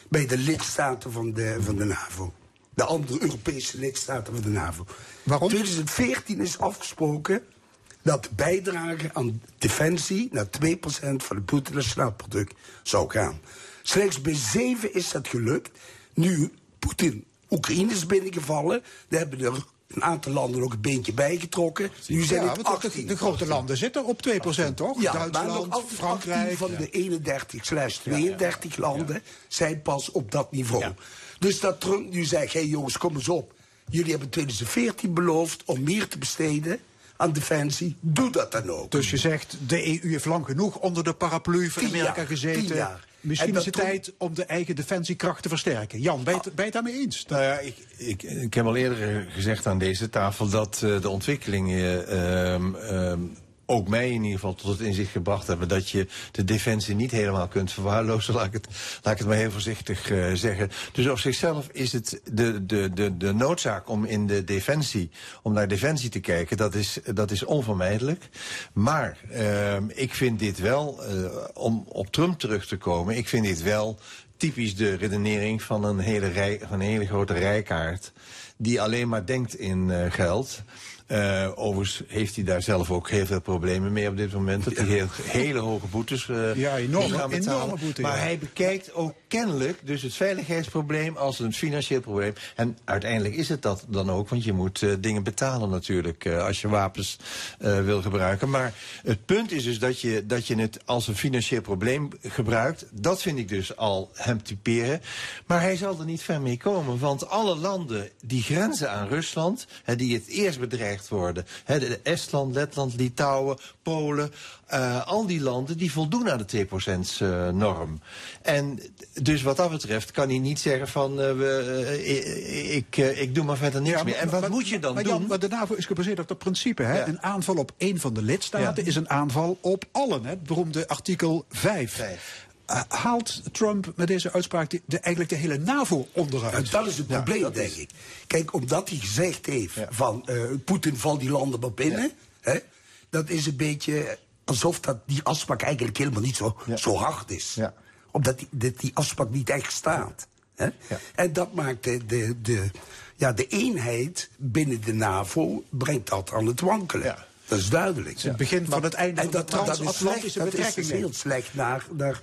bij de lidstaten van de, van de NAVO. De andere Europese lidstaten van de NAVO. Waarom? 2014 is afgesproken dat de bijdrage aan defensie naar 2% van het bruto nationaal product zou gaan. Slechts bij zeven is dat gelukt. Nu Poetin Oekraïne is binnengevallen. Daar hebben de een aantal landen ook een beentje bijgetrokken. Nu zijn Ja, het want de- 18. de grote landen zitten op 2%, toch? Ja, maar nog Duitsland, altijd Frankrijk. 18 van de 31 slash 32 landen zijn pas op dat niveau. Dus dat Trump nu zegt, hé hey jongens, kom eens op. Jullie hebben 2014 beloofd om meer te besteden aan defensie. Doe dat dan ook. Dus je zegt, de EU heeft lang genoeg onder de paraplu van Amerika jaar, gezeten. Misschien En is het tijd om de eigen defensiekracht te versterken. Jan, ben je, het- daarmee eens? Nou ja, ik, ik, ik heb al eerder gezegd aan deze tafel dat eh, de ontwikkelingen ehm, ehm, ook mij in ieder geval tot het inzicht gebracht hebben dat je de defensie niet helemaal kunt verwaarlozen, laat ik het, laat ik het maar heel voorzichtig eh, zeggen. Dus op zichzelf is het de, de, de, de noodzaak om in de defensie, om naar defensie te kijken, dat is, dat is onvermijdelijk. Maar ehm, ik vind dit wel, eh, om op Trump terug te komen, ik vind dit wel typisch de redenering van een hele, rij, van een hele grote rijkaart. Die alleen maar denkt in eh, geld. Eh, overigens heeft hij daar zelf ook heel veel problemen mee op dit moment. Dat hij heel, hele hoge boetes eh Ja, betalen. enorme boete, maar ja. hij bekijkt ook kennelijk dus het veiligheidsprobleem als een financieel probleem. En uiteindelijk is het dat dan ook, want je moet eh, dingen betalen natuurlijk eh, als je wapens eh, wil gebruiken. Maar het punt is dus dat je, dat je het als een financieel probleem gebruikt. Dat vind ik dus al hem typeren. Maar hij zal er niet ver mee komen, want alle landen die grenzen aan Rusland, hè, die het eerst bedreigd worden, hè, Estland, Letland, Litouwen, Polen, eh, al die landen die voldoen aan de 2%-norm. en dus wat dat betreft kan hij niet zeggen van eh, we, eh, ik, eh, ik doe maar verder niks Ja, meer. En wat maar- moet je dan maar doen? Jan, maar de NAVO is gebaseerd op dat principe. Hè? Een aanval op één van de lidstaten Ja. is een aanval op allen. Hè? Het beroemde artikel 5. Eh, haalt Trump met deze uitspraak de, de- eigenlijk de hele NAVO onderuit? En dat is het probleem, denk ik. Kijk, omdat hij gezegd heeft van eh, Poetin valt die landen maar binnen, hè, dat is een beetje alsof dat die afspraak eigenlijk helemaal niet zo, zo hard is. Omdat die, dat die afspraak niet echt staat. Hè? En dat maakt de, de, de, ja, de eenheid binnen de NAVO brengt dat aan het wankelen. Dat is duidelijk. Het begin van het einde en van de dat, dat is transatlantische dat is betrekkingen. heel slecht naar, naar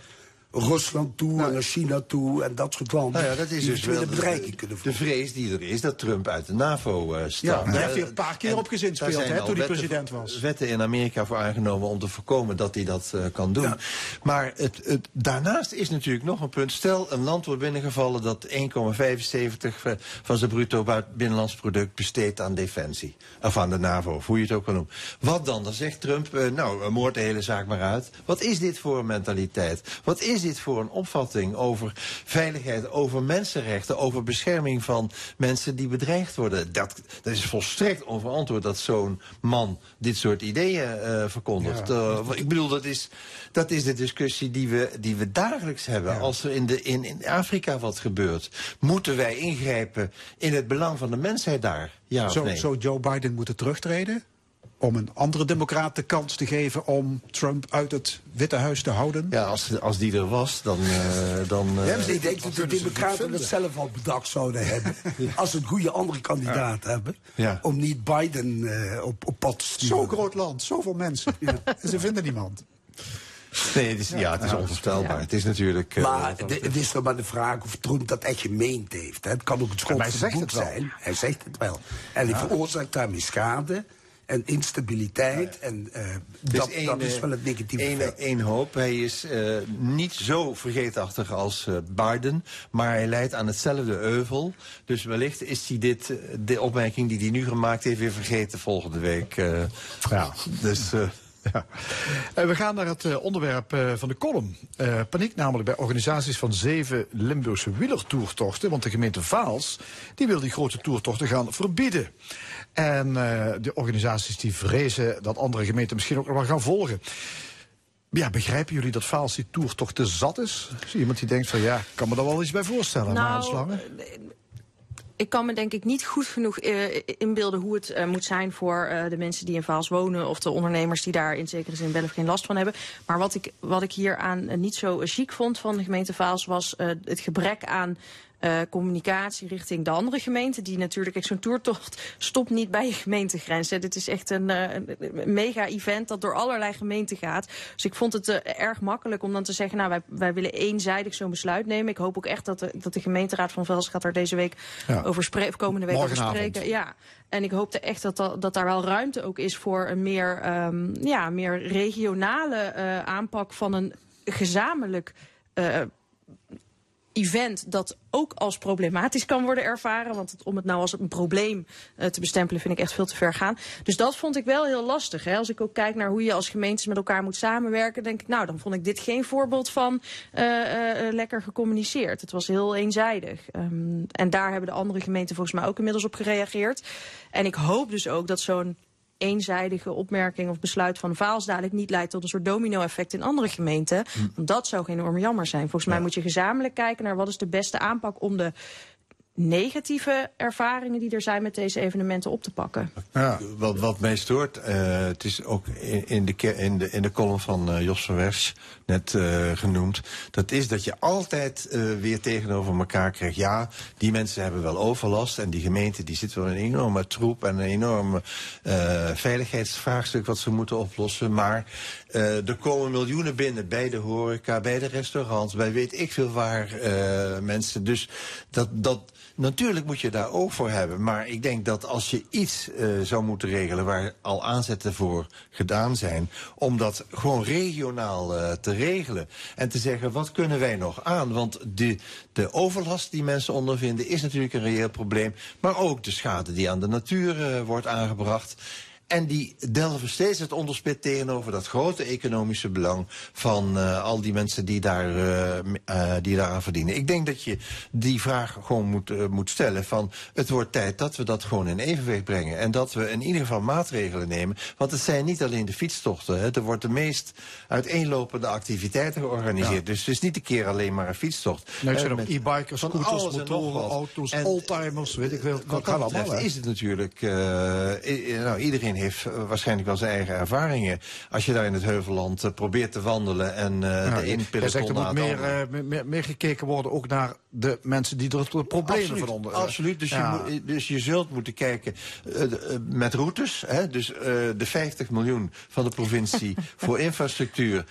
Rusland toe en naar China toe en dat soort landen. Nou ja, dat is dus wel de, kunnen de vrees die er is dat Trump uit de NAVO eh stapt. Ja, daar Eh, heeft hij een paar keer en op gezinspeeld, hè, toen hij president was. Wetten in Amerika voor aangenomen om te voorkomen dat hij dat eh, kan doen. Maar het, het, daarnaast is natuurlijk nog een punt. Stel, een land wordt binnengevallen dat 1,75 van zijn bruto binnenlands product besteedt aan defensie. Of aan de NAVO, of hoe je het ook kan noemen. Wat dan? Dan zegt Trump, eh, nou, eh, moord de hele zaak maar uit. Wat is dit voor een mentaliteit? Wat is dit voor een opvatting over veiligheid, over mensenrechten, over bescherming van mensen die bedreigd worden? Dat, dat is volstrekt onverantwoord dat zo'n man dit soort ideeën eh, verkondigt. Eh, ik bedoel, dat is, dat is de discussie die we, die we dagelijks hebben. Als er in, de, in, in Afrika wat gebeurt, moeten wij ingrijpen in het belang van de mensheid daar? Ja nee? zou Joe Biden moeten terugtreden? Om een andere democraat de kans te geven om Trump uit het Witte Huis te houden? Ja, als, als die er was, dan... eh, dan eh, Ja, ik denk dat de Democraten dat zelf al bedacht zouden hebben. Als ze een goede andere kandidaat hebben. Ja. Om niet Biden eh, op, op pad te sturen. Zo'n groot land, zoveel mensen. En ze vinden niemand. Nee, het is, ja, het is onvoorstelbaar. Het is natuurlijk... eh, Maar de- het is toch maar de vraag of Trump dat echt gemeend heeft. hè. Het kan ook het schot het het zijn. Hij zegt het wel. En hij Ja. veroorzaakt daarmee schade en instabiliteit. En eh, Dus dat, is eh, wel het negatieve één- effect. één hoop. Hij is eh, niet zo vergeetachtig als eh, Biden, maar hij leidt aan hetzelfde euvel. Dus wellicht is hij dit, eh, de opmerking die hij nu gemaakt heeft, weer vergeten volgende week. eh. Ja. Dus... Ja. Eh, we gaan naar het eh, onderwerp eh, van de column. Paniek namelijk bij organisaties van zeven Limburgse wielertoertochten. Want de gemeente Vaals die wil die grote toertochten gaan verbieden. En de organisaties die vrezen dat andere gemeenten misschien ook nog wel gaan volgen. Ja, begrijpen jullie dat Vaals die toertocht te zat is? Is iemand die denkt van ja, ik kan me daar wel iets bij voorstellen. Nou? Ik kan me denk ik niet goed genoeg eh, inbeelden hoe het eh, moet zijn voor eh, de mensen die in Vaals wonen of de ondernemers die daar in zekere zin wel of geen last van hebben. Maar wat ik, wat ik hier aan niet zo chic vond van de gemeente Vaals was het gebrek aan eh, communicatie richting de andere gemeenten. Die natuurlijk, zo'n toertocht stopt niet bij je gemeentegrens. Hè. Dit is echt een, eh, mega-event dat door allerlei gemeenten gaat. Dus ik vond het eh, erg makkelijk om dan te zeggen, nou, wij, wij willen eenzijdig zo'n besluit nemen. Ik hoop ook echt dat de, dat de gemeenteraad van Vels gaat daar deze week Ja. over spreken, komende week over spreken. Ja. En ik hoopte echt dat, dat, dat daar wel ruimte ook is voor een meer, ehm, ja, meer regionale aanpak van een gezamenlijk eh, event dat ook als problematisch kan worden ervaren. Want het- om het nou als een probleem eh, te bestempelen vind ik echt veel te ver gaan. Dus dat vond ik wel heel lastig. Hè. Als ik ook kijk naar hoe je als gemeentes met elkaar moet samenwerken, denk ik, nou, dan vond ik dit geen voorbeeld van eh, eh, lekker gecommuniceerd. Het was heel eenzijdig. Ehm, en daar hebben de andere gemeenten volgens mij ook inmiddels op gereageerd. En ik hoop dus ook dat zo'n eenzijdige opmerking of besluit van Vaals dadelijk niet leidt tot een soort domino-effect in andere gemeenten. Want dat zou enorm jammer zijn. Volgens mij moet je gezamenlijk kijken naar wat is de beste aanpak om de negatieve ervaringen die er zijn met deze evenementen op te pakken. Wat, wat mij stoort, eh, het is ook in, in, de, in, de, in de column van eh, Jos van Wers net eh, genoemd. Dat is dat je altijd eh, weer tegenover elkaar krijgt. Ja, die mensen hebben wel overlast. En die gemeente die zit wel in een enorme troep en een enorme eh, veiligheidsvraagstuk wat ze moeten oplossen. Maar eh, er komen miljoenen binnen bij de horeca, bij de restaurants, bij weet ik veel waar eh, mensen. Dus dat. dat Natuurlijk moet je daar oog voor hebben. Maar ik denk dat als je iets eh, zou moeten regelen waar al aanzetten voor gedaan zijn, om dat gewoon regionaal te regelen. En te zeggen, wat kunnen wij nog aan? Want de, de overlast die mensen ondervinden is natuurlijk een reëel probleem. Maar ook de schade die aan de natuur wordt aangebracht. En die delven steeds het onderspit tegenover dat grote economische belang van eh, al die mensen die, daar, m- eh, die daaraan verdienen. Ik denk dat je die vraag gewoon moet, eh, moet stellen van het wordt tijd dat we dat gewoon in evenwicht brengen. En dat we in ieder geval maatregelen nemen. Want het zijn niet alleen de fietstochten. Hè. Er wordt de meest uiteenlopende activiteiten georganiseerd. Dus het is niet een keer alleen maar een fietstocht. Nee, Eh, zijn ook e-bikers, scooters, motoren, auto's, En- oldtimers, weet ik veel. wat Wat dat kan allemaal, betreft is het natuurlijk... nou, iedereen heeft eh, waarschijnlijk wel zijn eigen ervaringen. Als je daar in het Heuvelland eh, probeert te wandelen en eh Ja, de ene Jij zegt er moet meer, eh, meer- meer, gekeken worden ook naar de mensen die er de problemen absoluut, van onder. Absoluut, dus, Ja. je moet, dus je zult moeten kijken eh, de- eh, met routes. Hè, dus eh, de 50 miljoen van de provincie voor infrastructuur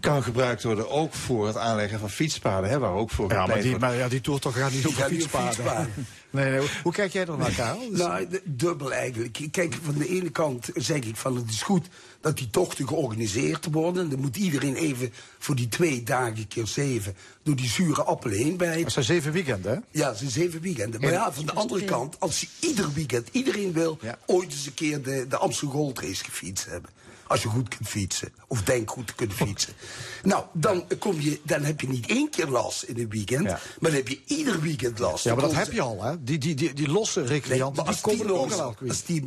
kan gebruikt worden ook voor het aanleggen van fietspaden. Hè, waar ook voor Ja, maar die, maar ja, die toertocht gaat niet over fietspaden. fietspaden. Nee, nee, hoe- kijk jij er naar, Karel? Dus- Nou, dubbel eigenlijk. Kijk, van de ene kant zeg ik van het is goed dat die tochten georganiseerd worden. Dan moet iedereen even voor die twee dagen keer zeven door die zure appelen heen bijten. Dat zijn zeven weekenden, hè? Ja, zijn zeven weekenden. Maar Ja. van de andere kant, als je ieder weekend, iedereen wil ooit eens een keer de, de Amstel Gold Race gefietst hebben. Als je goed kunt fietsen. Of denk goed te kunnen fietsen. Nou, dan, kom je, dan heb je niet één keer last in een weekend. Maar dan heb je ieder weekend last. Ja, maar dat heb je al, hè? Die, die, die, die losse Nee, recreanten, maar die als komen die, al als die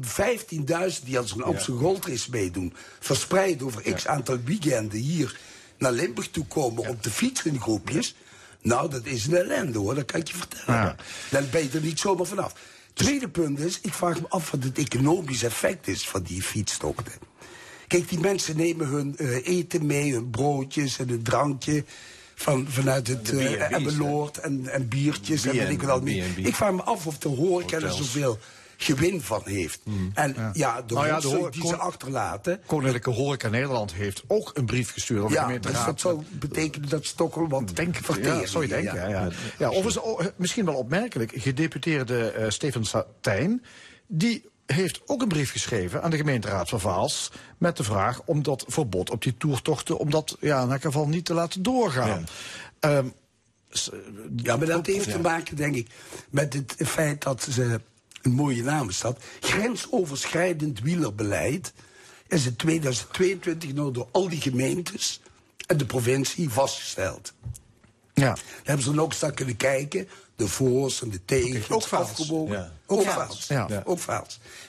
15.000 die aan zo'n Amstel Gold Race meedoen, verspreid over x aantal weekenden hier naar Limburg toe komen op de fiets in groepjes. Nou, dat is een ellende hoor, dat kan ik je vertellen. Ja. Dan ben je er niet zomaar vanaf. Tweede punt is, ik vraag me af wat het economisch effect is van die fietstochten. Kijk, die mensen nemen hun eh, eten mee, hun broodjes en hun drankje. Van, vanuit het uh? Emmeloord en, en biertjes en weet ik wat al niet. B&B. Ik vraag me af of de horeca er zoveel gewin van heeft. En ja, de Nou ja, de rotzooi hoor- die ze achterlaten. Koninklijke Horeca Nederland heeft ook een brief gestuurd de Ja, dus dat zou betekenen dat ze toch wel wat Denk, verteren. ja, zou je denken. Ja, ja. Ja, overigens, oh, misschien wel opmerkelijk, gedeputeerde eh Steven Satijn, die heeft ook een brief geschreven aan de gemeenteraad van Vaals met de vraag om dat verbod op die toertochten, om dat ja, in elk geval niet te laten doorgaan. Ehm, s- Ja, maar dat heeft te maken, denk ik, met het feit dat ze een mooie naam is dat. Grensoverschrijdend wielerbeleid is in 2022 nou door al die gemeentes en de provincie vastgesteld. Ja. Daar hebben ze dan ook naar kunnen kijken. De voor's en de tegens. Ook Vaals. afgewogen. Ja. Ook Ja. Vaals. Ja. Ook.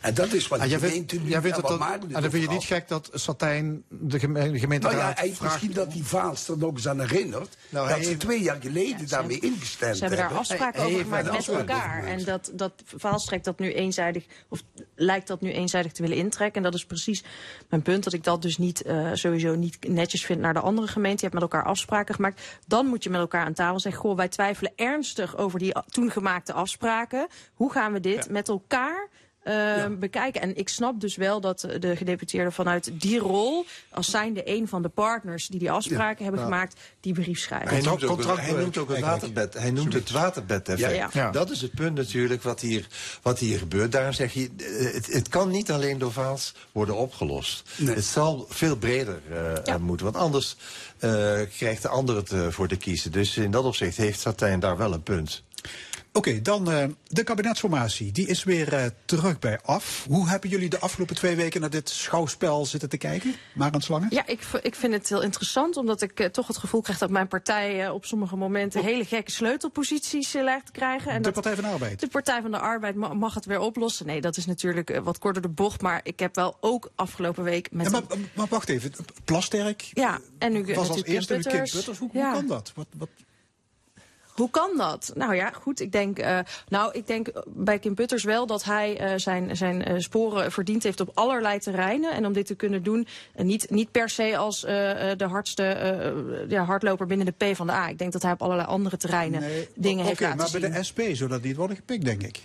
En dat is wat de vindt, gemeente nu vindt en dat, Maarten en dan vind je niet gek dat Satijn de, geme- de gemeenteraad Nou ja, hij, vraagt... misschien dat die Vaals er nog eens aan herinnert. Nou, dat ze heeft- twee jaar geleden daarmee ingestemd Ze hebben daar hebben. afspraken Hij over gemaakt met elkaar. En dat, dat Vaals trekt dat nu eenzijdig, of lijkt dat nu eenzijdig te willen intrekken. En dat is precies mijn punt, dat ik dat dus niet, eh, sowieso niet netjes vind naar de andere gemeente. Je hebt met elkaar afspraken gemaakt. Dan moet je met elkaar aan tafel zeggen, goh, wij twijfelen ernstig over die toen gemaakte afspraken. Hoe gaan we dit met elkaar eh, bekijken. En ik snap dus wel dat eh, de gedeputeerden vanuit die rol, als zijnde een van de partners die die afspraken hebben Ja. gemaakt, die brief schrijven. Hij noemt, ook, het- hij noemt ook het waterbed. Hij noemt het waterbed Ja, ja. Ja. Dat is het punt natuurlijk wat hier, wat hier gebeurt. Daarom zeg je, eh, het, het kan niet alleen door Vaals worden opgelost. Het zal veel breder eh, moeten. Want anders eh, krijgt de ander het voor te kiezen. Dus in dat opzicht heeft Satijn daar wel een punt. Oké, dan eh, de kabinetsformatie. Die is weer eh, terug bij af. Hoe hebben jullie de afgelopen twee weken naar dit schouwspel zitten te kijken? Maar Slangen? Ja, ik, ik vind het heel interessant, omdat ik eh, toch het gevoel krijg dat mijn partij op sommige momenten hele gekke sleutelposities lijkt te krijgen. En De dat Partij van de Arbeid. De Partij van de Arbeid ma- mag het weer oplossen. Nee, dat is natuurlijk wat korter de bocht, maar ik heb wel ook afgelopen week met. Ja, maar, maar wacht even, Plasterk Ja, en nu was als eerste Kim Kim Putters. Putters. Hoe, hoe Ja. kan dat? Wat, wat, Hoe kan dat? Nou ja, goed. Ik denk, eh, nou, ik denk bij Kim Putters wel dat hij eh, zijn, zijn eh, sporen verdiend heeft op allerlei terreinen. En om dit te kunnen doen, niet, niet per se als de hardste ja, hardloper binnen de P van de A. Ik denk dat hij op allerlei andere terreinen dingen Oké, heeft laten maar zien. bij de SP zou dat niet worden gepikt, denk ik.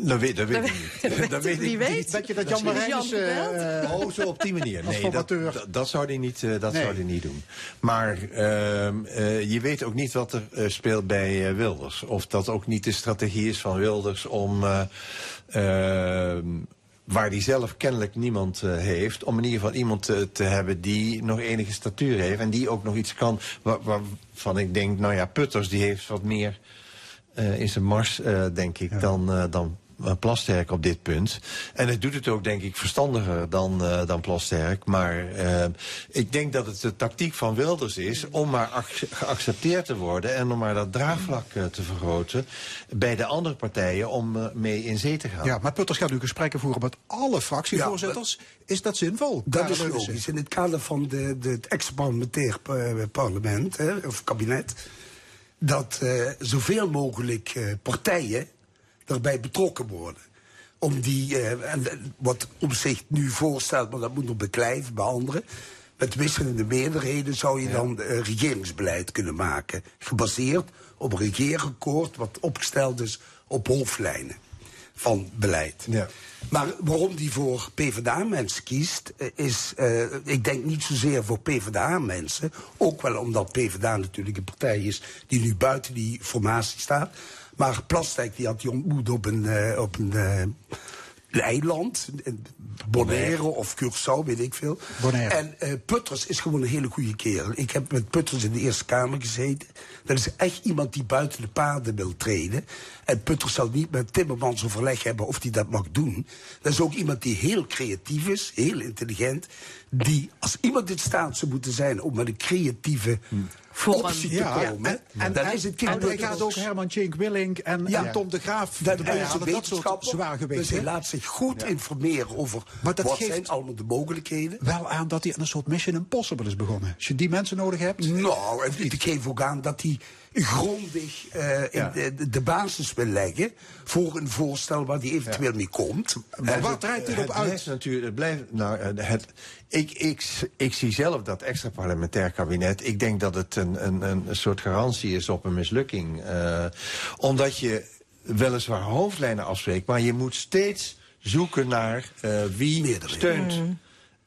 Dat weet, dat weet Dat ik niet. Dat weet wie ik weet? niet. Denk je dat Jan Marijnissen... eh, oh, zo op die manier. Nee, dat, dat, dat zou hij niet, eh, dat Nee. zou hij niet doen. Maar ehm, eh, je weet ook niet wat er eh, speelt bij Wilders. Of dat ook niet de strategie is van Wilders om... eh, ehm, waar hij zelf kennelijk niemand eh, heeft... om in ieder geval iemand te hebben die nog enige statuur heeft... en die ook nog iets kan wa- waarvan ik denk... nou ja, Putters die heeft wat meer eh, in zijn mars, eh, denk ik, dan, eh, dan Plasterk op dit punt. En het doet het ook, denk ik, verstandiger dan, eh, dan Plasterk. Maar eh, ik denk dat het de tactiek van Wilders is om maar ac- geaccepteerd te worden... en om maar dat draagvlak eh, te vergroten bij de andere partijen om eh, mee in zee te gaan. Ja, maar Putters gaat nu gesprekken voeren met alle fractievoorzitters. is dat zinvol? Dat Karel is logisch. In het kader van de, de, het extra-parlementair eh, parlement, hè, of kabinet, dat eh, zoveel mogelijk eh, partijen daarbij betrokken worden. Om die, eh, en, wat om zich nu voorstelt, maar dat moet nog beklijven bij anderen. Met wisselende meerderheden zou je dan eh, regeringsbeleid kunnen maken. Gebaseerd op een regeerakkoord wat opgesteld is op hoofdlijnen van beleid. Maar waarom die voor PvdA-mensen kiest, eh, is, ik denk niet zozeer voor PvdA-mensen. Ook wel omdat PvdA natuurlijk een partij is die nu buiten die formatie staat. Maar Plasterk die had die ontmoet op een, eh, op een, eh, eiland. in Bonaire of Curaçao, weet ik veel. Bonaire. En eh, Putters is gewoon een hele goede kerel. Ik heb met Putters in de Eerste Kamer gezeten. Dat is echt iemand die buiten de paden wil treden. En Putters zal niet met Timmermans overleg hebben of hij dat mag doen. Dat is ook iemand die heel creatief is, heel intelligent. Die, als iemand in staat zou moeten zijn om met een creatieve optie te Ja, komen... en, en, is het en hij gaat ook Herman Tjink Willink en, Ja. en Tom de Graaf Dat erbij is een halen. Dat soort zwaar gewicht. Dus hij laat zich goed informeren over Maar dat wat geeft- zijn allemaal de mogelijkheden. Wel aan dat hij aan een soort Mission Impossible is begonnen. Als je die mensen nodig hebt. Nou, en ik geef ook aan dat hij grondig eh, in de, de- de basis wil leggen voor een voorstel waar hij eventueel mee komt. Maar wat draait dit op uit? Natuurlijk, het blijft, nou, eh, het, ik, ik, ik zie zelf dat extra parlementair kabinet. Ik denk dat het een, een, een soort garantie is op een mislukking. eh, omdat je weliswaar hoofdlijnen afspreekt, maar je moet steeds zoeken naar eh, wie steunt.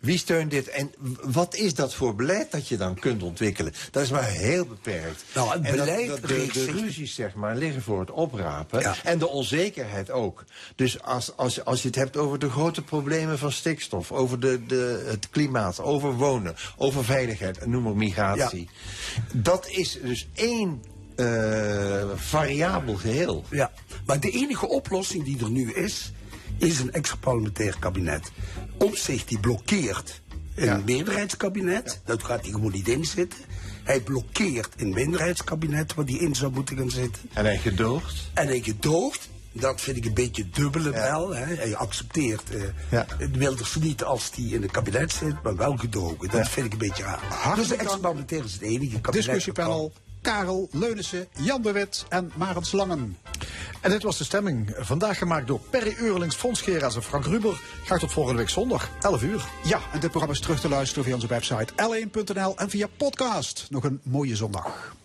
Wie steunt dit en wat is dat voor beleid dat je dan kunt ontwikkelen? Dat is maar heel beperkt. Nou, het En dat- beleid dat de, de ruzies zeg maar, liggen voor het oprapen. En de onzekerheid ook. Dus als, als, als je het hebt over de grote problemen van stikstof, over de, de, het klimaat, over wonen, over veiligheid, noem maar migratie. Dat is dus één eh, variabel geheel. Ja, maar de enige oplossing die er nu is, is een extra parlementair kabinet. Omzicht die blokkeert een meerderheidskabinet, dat gaat hij gewoon niet in zitten. Hij blokkeert een minderheidskabinet waar hij in zou moeten gaan zitten. En hij gedoogt. En hij gedoogt Dat vind ik een beetje dubbele wel. Hè. Hij accepteert eh Ja. Wilders niet als die in het kabinet zit, maar wel gedogen. Dat Ja. vind ik een beetje raar. Hartelijk dus dank. experimenteren is het enige kabinet. Discussiepanel Karel Leunissen, Jan de Wit en Marens Langen. En dit was de stemming. Vandaag gemaakt door Perry Eurlings, Fons en Frank Ruber. Graag tot volgende week zondag, 11 uur. Ja, en dit programma is terug te luisteren via onze website l1.nl en via podcast. Nog een mooie zondag.